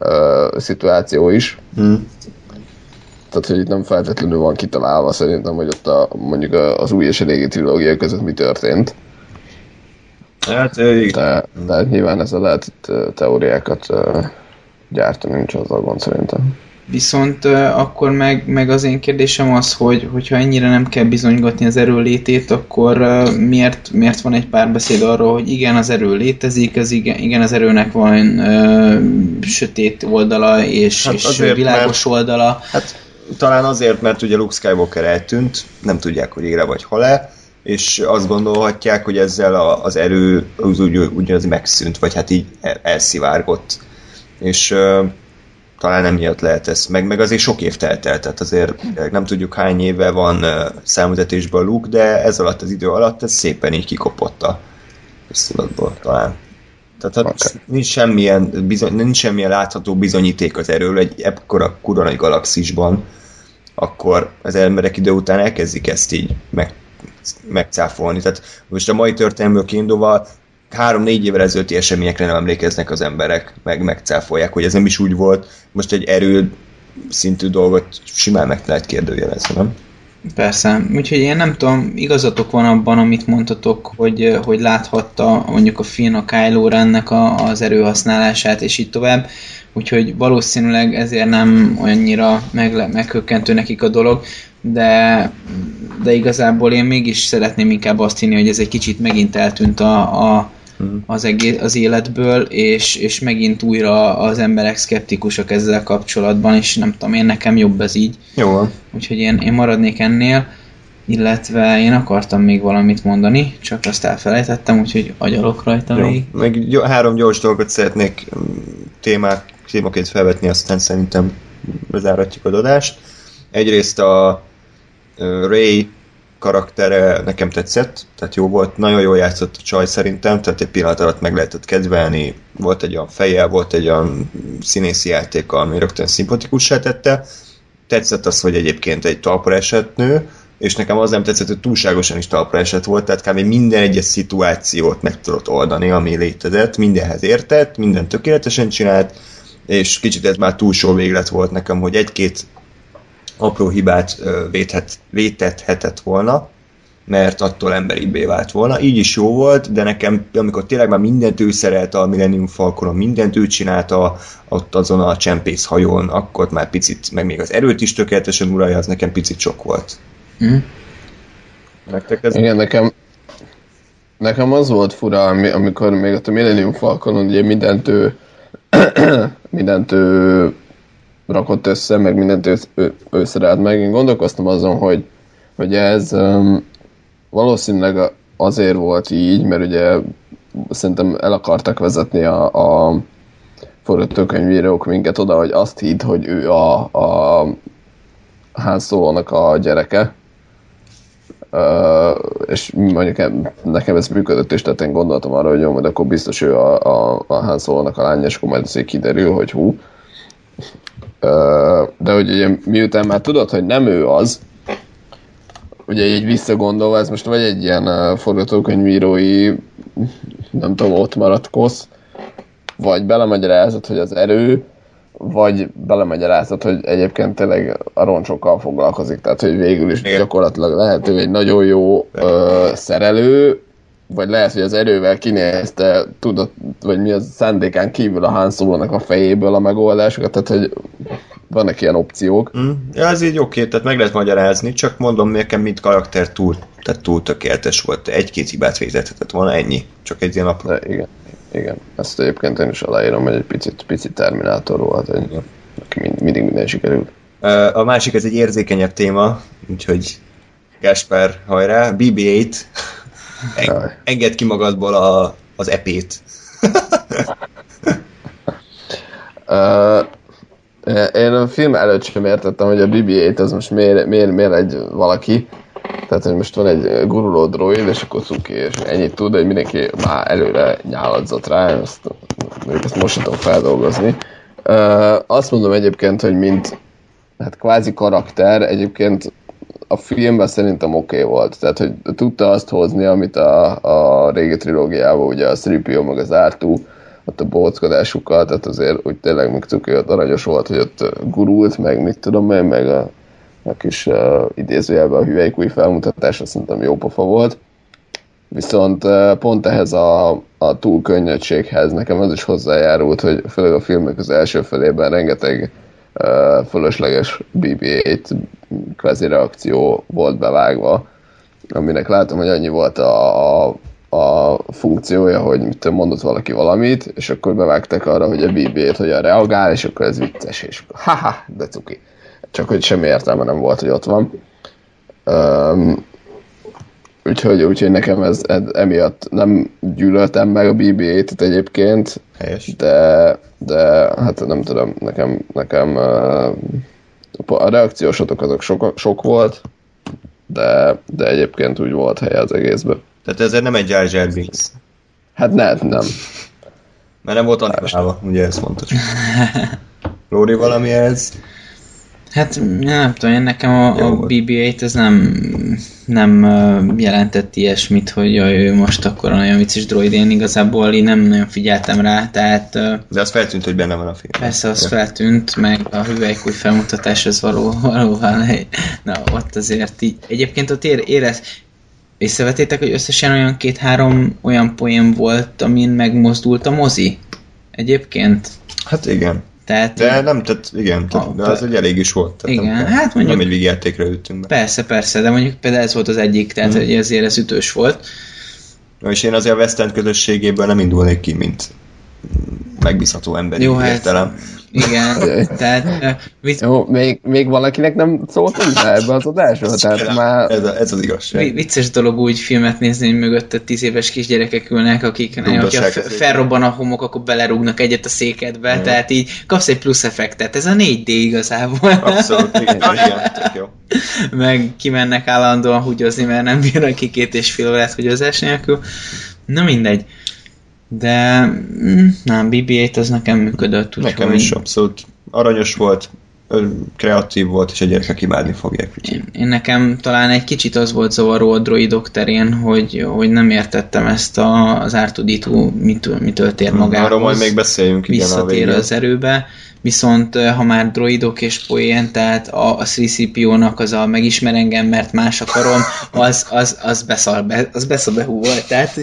ö, szituáció is. Mhm. Tehát, hogy itt nem feltétlenül van kitalálva szerintem, hogy ott a, mondjuk a- az új és a régi trilógia között mi történt. Hát, igen. De, de nyilván ezzel lehet itt teóriákat gyártani, nincs az a gond szerintem. Viszont akkor meg, meg az én kérdésem az, hogy hogyha ennyire nem kell bizonygatni az erő létét, akkor miért, miért van egy párbeszéd arról, hogy igen, az erő létezik, az igen, igen az erőnek van ö, sötét oldala és, Hát és azért, világos oldala. Hát talán azért, mert ugye Luke Skywalker eltűnt, nem tudják, hogy éle vagy hal-e, és azt gondolhatják, hogy ezzel a, az erő az úgy, úgy az megszűnt, vagy hát így el, elszivárgott. És talán emiatt lehet ez. Meg, meg azért sok év telt el, tehát azért nem tudjuk hány éve van számüzetésben a Luke, de ez alatt az idő alatt ez szépen így kikopott a köztudatból talán. Tehát hát Oké. nincs, semmilyen, bizony, nincs semmilyen látható bizonyíték az erőről egy ekkora kurva nagy galaxisban, akkor az emberek idő után elkezdik ezt így meg, megcáfolni. Tehát most a mai történelmből kiindulva három-négy évvel ezelőtti eseményekre nem emlékeznek az emberek, meg megcáfolják, hogy ez nem is úgy volt. Most egy erő szintű dolgot simán meg lehet kérdőjelezni, nem? Persze, úgyhogy én nem tudom, igazatok van abban, amit mondtatok, hogy, hogy láthatta mondjuk a Finn a Kylo Rennek a, az erőhasználását, és így tovább. Úgyhogy valószínűleg ezért nem annyira megle- meghökkentő nekik a dolog, de, de igazából én mégis szeretném inkább azt hinni, hogy ez egy kicsit megint eltűnt a, a, az, egész, az életből, és, és megint újra az emberek szkeptikusak ezzel kapcsolatban, és nem tudom, én nekem jobb ez így. Jó van. Úgyhogy én, én maradnék ennél, illetve én akartam még valamit mondani, csak azt elfelejtettem, úgyhogy agyalok rajta Jó. még. Meg gy- három gyors dolgot szeretnék mm, témák, témaként felvetni, aztán szerintem bezáratjuk a adást. Egyrészt a Ray karaktere nekem tetszett, tehát jó volt, nagyon jól játszott a csaj szerintem, tehát egy pillanat alatt meg lehetett kedvelni, volt egy olyan feje, volt egy olyan színészi játéka, ami rögtön szimpatikussá tette. Tetszett az, hogy egyébként egy talpra esett nő, és nekem az nem tetszett, hogy túlságosan is talpra esett volt, tehát kb. minden egyes szituációt meg tudott oldani, ami létezett, mindenhez értett, minden tökéletesen csinált, és kicsit ez már túl só véglet volt nekem, hogy egy-két apró hibát ö, védhet, vétethetett volna, mert attól emberibbé vált volna. Így is jó volt, de nekem, amikor tényleg már mindent ő szerelte a Millennium Falconon, mindent ő csinálta ott azon a csempész hajón, akkor már picit, meg még az erőt is tökéletesen uralja, az nekem picit sok volt. Hm? Nektek ez Igen, nekem, nekem az volt fura, ami, amikor még ott a Millennium Falconon ugye mindent ő, mindent ő rakott össze, meg mindent ő, ő, szerelt meg. Én gondolkoztam azon, hogy, hogy ez um, valószínűleg azért volt így, mert ugye szerintem el akartak vezetni a, a forgatókönyvírók minket oda, hogy azt hidd, hogy ő a, a Han Solo-nak a gyereke, Uh, és mondjuk em- nekem ez működött, és tehát én gondoltam arra, hogy jó, majd akkor biztos ő a, a, a Han Solo-nak a lánya, és akkor majd azért kiderül, hogy hú. De hogy ugye miután már tudod, hogy nem ő az, ugye így visszagondolva, ez most vagy egy ilyen forgatókönyvírói, nem tudom, ott maradt kosz, vagy belemagyarázod, hogy az erő, vagy belemagyarázod, hogy egyébként tényleg a roncsokkal foglalkozik, tehát hogy végül is gyakorlatilag lehet ő egy nagyon jó ö, szerelő, vagy lehet, hogy az erővel kinézte, tudod, vagy mi az szándékán kívül a Han Solo-nak a fejéből a megoldásokat, tehát hogy vannak ilyen opciók. Mm. Ja, ez így oké, tehát meg lehet magyarázni, csak mondom, nekem mint karakter túl, tehát túl tökéletes volt. Egy-két hibát végzethetett volna, ennyi. Csak egy ilyen apró. De igen, igen. Ezt egyébként én is aláírom, hogy egy picit, picit Terminátor volt, neki mind, mindig minden sikerült. A másik, ez egy érzékenyebb téma, úgyhogy Gáspár, hajrá, BB-8, Jaj. engedd ki magadból a, az epét. Uh, én a film előtt sem értettem, hogy a BB-8 az most miért, miért, miért egy valaki. Tehát, hogy most van egy guruló droid, és akkor cuki, és ennyit tud, hogy mindenki már előre nyáladzott rá, ezt, ezt most sem tudom feldolgozni. Uh, azt mondom egyébként, hogy mint hát kvázi karakter, egyébként a filmben szerintem oké okay volt. Tehát, hogy tudta azt hozni, amit a, a régi trilógiában, ugye a 3PO meg az r ott a bóckodásukkal, tehát azért úgy tényleg még cuki, ott aranyos volt, hogy ott gurult, meg mit tudom én, meg a, a kis uh, idézőjelben a hüvelykúj felmutatása szerintem jó pofa volt. Viszont uh, pont ehhez a, a túlkönnyedséghez nekem az is hozzájárult, hogy főleg a filmnek az első felében rengeteg fölösleges BB-8 kvázi reakció volt bevágva, aminek látom, hogy annyi volt a, a, a funkciója, hogy mit mondott valaki valamit, és akkor bevágtak arra, hogy a BB-t hogyan reagál, és akkor ez vicces, és haha, de cuki. Csak hogy semmi értelme nem volt, hogy ott van. Um, úgyhogy, úgyhogy nekem ez, ez emiatt nem gyűlöltem meg a BB-t egyébként, Helyes. de, de hát nem tudom, nekem, nekem a reakciósotok azok sok, sok volt, de, de egyébként úgy volt helye az egészben. Tehát ezért nem egy Jar Jar Binks. Hát ne, nem. Mert nem volt animálva, ugye ezt mondtad. Lóri valami ez? Hát nem tudom, én nekem a, Jó a volt. BB-8 ez nem, nem jelentett ilyesmit, hogy jaj, ő most akkor nagyon vicces droid, én igazából én nem nagyon figyeltem rá, tehát De az feltűnt, hogy benne van a film. persze az feltűnt, meg a hüvelykúj felmutatás az való, valóban, na ott azért így, egyébként ott ér, érez, észrevetétek, hogy összesen olyan két-három olyan poén volt, amin megmozdult a mozi? Egyébként? Hát igen. Tehát De nem, tehát igen, tehát, Ah, de az egy elég is volt. Tehát Igen, nem, hát mondjuk- Nem egy végjátékra ültünk be. Persze, persze, de mondjuk például ez volt az egyik, tehát Mhm. hogy azért ez ütős volt. Na, és én azért a West End közösségéből nem indulnék ki, mint megbízható emberi Jó, hát- értelem. Igen, tehát vicc, Jó, még, még valakinek nem szóltunk be ebbe az adásba, tehát már... Ez, a, ez az igazság. vi- vicces dolog úgy filmet nézni, hogy mögötte tíz éves kisgyerekek ülnek, akik fe- a felrobban a homok, akkor belerúgnak egyet a székedbe, tehát így kapsz egy plusz effektet. Ez a 4D igazából. Abszolút, igen, igen, tök jó. meg kimennek állandóan húgyozni, mert nem bírnak ki két és fél órát húgyozás nélkül. Na mindegy. De mm, nem, BB-8 az nekem működött. Nekem úgyhogy is abszolút aranyos volt, kreatív volt, és a gyerekek imádni fogják. Én, én nekem talán egy kicsit az volt zavaró a droidok terén, hogy, hogy nem értettem ezt a, az R2D2 mitől, mitől tér magához. Arról majd még beszéljünk, igen, a visszatér végén. az erőbe, viszont ha már droidok és poén, tehát a, a 3CPO-nak az a megismer engem, mert más akarom, az, az, az beszal be, az beszal behú volt, tehát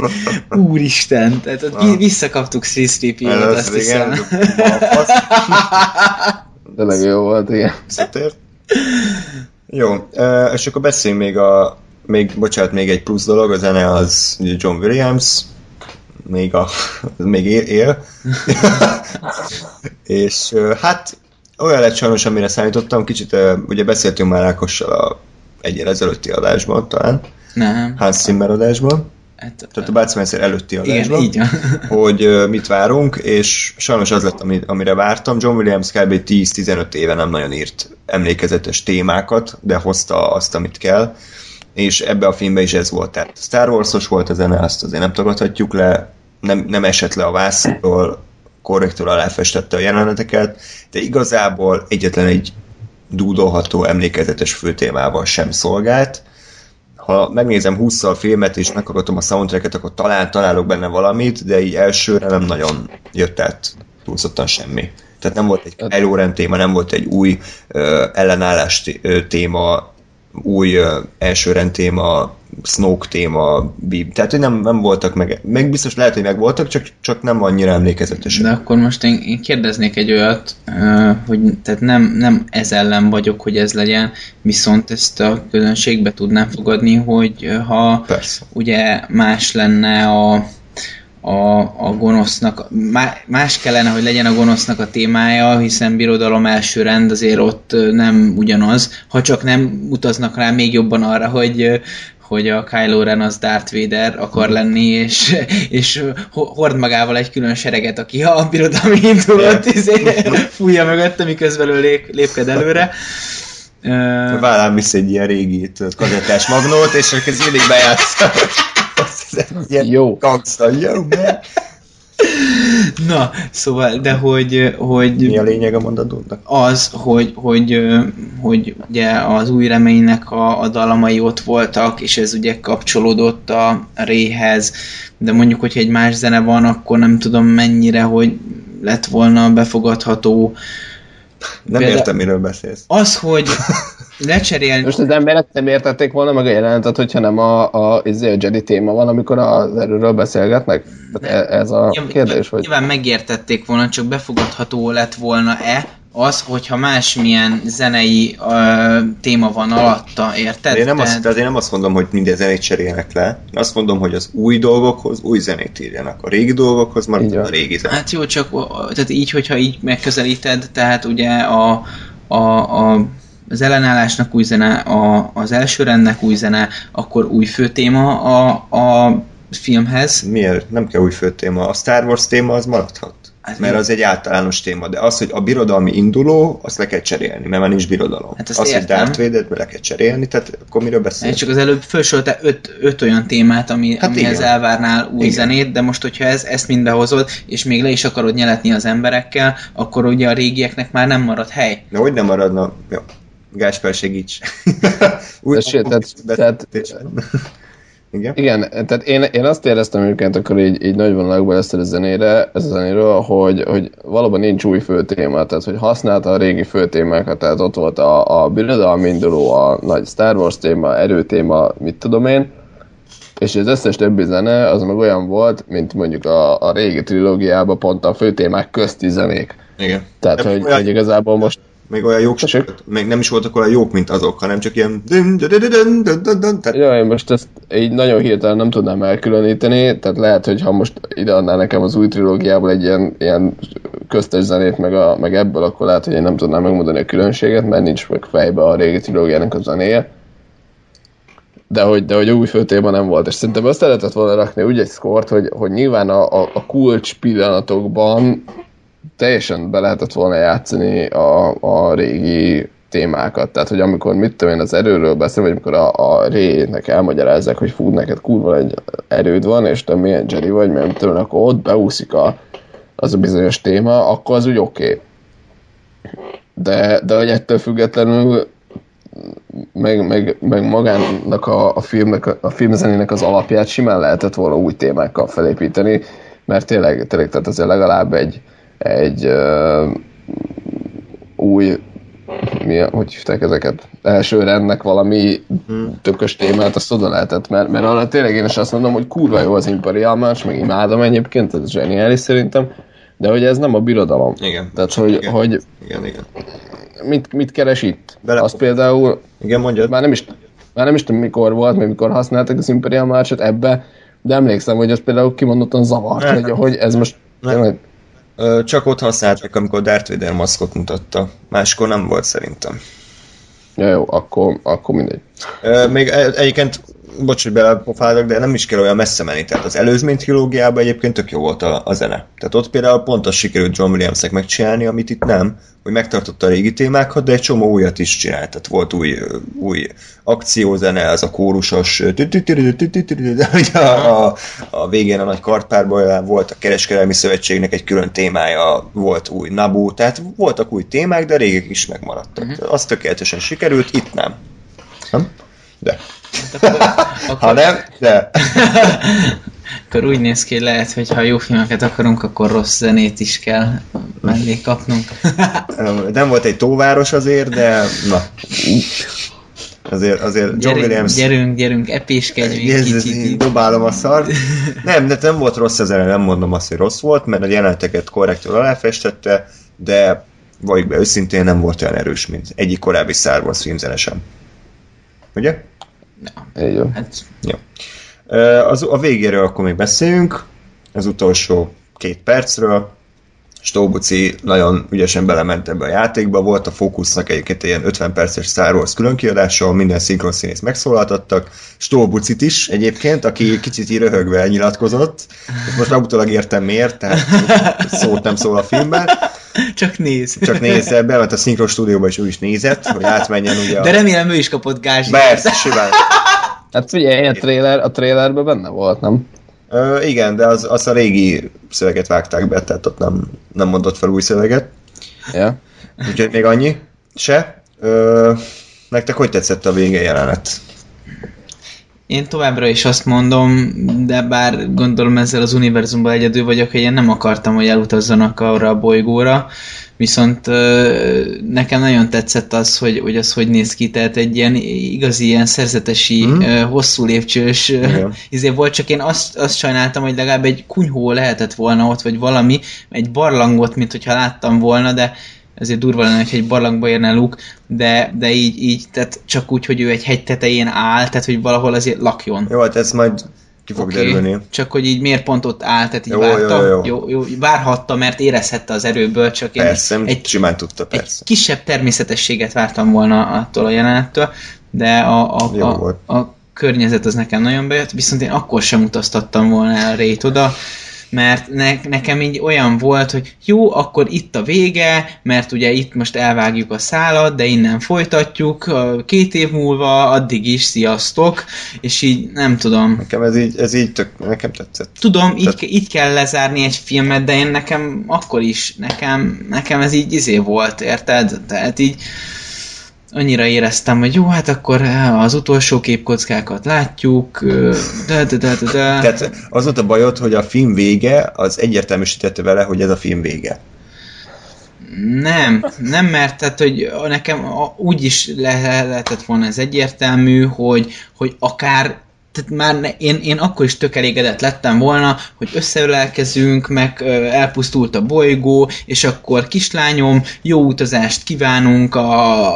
úristen, tehát ott vi- visszakaptuk 3CPO-t, Ez azt igen, hiszem. Tényleg jó volt, igen. Visszatért. Jó, és akkor beszéljünk még a, még, bocsánat, még egy plusz dolog, a zene az John Williams, még, a, még él, él. és hát olyan lett sajnos, amire számítottam, kicsit ugye beszéltünk már Ákossal a egy ezelőtti adásban talán, Nem, Hans Zimmer adásban, hát, tehát a Bácimenszer előtti igen, adásban így van. hogy mit várunk, és sajnos az lett, ami, amire vártam. John Williams kb. 10-15 éve nem nagyon írt emlékezetes témákat, de hozta azt, amit kell, és ebbe a filmbe is ez volt. Tehát Star Wars-os volt a zene, azt azért nem tagadhatjuk le, nem, nem esett le a vászról, korrektül aláfestette a jeleneteket, de igazából egyetlen egy dúdolható emlékezetes főtémával sem szolgált, ha megnézem 20-szal filmet és meghallgatom a soundtracket, akkor talán találok benne valamit, de így elsőre nem nagyon jött át túlzottan semmi. Tehát nem volt egy Kylo Ren téma, nem volt egy új ö, ellenállás téma, új elsőrend téma, Snoke téma, Bib. Tehát, hogy nem, nem voltak meg, meg biztos lehet, hogy meg voltak, csak, csak nem annyira emlékezetesek. De akkor most én, én kérdeznék egy olyat, hogy tehát nem, nem ez ellen vagyok, hogy ez legyen, viszont ezt a közönségbe tudnám fogadni, hogy ha Persze. ugye más lenne a, a, a gonosznak, má- más kellene, hogy legyen a gonosznak a témája, hiszen birodalom első rend azért ott nem ugyanaz, ha csak nem utaznak rá még jobban arra, hogy hogy a Kylo Ren az Darth Vader akar lenni, és, és ho- hord magával egy külön sereget, aki a birodalmi indulót izé, fújja mögötte, miközben ő lép, lépked előre. Vállám visz egy ilyen régi kazettás magnót, és akkor mindig bejátsza. Ilyen Jó. gangsta, jó, man. Na, szóval, de hogy, hogy Mi a lényeg a mondandónak? az, hogy, hogy, hogy ugye az új reménynek a, a dalamai ott voltak, és ez ugye kapcsolódott a réhez, de mondjuk, hogyha egy más zene van, akkor nem tudom mennyire, hogy lett volna befogadható. Nem Például- értem, miről beszélsz. Az, hogy lecserélni... Most az emberek nem értették volna meg a jelentet, hogyha nem a, a, izé, a Jedi téma van, amikor az erőről beszélgetnek? Tehát e- ez a Nyilván- kérdés, hogy... Nyilván megértették volna, csak befogadható lett volna-e az, hogyha másmilyen zenei ö, téma van alatta, érted? Én nem, azt, tehát én nem azt mondom, hogy minden zenét cseréljenek le. Én azt mondom, hogy az új dolgokhoz új zenét írjanak. A régi dolgokhoz maradjon van. a régi zene. Hát jó, csak tehát így, hogyha így megközelíted, tehát ugye a, a, a az ellenállásnak új zene, a, az első rendnek új zene, akkor új főtéma a, a filmhez. Miért? Nem kell új fő téma. A Star Wars téma az maradhat. Hát mert az egy általános téma, de az, hogy a birodalmi induló, azt le kell cserélni, mert már nincs birodalom. Hát azt az, hogy értem. Darth Vader-t le kell cserélni, tehát akkor miről beszélünk? csak az előbb felsoroltál öt, öt olyan témát, ami, hát amihez igen. elvárnál új Igen. zenét, de most, hogyha ez, ezt mind behozod, és még le is akarod nyeletni az emberekkel, akkor ugye a régieknek már nem marad hely. De hogy nem maradna? Jó. Gásper segíts. Új, Tessék, tehát- tehát- Igen? Igen, tehát én, én azt éreztem egyébként akkor így, így nagy vonalakban ezt a zenére, ez a zenéről, hogy, hogy valóban nincs új főtéma, tehát hogy használta a régi főtémákat, tehát ott volt a, a birodalmi induló, a nagy Star Wars téma, erőtéma, mit tudom én, és az összes többi zene az meg olyan volt, mint mondjuk a, a régi trilógiában pont a főtémák közti zenék. Igen. Tehát, De hogy, olyan- hogy igazából most Még olyan jók, Tessék? még nem is voltak olyan jók, mint azok, hanem csak ilyen tehát Ja, én most ezt így nagyon hirtelen nem tudnám elkülöníteni, tehát lehet, hogy ha most ideadná nekem az új trilógiából egy ilyen, ilyen köztes zenét, meg, a, meg ebből, akkor lehet, hogy én nem tudnám megmondani a különbséget, mert nincs meg fejbe a régi trilógiának a zenéje. De hogy, de hogy új főtében nem volt, és szerintem azt lehetett volna rakni úgy egy szkort, hogy, hogy nyilván a, a, a kulcs pillanatokban teljesen be lehetett volna játszani a, a régi témákat. Tehát, hogy amikor mit tudom én az erőről beszél, vagy amikor a, a rének elmagyarázzák, hogy fú, neked kurva egy erőd van, és te milyen Jedi vagy, mert mit tudom akkor ott beúszik a, az a bizonyos téma, akkor az úgy oké. Okay. De, de hogy ettől függetlenül meg, meg, meg magának a, a, filmnek, a filmzenének az alapját simán lehetett volna új témákkal felépíteni, mert tényleg, tényleg tehát azért legalább egy, egy uh, új mi, hogy hívták ezeket, első rendnek valami tökös témát, azt oda lehetett, mert, mert arra tényleg én is azt mondom, hogy kurva jó az imperialmás, meg imádom egyébként, ez zseniális szerintem, de hogy ez nem a birodalom. Igen. Tehát, hogy, Igen. hogy igen, igen. mit, mit keres itt? Bele- Azt például, Igen, mondjad. már nem is, már nem is tudom mikor volt, meg mikor használtak az Imperial March-ot ebbe, de emlékszem, hogy az például kimondottan zavart, hogy, hogy ez most tényleg, Ö, Csak ott használták, amikor Darth Vader maszkot mutatta. Máskor nem volt szerintem. ja, jó, akkor, akkor mindegy. Még egyébként, bocs, hogy belepofálok, de nem is kell olyan messze menni. Tehát az előzmény trilógiában egyébként tök jó volt a, a zene. Tehát ott például pont az sikerült John Williamsnek megcsinálni, amit itt nem, hogy megtartotta a régi témákat, de egy csomó újat is csinált. Tehát volt új, új akciózene, az a kórusos, a, a, a végén a nagy kartpárbaján volt a kereskedelmi szövetségnek egy külön témája, volt új Nabu, tehát voltak új témák, de régek is megmaradtak. Uh-huh. Az tökéletesen sikerült, itt nem. Nem? De. Akkor, akkor, Ha nem, de. akkor úgy néz ki, hogy lehet, hogy ha jó filmeket akarunk, akkor rossz zenét is kell mellé kapnunk. Nem volt egy tóváros azért, de na. Azért, azért John gyerünk, Williams... gyerünk, gyerünk, epéskedj még Jézus, kicsit. dobálom a szart. Nem, de nem volt rossz az nem mondom azt, hogy rossz volt, mert a jeleneteket korrektül aláfestette, de valljuk be őszintén nem volt olyan erős, mint egyik korábbi Star Wars filmzene sem. Ugye? Így van. Hát, Jó. Az, a végéről akkor még beszéljünk, az utolsó két percről. Stóbuci nagyon ügyesen belement ebbe a játékba, volt a Focusnak egyébként egy ilyen 50 perces Star Wars különkiadása, ahol minden szinkronszínész megszólaltattak, Stóbucit is egyébként, aki kicsit így röhögve nyilatkozott, most utólag értem miért, tehát szót nem szól a filmben, csak néz. csak nézze, bement a szinkron stúdióba és ő is nézett, hogy átmenjen ugye a... De remélem ő is kapott gázsit. Persze, simán. Hát figyelj, a trailer, a trailerben benne volt, nem? Ö, igen, de az, az a régi szöveget vágták be, tehát ott nem, nem mondott fel új szöveget. Ja. Úgyhogy még annyi se. Ö, nektek hogy tetszett a vége jelenet? Én továbbra is azt mondom, de bár gondolom ezzel az univerzumban egyedül vagyok, hogy én nem akartam, hogy elutazzanak arra a bolygóra, viszont nekem nagyon tetszett az, hogy, hogy az hogy néz ki, tehát egy ilyen igazi ilyen szerzetesi, mm. hosszú lépcsős Igen. izé volt, csak én azt, azt sajnáltam, hogy legalább egy kunyhó lehetett volna ott, vagy valami, egy barlangot, mint hogyha láttam volna, de ezért durva lenne, hogy egy barlangba érne Luke, de, de így, így, tehát csak úgy, hogy ő egy hegy tetején áll, tehát hogy valahol azért lakjon. Jó, hát ez majd ki fog okay. derülni. Csak hogy így miért pont ott áll, tehát így Jó, várta, jó, jó. Jó, jó, várhatta, mert érezhette az erőből, csak én Persze, egy, egy, simán tudta, egy persze. kisebb természetességet vártam volna attól a jelenettől, de a, a, Jó a, volt. a környezet az nekem nagyon bejött, viszont én akkor sem utaztattam volna el Rét oda, mert ne, nekem így olyan volt, hogy jó, akkor itt a vége, mert ugye itt most elvágjuk a szálat, de innen folytatjuk, két év múlva, addig is, sziasztok, és így nem tudom. Nekem ez így, ez így tök, nekem tetszett. Tudom, így, Tehát- így kell lezárni egy filmet, de én nekem akkor is, nekem, nekem ez így izé volt, érted? Tehát így annyira éreztem, hogy jó, hát akkor eh, az utolsó képkockákat látjuk, ö, de, de, de, de, de. Tehát az volt a bajod, hogy a film vége, az egyértelműsítette vele, hogy ez a film vége. Nem, nem, mert tehát, hogy nekem úgy is le- lehetett volna ez egyértelmű, hogy, hogy akár tehát már ne, én, én akkor is tök elégedett lettem volna, hogy összeölelkezünk, meg ö, elpusztult a bolygó, és akkor kislányom, jó utazást kívánunk, a,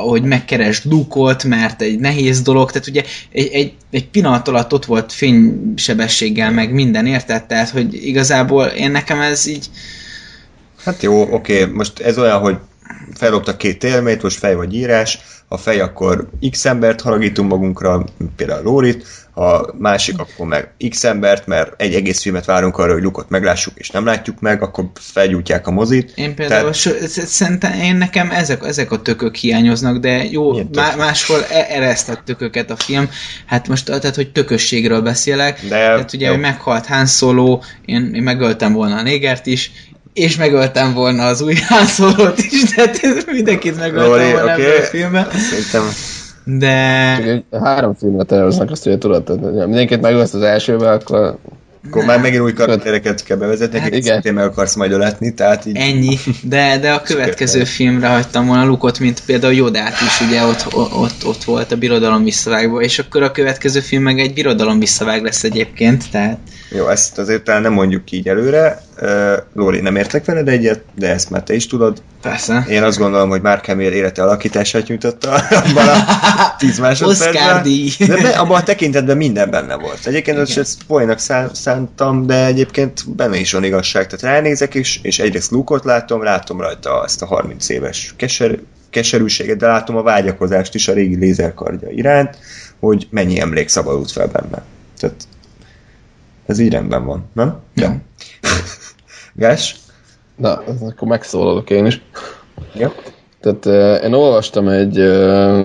hogy megkeresd Lukot, mert egy nehéz dolog, tehát ugye egy, egy, egy pillanat alatt ott volt fénysebességgel, meg minden, érted? Tehát, hogy igazából én nekem ez így... Hát jó, oké, most ez olyan, hogy feldobtak két élményt, most fej vagy írás, ha fej, akkor x embert haragítunk magunkra, például Lórit, ha másik, akkor meg x embert, mert egy egész filmet várunk arra, hogy Lukot meglássuk, és nem látjuk meg, akkor felgyújtják a mozit. Én például Tehát... szerintem én nekem ezek, ezek a tökök hiányoznak, de jó, má, máshol e- eresztett tököket a film. Hát most, tehát, hogy tökösségről beszélek. De, tehát ugye, jó. hogy meghalt Han Solo, én, én megöltem volna a négert is, és megöltem volna az új házolót is, tehát mindenkit megöltem Lori, volna okay. ebben a filmben. Szerintem de... Csak egy, három filmet elhoznak, azt ugye tudod, tehát mindenkit megölsz az elsővel, akkor akkor már megint új karaktereket kell bevezetni, hát, szintén meg akarsz majd öletni, tehát így... Ennyi, de, de a következő filmre hagytam volna Lukot, mint például Jodát is, ugye ott, ott, ott volt a birodalom visszavágban, és akkor a következő film meg egy birodalom visszavág lesz egyébként, tehát... Jó, ezt azért talán nem mondjuk így előre. Lóri, nem értek veled egyet, de ezt már te is tudod. Persze. Én azt gondolom, hogy Mark Hamill élete alakítását nyújtotta abban a 10 másodpercben. De abban a tekintetben minden benne volt. Egyébként Igen. ezt poénak szántam, de egyébként benne is van igazság. Tehát ránézek is, és egyrészt Luke-ot látom, látom rajta ezt a 30 éves keser, keserűséget, de látom a vágyakozást is a régi lézerkardja iránt, hogy mennyi emlék szabadult fel benne. Tehát ez így rendben van, nem? Ja. Gás? Na, akkor megszólalok én is. Ja. Tehát uh, én olvastam egy uh,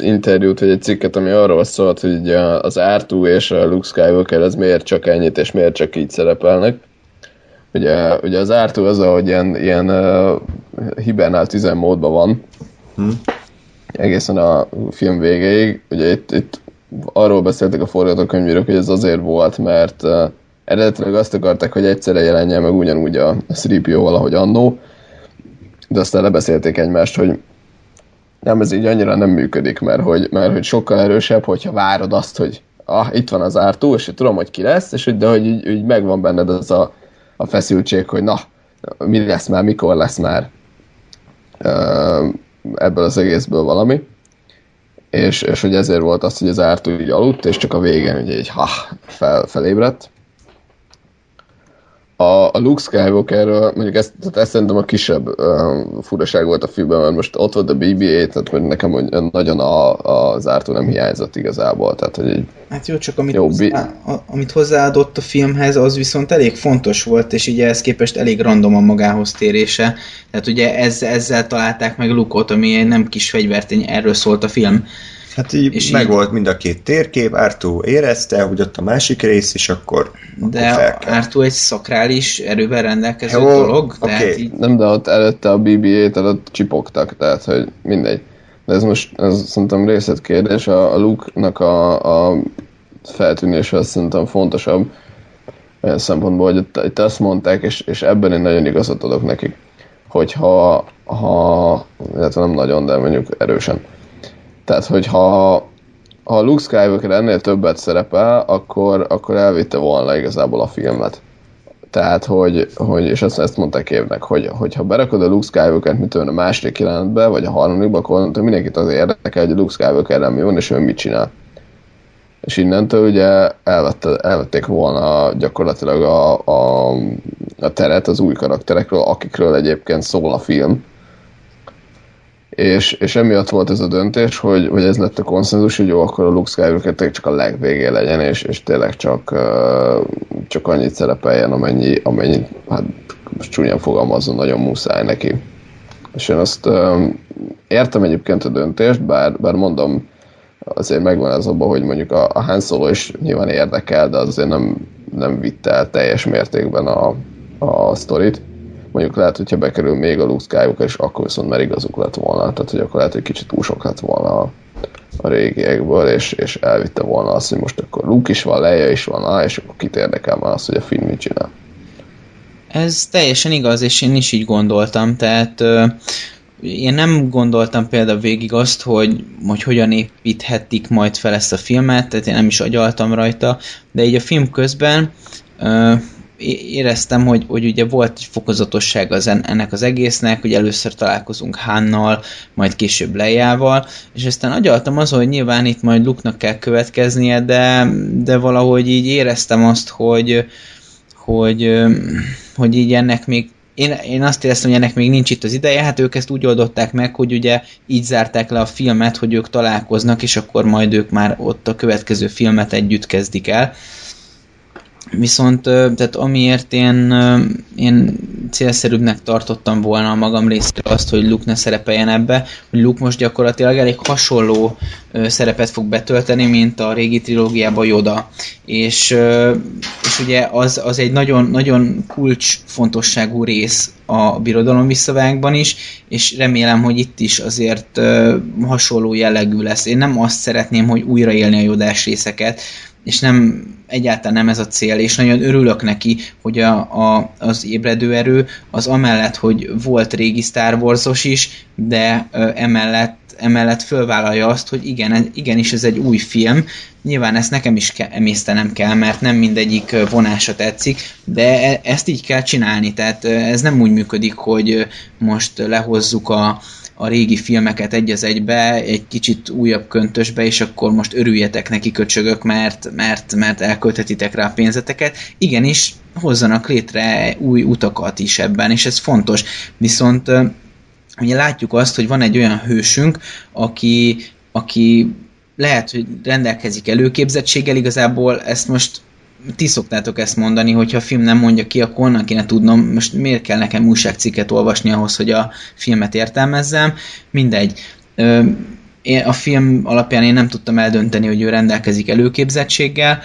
interjút, vagy egy cikket, ami arról szólt, hogy az R2 és a Luke Skywalker ez miért csak ennyit, és miért csak így szerepelnek. Ugye, ugye az R2 az, ahogy ilyen, ilyen uh, hibernált üzemmódban van, hmm. egészen a film végéig. Ugye itt, itt arról beszéltek a forgatókönyvírok, hogy ez azért volt, mert uh, eredetileg azt akarták, hogy egyszerre jelenjen meg ugyanúgy a 3PO valahogy annó, de aztán lebeszélték egymást, hogy nem, ez így annyira nem működik, mert hogy, mert hogy sokkal erősebb, hogyha várod azt, hogy ah, itt van az ártó, és tudom, hogy ki lesz, és hogy, de hogy így, így megvan benned az a, a feszültség, hogy na, mi lesz már, mikor lesz már ebből az egészből valami és, és hogy ezért volt az, hogy az ártó így aludt, és csak a végén ugye egy ha, fel, felébredt. A, a Luke Skywalkerről, mondjuk ezt, tehát ezt szerintem a kisebb uh, furaság volt a filmben, mert most ott volt a BB-8, tehát hogy nekem hogy nagyon a, az ártó nem hiányzott igazából, tehát hogy így... Hát jó, csak amit, jó, hozzá, a, amit hozzáadott a filmhez, az viszont elég fontos volt, és így ehhez képest elég random a magához térése. Tehát ugye ez, ezzel találták meg Lukot, ami egy nem kis fegyvertény, erről szólt a film. Hát így és meg így... volt mind a két térkép, Artú érezte, hogy ott a másik rész, és akkor De akkor Artú egy szakrális erővel rendelkező Jó, dolog, okay. tehát így... Nem, de ott előtte a BB-8 előtt csipogtak, tehát hogy mindegy. De ez most, ez szerintem részletkérdés, a, a Luke-nak a, a feltűnése az szerintem fontosabb olyan szempontból, hogy itt azt mondták, és, és ebben én nagyon igazat adok nekik, hogyha ha, illetve nem nagyon, de mondjuk erősen, tehát, hogyha ha Luke Skywalker ennél többet szerepel, akkor, akkor elvitte volna igazából a filmet. Tehát, hogy, hogy és ezt, ezt mondták évnek, hogy, hogyha berakod a Luke Skywalker-t, mint a második jelentbe, vagy a harmadikba, akkor mindenkit az érdekel, hogy a Luke Skywalker nem jön, és ő mit csinál. És innentől ugye elvette, elvették volna gyakorlatilag a, a, a teret az új karakterekről, akikről egyébként szól a film és, és emiatt volt ez a döntés, hogy, hogy ez lett a konszenzus, hogy jó, akkor a Luke Skywalker csak a legvégén legyen, és, és tényleg csak, csak annyit szerepeljen, amennyi, amennyi hát csúnyán fogalmazom, nagyon muszáj neki. És én azt értem egyébként a döntést, bár, bár mondom, azért megvan ez abban, hogy mondjuk a, a Han Solo is nyilván érdekel, de azért nem, nem vitte el teljes mértékben a, a sztorit mondjuk lehet, hogyha bekerül még a Luke Skywalker, és akkor viszont már igazuk lett volna, tehát hogy akkor lehet, hogy kicsit túl sok lett volna a, a régiekből, és, és elvitte volna azt, hogy most akkor Luke is van, Leia is van, á, és akkor kit érdekel már azt, hogy a film mit csinál. Ez teljesen igaz, és én is így gondoltam, tehát én nem gondoltam például végig azt, hogy, hogy hogyan építhetik majd fel ezt a filmet, tehát én nem is agyaltam rajta, de így a film közben éreztem, hogy, hogy ugye volt egy fokozatosság az ennek az egésznek, hogy először találkozunk Hánnal, majd később Lejával, és aztán agyaltam az, hogy nyilván itt majd Luknak kell következnie, de, de valahogy így éreztem azt, hogy, hogy, hogy így ennek még én, én azt éreztem, hogy ennek még nincs itt az ideje, hát ők ezt úgy oldották meg, hogy ugye így zárták le a filmet, hogy ők találkoznak, és akkor majd ők már ott a következő filmet együtt kezdik el. Viszont tehát amiért én, én célszerűbbnek tartottam volna a magam részéről azt, hogy Luke ne szerepeljen ebbe, hogy Luke most gyakorlatilag elég hasonló szerepet fog betölteni, mint a régi trilógiában Yoda. És, és ugye az, az egy nagyon, nagyon kulcsfontosságú rész a birodalom visszavágban is, és remélem, hogy itt is azért hasonló jellegű lesz. Én nem azt szeretném, hogy újraélni a Jodás részeket, és nem egyáltalán nem ez a cél, és nagyon örülök neki, hogy a, a, az ébredő erő az amellett, hogy volt régi Star Wars-os is, de ö, emellett emellett fölvállalja azt, hogy igen, igenis ez egy új film, nyilván ezt nekem is ke- emésztenem kell, mert nem mindegyik vonása tetszik, de e- ezt így kell csinálni, tehát ez nem úgy működik, hogy most lehozzuk a, a régi filmeket egy az egybe, egy kicsit újabb köntösbe, és akkor most örüljetek neki köcsögök, mert, mert, mert elkölthetitek rá a pénzeteket. Igenis, hozzanak létre új utakat is ebben, és ez fontos. Viszont ugye látjuk azt, hogy van egy olyan hősünk, aki, aki lehet, hogy rendelkezik előképzettséggel, igazából ezt most ti szoktátok ezt mondani, hogyha a film nem mondja ki, akkor onnan kéne tudnom, most miért kell nekem újságcikket olvasni ahhoz, hogy a filmet értelmezzem. Mindegy. Én a film alapján én nem tudtam eldönteni, hogy ő rendelkezik előképzettséggel,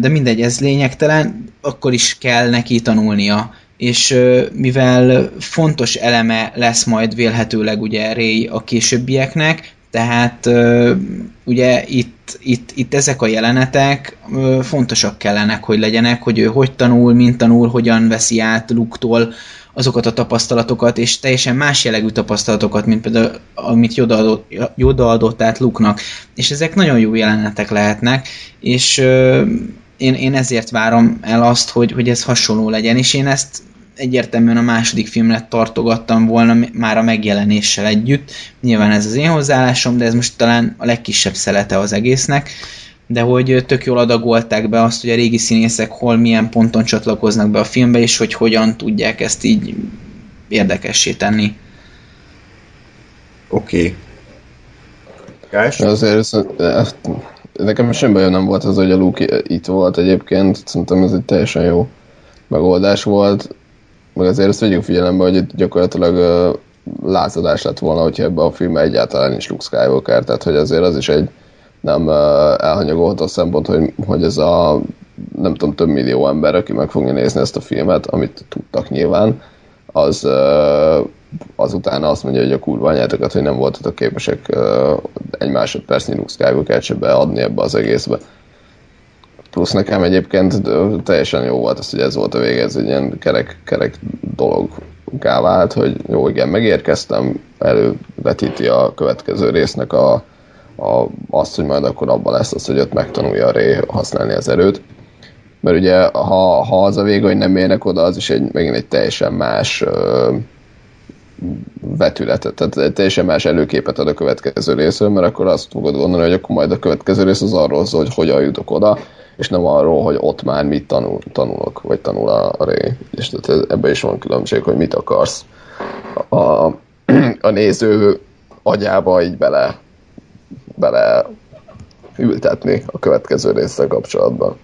de mindegy, ez lényegtelen, akkor is kell neki tanulnia. És mivel fontos eleme lesz majd vélhetőleg ugye Ray a későbbieknek, tehát ugye itt, itt, itt ezek a jelenetek fontosak kellenek, hogy legyenek, hogy ő hogy tanul, mint tanul, hogyan veszi át Luktól azokat a tapasztalatokat, és teljesen más jellegű tapasztalatokat, mint például amit Yoda adott, Yoda adott át Luke-nak. És ezek nagyon jó jelenetek lehetnek, és én, én ezért várom el azt, hogy, hogy ez hasonló legyen, és én ezt egyértelműen a második filmre tartogattam volna már a megjelenéssel együtt. Nyilván ez az én hozzáállásom, de ez most talán a legkisebb szelete az egésznek de hogy tök jól adagolták be azt, hogy a régi színészek hol milyen ponton csatlakoznak be a filmbe, és hogy hogyan tudják ezt így érdekessé tenni. Oké. Okay. Azért nekem semmi bajom nem volt az, hogy a Luke itt volt egyébként, szerintem ez egy teljesen jó megoldás volt meg azért ezt vegyünk figyelembe, hogy itt gyakorlatilag uh, lázadás lett volna, hogyha ebbe a filmbe egyáltalán nincs Luke Skywalker, tehát hogy azért az is egy nem elhanyagolható szempont, hogy, hogy ez a nem tudom, több millió ember, aki meg fogja nézni ezt a filmet, amit tudtak nyilván, az azután azt mondja, hogy a kurva anyátokat, hogy nem voltatok képesek uh, egy másodpercnyi Luke Skywalker-t se beadni ebbe az egészbe. Plusz nekem egyébként teljesen jó volt az, hogy ez volt a vége, ez egy ilyen kerek, kerek dolog vált, hogy jó, igen, megérkeztem, elővetíti a következő résznek a, a, azt, hogy majd akkor abban lesz az, hogy ott megtanulja a Ré használni az erőt. Mert ugye, ha, ha az a vége, hogy nem érnek oda, az is egy, megint egy teljesen más ö, vetületet, tehát egy teljesen más előképet ad a következő részről, mert akkor azt fogod gondolni, hogy akkor majd a következő rész az arról szól, hogy hogyan jutok oda, és nem arról, hogy ott már mit tanul, tanulok, vagy tanul a, a ré. És tehát ebben is van különbség, hogy mit akarsz a, a néző agyába így bele, bele ültetni a következő résszel kapcsolatban.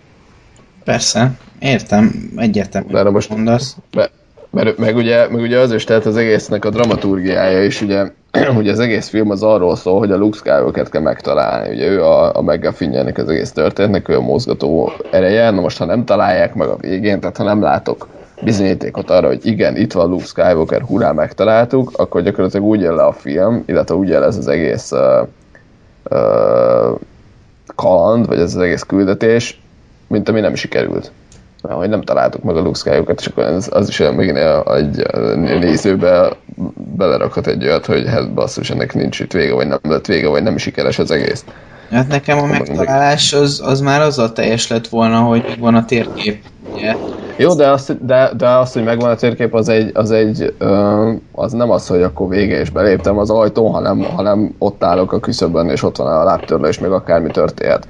Persze, értem, egyértelmű, De most mondasz. Mert, mert, meg, ugye, meg ugye az is, tehát az egésznek a dramaturgiája is, ugye ugye az egész film az arról szól, hogy a Luke skywalker kell megtalálni. Ugye ő a, a McGuffin az egész történetnek, ő a mozgató ereje. Na most, ha nem találják meg a végén, tehát ha nem látok bizonyítékot arra, hogy igen, itt van Luke Skywalker, hurrá, megtaláltuk, akkor gyakorlatilag úgy jön le a film, illetve úgy jön ez az egész uh, uh, kaland, vagy ez az egész küldetés, mint ami nem sikerült. Hogy nem találtuk meg a Luke Skywalker-t, és akkor az, az is olyan megint egy nézőbe belerakhat egy olyat, hogy hát basszus, ennek nincs itt vége, vagy nem lett vége, vagy nem sikeres az egész. Hát nekem a megtalálás az, az már azzal teljes lett volna, hogy van a térkép. Ugye? Jó, de azt, de, de azt, hogy megvan a térkép, az, egy, az, egy, az nem az, hogy akkor vége és beléptem az ajtón, hanem, hanem ott állok a küszöbön, és ott van a lábtörlő, és még akármi történhet.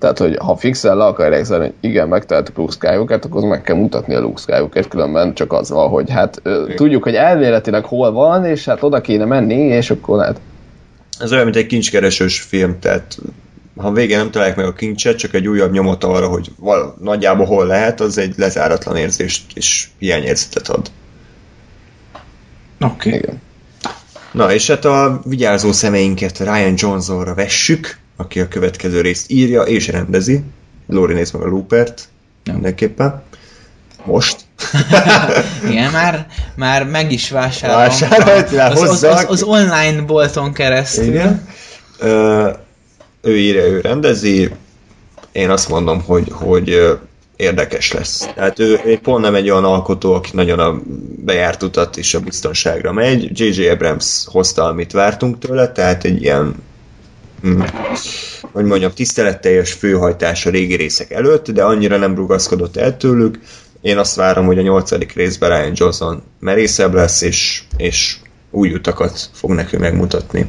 Tehát, hogy ha fixel le akarják szerni, hogy igen, megtaláltuk Luke skywalker akkor meg kell mutatni a Luke skywalker különben csak azzal, hogy hát ö, tudjuk, hogy elméletileg hol van, és hát oda kéne menni, és akkor lehet. Ez olyan, mint egy kincskeresős film, tehát ha végén nem találják meg a kincset, csak egy újabb nyomot arra, hogy val- nagyjából hol lehet, az egy lezáratlan érzést és hiányérzetet ad. Oké. Okay. Igen. Na, és hát a vigyázó szemeinket Ryan Johnsonra vessük, aki a következő részt írja és rendezi. Lóri néz meg a Loopert, Ja. mindenképpen. Most. Igen, már, már meg is vásárolom. Vásárolt, az, az, az, az, online bolton keresztül. Igen. Ö, ő írja, ő rendezi. Én azt mondom, hogy, hogy érdekes lesz. Tehát ő, ő pont nem egy olyan alkotó, aki nagyon a bejárt utat és a biztonságra megy. J.J. Abrams hozta, amit vártunk tőle, tehát egy ilyen hm, hogy mondjam, tiszteletteljes főhajtás a régi részek előtt, de annyira nem rugaszkodott el tőlük. Én azt várom, hogy a nyolcadik részben Ryan Johnson merészebb lesz, és, és új utakat fog nekünk megmutatni.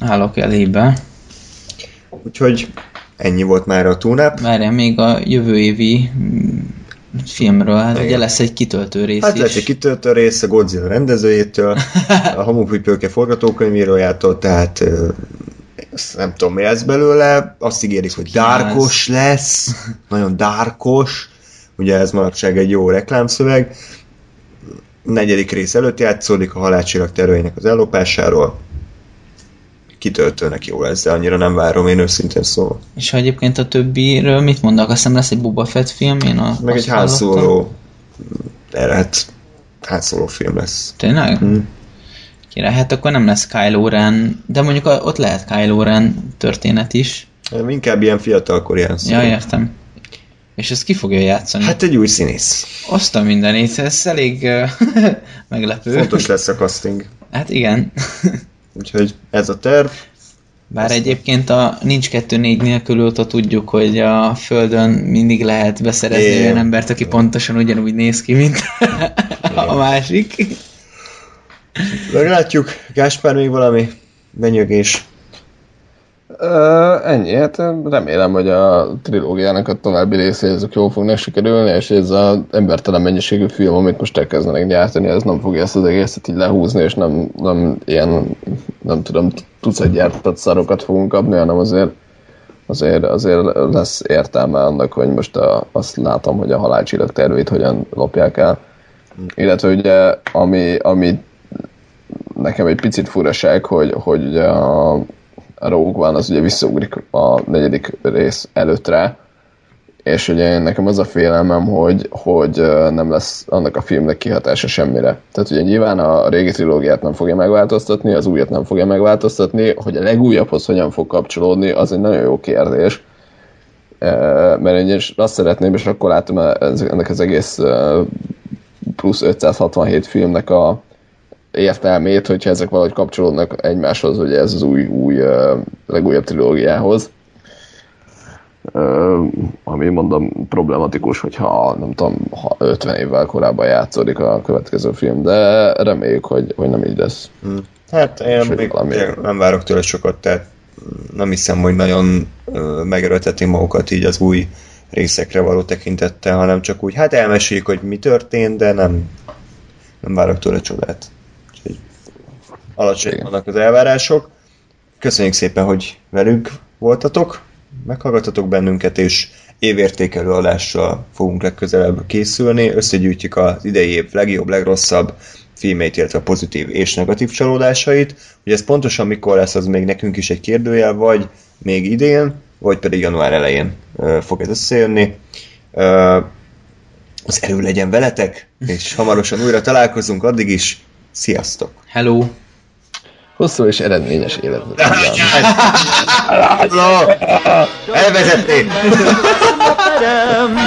Állok elébe. Úgyhogy ennyi volt már a túnáp. Várjál, még a jövő évi mm, filmről, hát ugye lesz egy kitöltő rész Hát is. lesz egy kitöltő rész a Godzilla rendezőjétől, a Hamupipőke forgatókönyvírójától, tehát azt nem tudom mi lesz belőle, azt ígérik, hogy dárkos lesz, nagyon dárkos, ugye ez manapság egy jó reklámszöveg, negyedik rész előtt játszódik a halálcsillag terveinek az ellopásáról, kitöltőnek jó lesz, de annyira nem várom én őszintén szóval. És ha egyébként a többiről mit mondnak? Azt hiszem lesz egy Boba Fett film, én a, Meg egy. Solo, erre hát Solo film lesz. Tényleg? Hm. Király, hát akkor nem lesz Kylo Ren, de mondjuk ott lehet Kylo Ren történet is. Inkább ilyen fiatalkori Han Solo. Ja, értem. És ezt ki fogja játszani? Hát, egy új színész. azt a mindenit, ez elég meglepő. Fontos lesz a casting. Hát igen. Úgyhogy ez a terv. Bár egyébként a nincs 2-4 nélkül óta tudjuk, hogy a Földön mindig lehet beszerezni olyan embert, aki pontosan ugyanúgy néz ki, mint a másik. Meglátjuk. Gáspár még valami benyögés. Ö, ennyi, hát remélem, hogy a trilógiának a további részei ezek jól fognak sikerülni, és ez az embertelen mennyiségű film, amit most elkezdenek gyártani, ez nem fogja ezt az egészet így lehúzni, és nem, nem ilyen, nem tudom, tucat gyártott szarokat fogunk kapni, hanem azért azért, azért lesz értelme annak, hogy most a, azt látom, hogy a halálcsillag tervét hogyan lopják el. Illetve ugye, ami, ami nekem egy picit furaság, hogy, hogy ugye a, a Rogue One az ugye visszaugrik a negyedik rész előttre, és ugye nekem az a félelmem, hogy, hogy nem lesz annak a filmnek kihatása semmire. Tehát ugye nyilván a régi trilógiát nem fogja megváltoztatni, az újat nem fogja megváltoztatni, hogy a legújabbhoz hogyan fog kapcsolódni, az egy nagyon jó kérdés. Mert én azt szeretném, és akkor látom ennek az egész plusz 567 filmnek a értelmét, hogyha ezek valahogy kapcsolódnak egymáshoz, ugye ez az új, új legújabb trilógiához. Ö, ami mondom problematikus, hogyha nem tudom, ha 50 évvel korábban játszódik a következő film, de reméljük, hogy, hogy nem így lesz. Hát én És még valami- nem várok tőle sokat, tehát nem hiszem, hogy nagyon megerőlteti magukat így az új részekre való tekintettel, hanem csak úgy, hát elmeséljük, hogy mi történt, de nem, nem várok tőle csodát. Úgyhogy alacsony Igen. vannak az elvárások. Köszönjük szépen, hogy velünk voltatok, meghallgatatok bennünket, és évértékelő adással fogunk legközelebb készülni. Összegyűjtjük az idei év legjobb, legrosszabb filmeit, illetve pozitív és negatív csalódásait. Hogy ez pontosan mikor lesz, az még nekünk is egy kérdőjel, vagy még idén, vagy pedig január elején fog ez összejönni. Az erő legyen veletek, és hamarosan újra találkozunk, addig is sziasztok! Hello! Hosszú és eredményes életet. Elvezették! Perem,